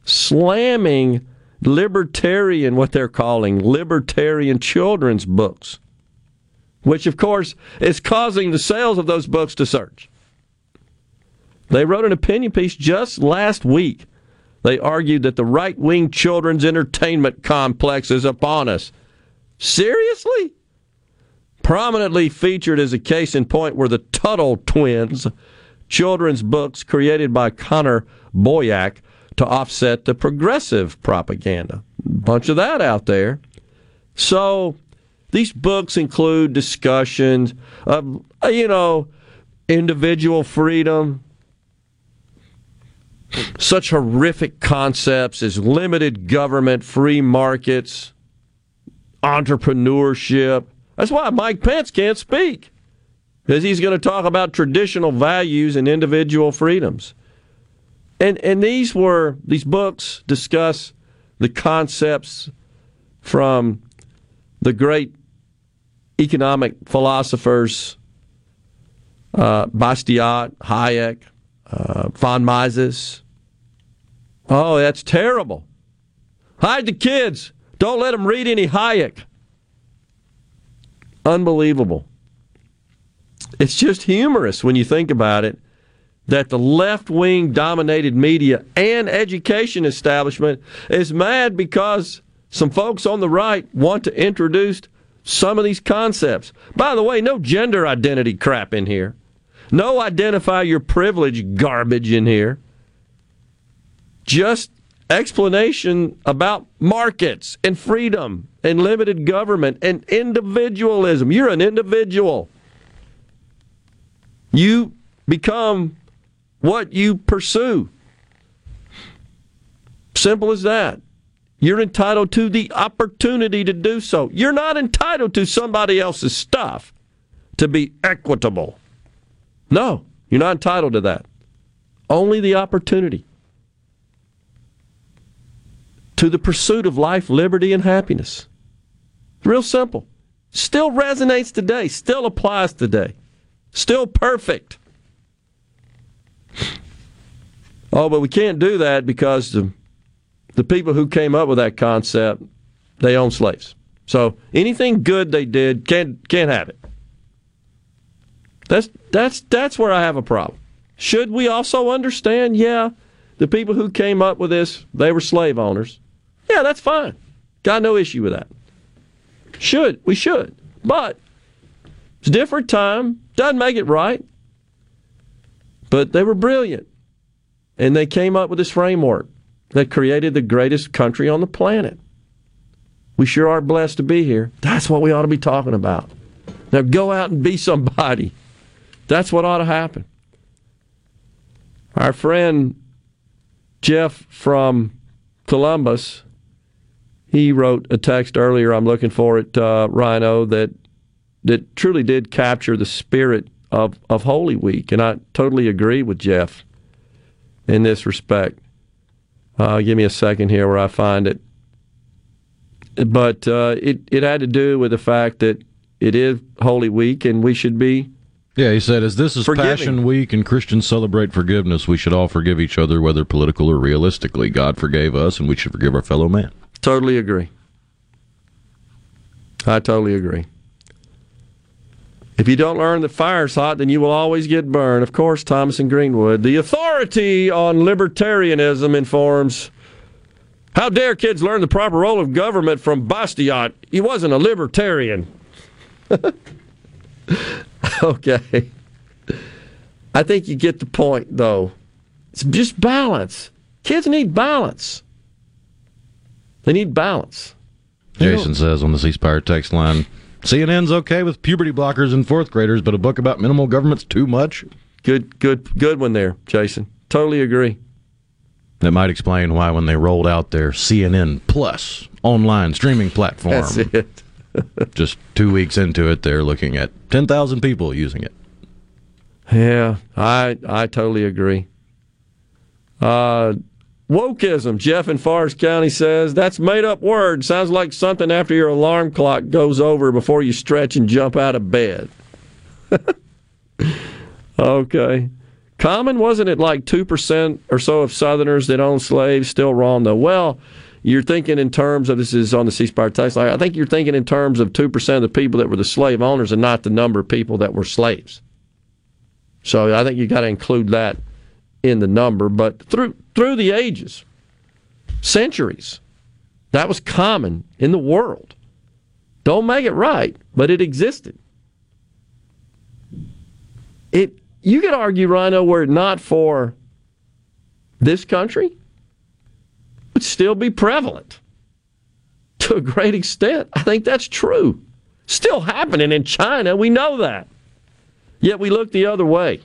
slamming libertarian, what they're calling libertarian children's books, which of course is causing the sales of those books to surge. They wrote an opinion piece just last week They argued that the right wing children's entertainment complex is upon us. Seriously? Prominently featured as a case in point were the Tuttle twins, children's books created by Connor Boyack to offset the progressive propaganda. Bunch of that out there. So these books include discussions of, uh, you know, individual freedom, such horrific concepts as limited government, free markets, entrepreneurship. That's why Mike Pence can't speak, because he's going to talk about traditional values and individual freedoms. And and these were these books discuss the concepts from the great economic philosophers uh, Bastiat, Hayek, uh, von Mises. Oh, that's terrible. Hide the kids. Don't let them read any Hayek. Unbelievable. It's just humorous when you think about it that the left wing dominated media and education establishment is mad because some folks on the right want to introduce some of these concepts. By the way, no gender identity crap in here. No identify your privilege garbage in here. Just explanation about markets and freedom and limited government and individualism. You're an individual. You become what you pursue. Simple as that. You're entitled to the opportunity to do so. You're not entitled to somebody else's stuff to be equitable. No, you're not entitled to that. Only the opportunity to the pursuit of life, liberty, and happiness. Real simple. Still resonates today, still applies today, still perfect. Oh, but we can't do that because the, the people who came up with that concept, they own slaves. So anything good they did can't can't have it. That's that's that's where I have a problem. Should we also understand? Yeah, the people who came up with this, they were slave owners. Yeah, that's fine. Got no issue with that. Should we should, but it's a different time. Doesn't make it right. But they were brilliant, and they came up with this framework that created the greatest country on the planet. We sure are blessed to be here. That's what we ought to be talking about. Now go out and be somebody. That's what ought to happen. Our friend Jeff from Columbus, he wrote a text earlier. I'm looking for it, uh, Rhino, that that truly did capture the spirit of, of Holy Week, and I totally agree with Jeff in this respect. Uh, give me a second here where I find it. But uh, it it had to do with the fact that it is Holy Week, and we should be yeah, he said, as this is Forgiving. Passion Week and Christians celebrate forgiveness, we should all forgive each other, whether political or realistically. God forgave us, and we should forgive our fellow man. Totally agree. I totally agree. If you don't learn that fire's hot, then you will always get burned. Of course, Thomas and Greenwood. The authority on libertarianism informs. How dare kids learn the proper role of government from Bastiat? He wasn't a libertarian. okay. I think you get the point, though. It's just balance. Kids need balance. They need balance. Jason says on the C Spire text line CNN's okay with puberty blockers in fourth graders, but a book about minimal government's too much. Good, good, good one there, Jason. Totally agree. That might explain why when they rolled out their CNN Plus online streaming platform, That's it. just two weeks into it, they're looking at 10,000 people using it. Yeah, I I totally agree. Uh, wokeism, Jeff in Forest County says that's made up word. Sounds like something after your alarm clock goes over before you stretch and jump out of bed. okay. Common wasn't it like two percent or so of Southerners that own slaves? Still wrong though. Well, you're thinking in terms of this is on the C Spire text. I think you're thinking in terms of two percent of the people that were the slave owners and not the number of people that were slaves. So I think you got to include that in the number. But through through the ages, centuries. That was common in the world. Don't make it right, but it existed. It you could argue, Rhino, were it not for this country, would still be prevalent to a great extent. I think that's true. Still happening in China, we know that. Yet we look the other way.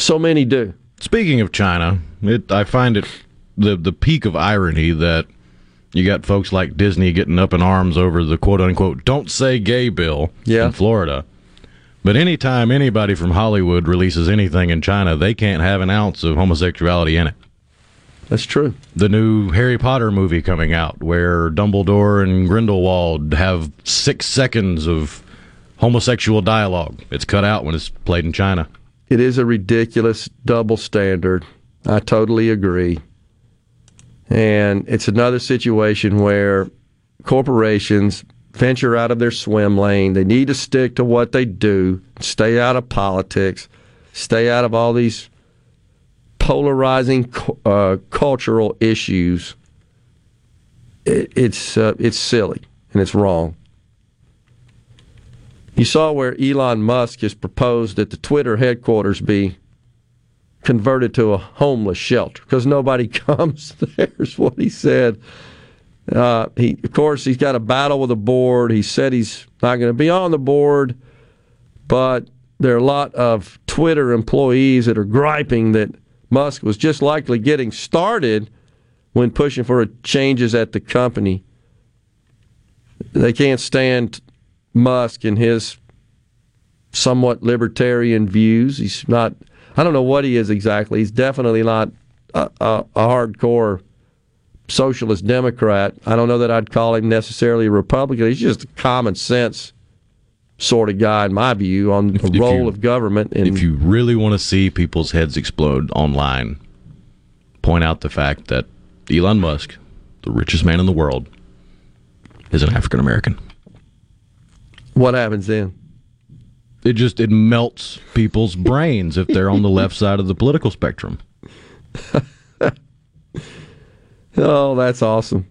So many do. Speaking of China, it, I find it the the peak of irony that you got folks like Disney getting up in arms over the quote unquote "Don't Say Gay" bill yeah. in Florida. But anytime anybody from Hollywood releases anything in China, they can't have an ounce of homosexuality in it. That's true. The new Harry Potter movie coming out, where Dumbledore and Grindelwald have six seconds of homosexual dialogue. It's cut out when it's played in China. It is a ridiculous double standard. I totally agree. And it's another situation where corporations venture out of their swim lane. They need to stick to what they do, stay out of politics, stay out of all these polarizing uh, cultural issues. It, it's uh, it's silly and it's wrong. You saw where Elon Musk has proposed that the Twitter headquarters be converted to a homeless shelter because nobody comes there, is what he said. Uh, he, of course, he's got a battle with the board. He said he's not going to be on the board, but there are a lot of Twitter employees that are griping that Musk was just likely getting started when pushing for changes at the company. They can't stand Musk and his somewhat libertarian views. He's not, I don't know what he is exactly. He's definitely not a, a, a hardcore socialist Democrat. I don't know that I'd call him necessarily a Republican. He's just a common sense sort of guy, in my view, on the role you, of government. And if you really want to see people's heads explode online, point out the fact that Elon Musk, the richest man in the world, is an African American. What happens then? It just it melts people's brains if they're on the left side of the political spectrum. oh, that's awesome.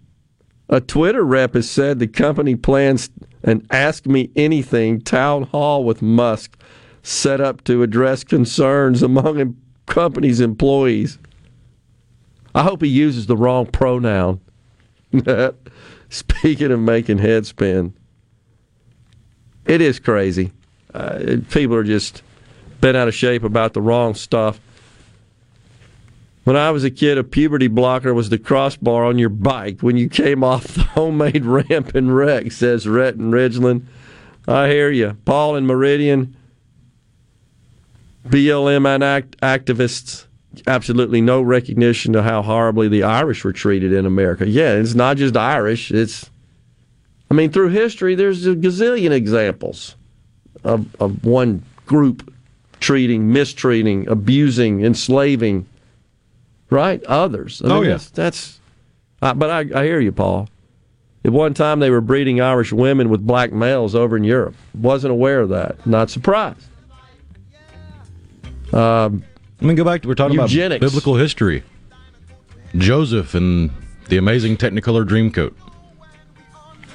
A Twitter rep has said the company plans an Ask Me Anything town hall with Musk set up to address concerns among company's employees. I hope he uses the wrong pronoun. Speaking of making head spin, it is crazy. Uh, people are just bent out of shape about the wrong stuff. When I was a kid, a puberty blocker was the crossbar on your bike when you came off the homemade ramp and wreck, says Rhett and Ridgeland. I hear you. Paul and Meridian, BLM and act- activists, absolutely no recognition to how horribly the Irish were treated in America. Yeah, it's not just Irish. It's, I mean, through history, there's a gazillion examples of, of one group treating, mistreating, abusing, enslaving right? Others. I oh mean, yeah, that's. that's uh, but I, I hear you, Paul. At one time, they were breeding Irish women with black males over in Europe. Wasn't aware of that. Not surprised. Um, I mean, go back. To, we're talking eugenics. about biblical history. Joseph and the amazing Technicolor Dreamcoat.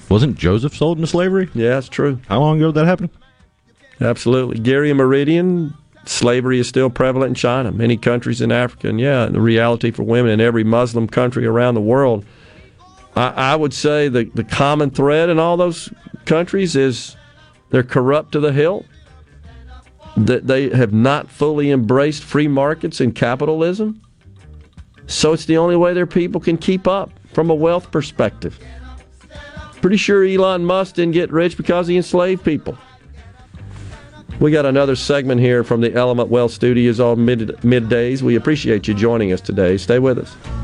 Wasn't Joseph sold into slavery? Yeah, that's true. How long ago did that happen? Absolutely. Gary and Meridian, slavery is still prevalent in China, many countries in Africa, and yeah, the reality for women in every Muslim country around the world. I, I would say the, the common thread in all those countries is they're corrupt to the hilt, that they have not fully embraced free markets and capitalism. So it's the only way their people can keep up from a wealth perspective. Pretty sure Elon Musk didn't get rich because he enslaved people. We got another segment here from the Element Wealth Studios on mid, middays. We appreciate you joining us today. Stay with us.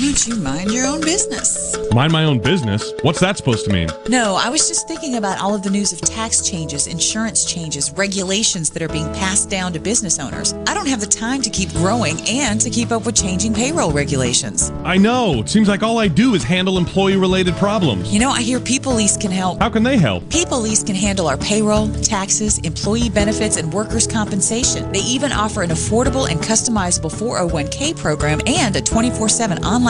Don't you mind your own business? Mind my own business? What's that supposed to mean? No, I was just thinking about all of the news of tax changes, insurance changes, regulations that are being passed down to business owners. I don't have the time to keep growing and to keep up with changing payroll regulations. I know. It seems like all I do is handle employee related problems. You know, I hear People Lease can help. How can they help? People Lease can handle our payroll, taxes, employee benefits, and workers' compensation. They even offer an affordable and customizable 401k program and a 24 7 online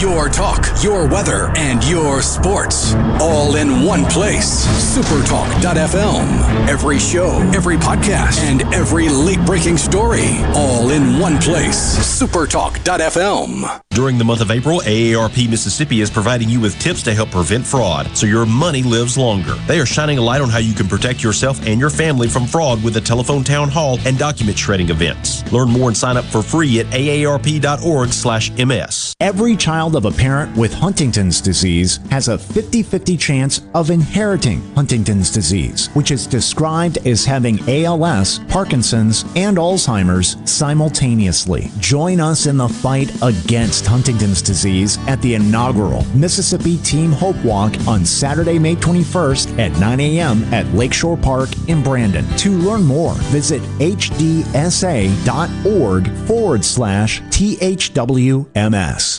your talk, your weather, and your sports. All in one place. Supertalk.fm. Every show, every podcast, and every late breaking story. All in one place. Supertalk.fm. During the month of April, AARP Mississippi is providing you with tips to help prevent fraud so your money lives longer. They are shining a light on how you can protect yourself and your family from fraud with a telephone town hall and document shredding events. Learn more and sign up for free at aarp.org/ms. Every child of a parent with Huntington's disease has a 50 50 chance of inheriting Huntington's disease, which is described as having ALS, Parkinson's, and Alzheimer's simultaneously. Join us in the fight against Huntington's disease at the inaugural Mississippi Team Hope Walk on Saturday, May 21st at 9 a.m. at Lakeshore Park in Brandon. To learn more, visit hdsa.org forward slash THWMS.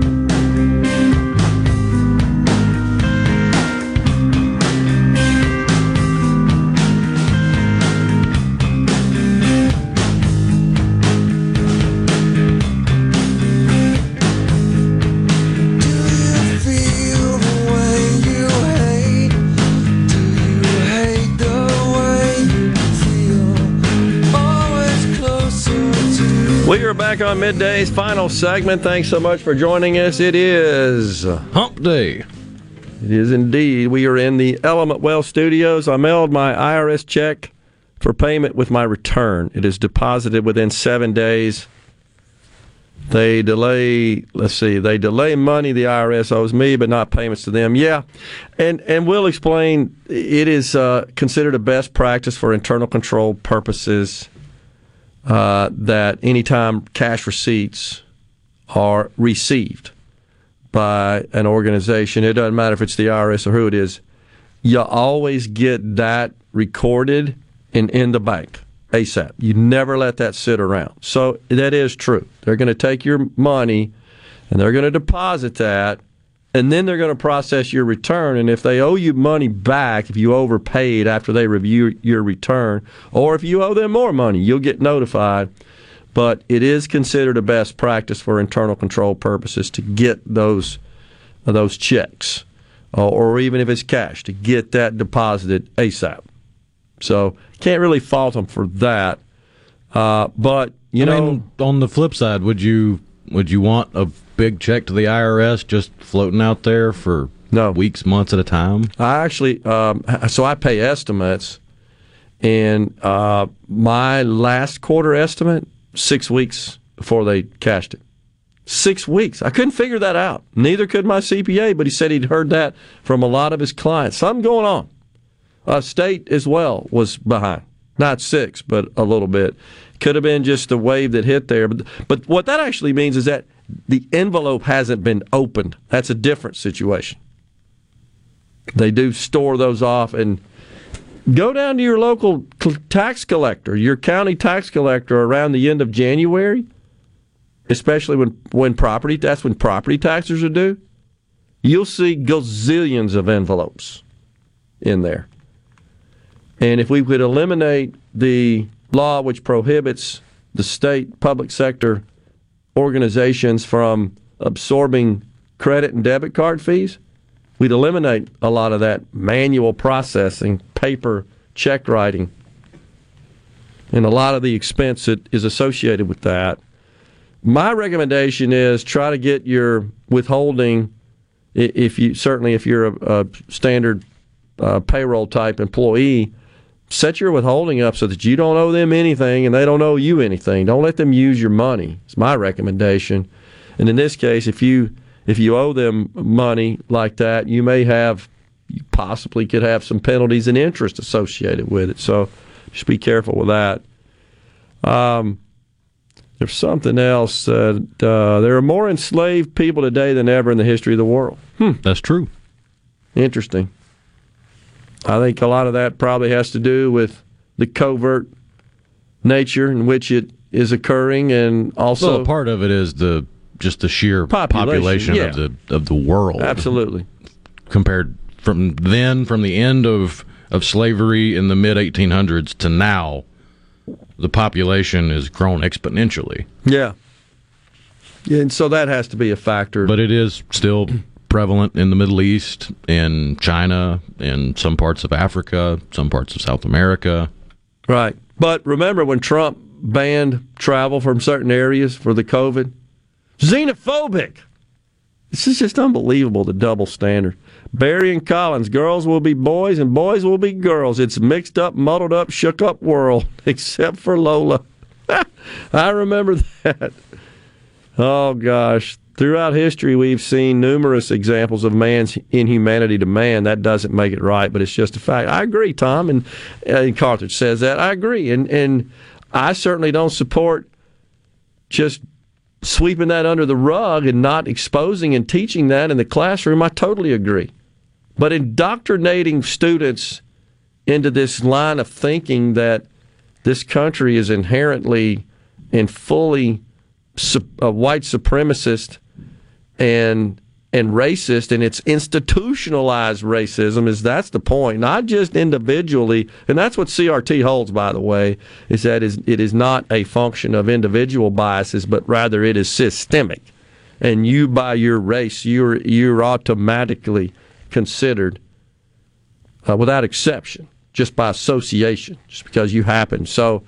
Back on Midday's final segment. Thanks so much for joining us. It is Hump Day. It is indeed. We are in the Element Wealth studios. I mailed my IRS check for payment with my return. It is deposited within seven days. They delay, let's see, they delay money the IRS owes me, but not payments to them. Yeah, and and we'll explain. It is uh, considered a best practice for internal control purposes uh, that anytime cash receipts are received by an organization, it doesn't matter if it's the IRS or who it is, you always get that recorded and in the bank. ASAP. You never let that sit around. So that is true. They're going to take your money and they're going to deposit that and then they're going to process your return. And if they owe you money back, if you overpaid after they review your return, or if you owe them more money, you'll get notified. But it is considered a best practice for internal control purposes to get those those checks, or even if it's cash, to get that deposited ASAP. So can't really fault them for that. Uh, but you I know, mean, on the flip side, would you would you want a big check to the IRS just floating out there for no weeks, months at a time? I actually, um, so I pay estimates, and uh, my last quarter estimate six weeks before they cashed it. Six weeks. I couldn't figure that out. Neither could my CPA, but he said he'd heard that from a lot of his clients. Something going on. Uh, state as well was behind. Not six, but a little bit. Could have been just the wave that hit there. But, but what that actually means is that the envelope hasn't been opened. That's a different situation. They do store those off and go down to your local tax collector, your county tax collector around the end of January, especially when, when property that's when property taxes are due. You'll see gazillions of envelopes in there. And if we could eliminate the law which prohibits the state public sector organizations from absorbing credit and debit card fees, we'd eliminate a lot of that manual processing, paper check writing, and a lot of the expense that is associated with that. My recommendation is try to get your withholding if you certainly if you're a, a standard uh, payroll type employee set your withholding up so that you don't owe them anything and they don't owe you anything. Don't let them use your money. It's my recommendation. And in this case, if you if you owe them money like that, you may have you possibly could have some penalties and interest associated with it. So just be careful with that. Um, there's something else. Uh, uh, there are more enslaved people today than ever in the history of the world. Hmm, that's true. Interesting. I think a lot of that probably has to do with the covert nature in which it is occurring, and also well, part of it is the just the sheer population, population yeah. of the of the world. Absolutely. Compared from then, from the end of of slavery in the mid 1800s to now, the population has grown exponentially. Yeah. yeah. And so that has to be a factor. But it is still prevalent in the Middle East, in China, in some parts of Africa, some parts of South America. Right. But remember when Trump banned travel from certain areas for the COVID? Xenophobic. This is just unbelievable, the double standard. Barry and Collins, girls will be boys and boys will be girls. It's mixed up, muddled up, shook up world, except for Lola. I remember that. Oh, gosh. Throughout history, we've seen numerous examples of man's inhumanity to man. That doesn't make it right, but it's just a fact. I agree, Tom, and, uh, and Carthage says that. I agree, and and I certainly don't support just sweeping that under the rug and not exposing and teaching that in the classroom. I totally agree, but indoctrinating students into this line of thinking that this country is inherently and fully a white supremacist and and racist and it's institutionalized racism is that's the point. Not just individually and that's what CRT holds by the way is that is it is not a function of individual biases but rather it is systemic. And you by your race you're you're automatically considered uh, without exception just by association just because you happen. So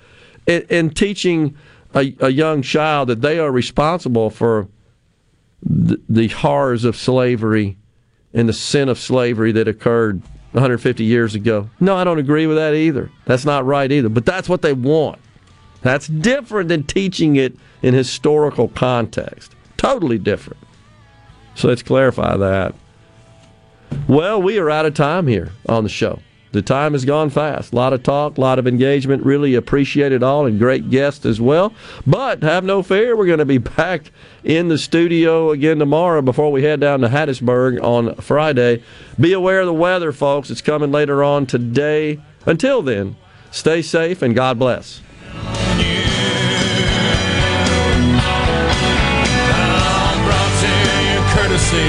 in, in teaching a, a young child that they are responsible for the, the horrors of slavery and the sin of slavery that occurred 150 years ago. No, I don't agree with that either. That's not right either. But that's what they want. That's different than teaching it in historical context. Totally different. So let's clarify that. Well, we are out of time here on the show. The time has gone fast. A lot of talk, a lot of engagement. Really appreciate it all and great guests as well. But have no fear, we're going to be back in the studio again tomorrow before we head down to Hattiesburg on Friday. Be aware of the weather, folks. It's coming later on today. Until then, stay safe and God bless. courtesy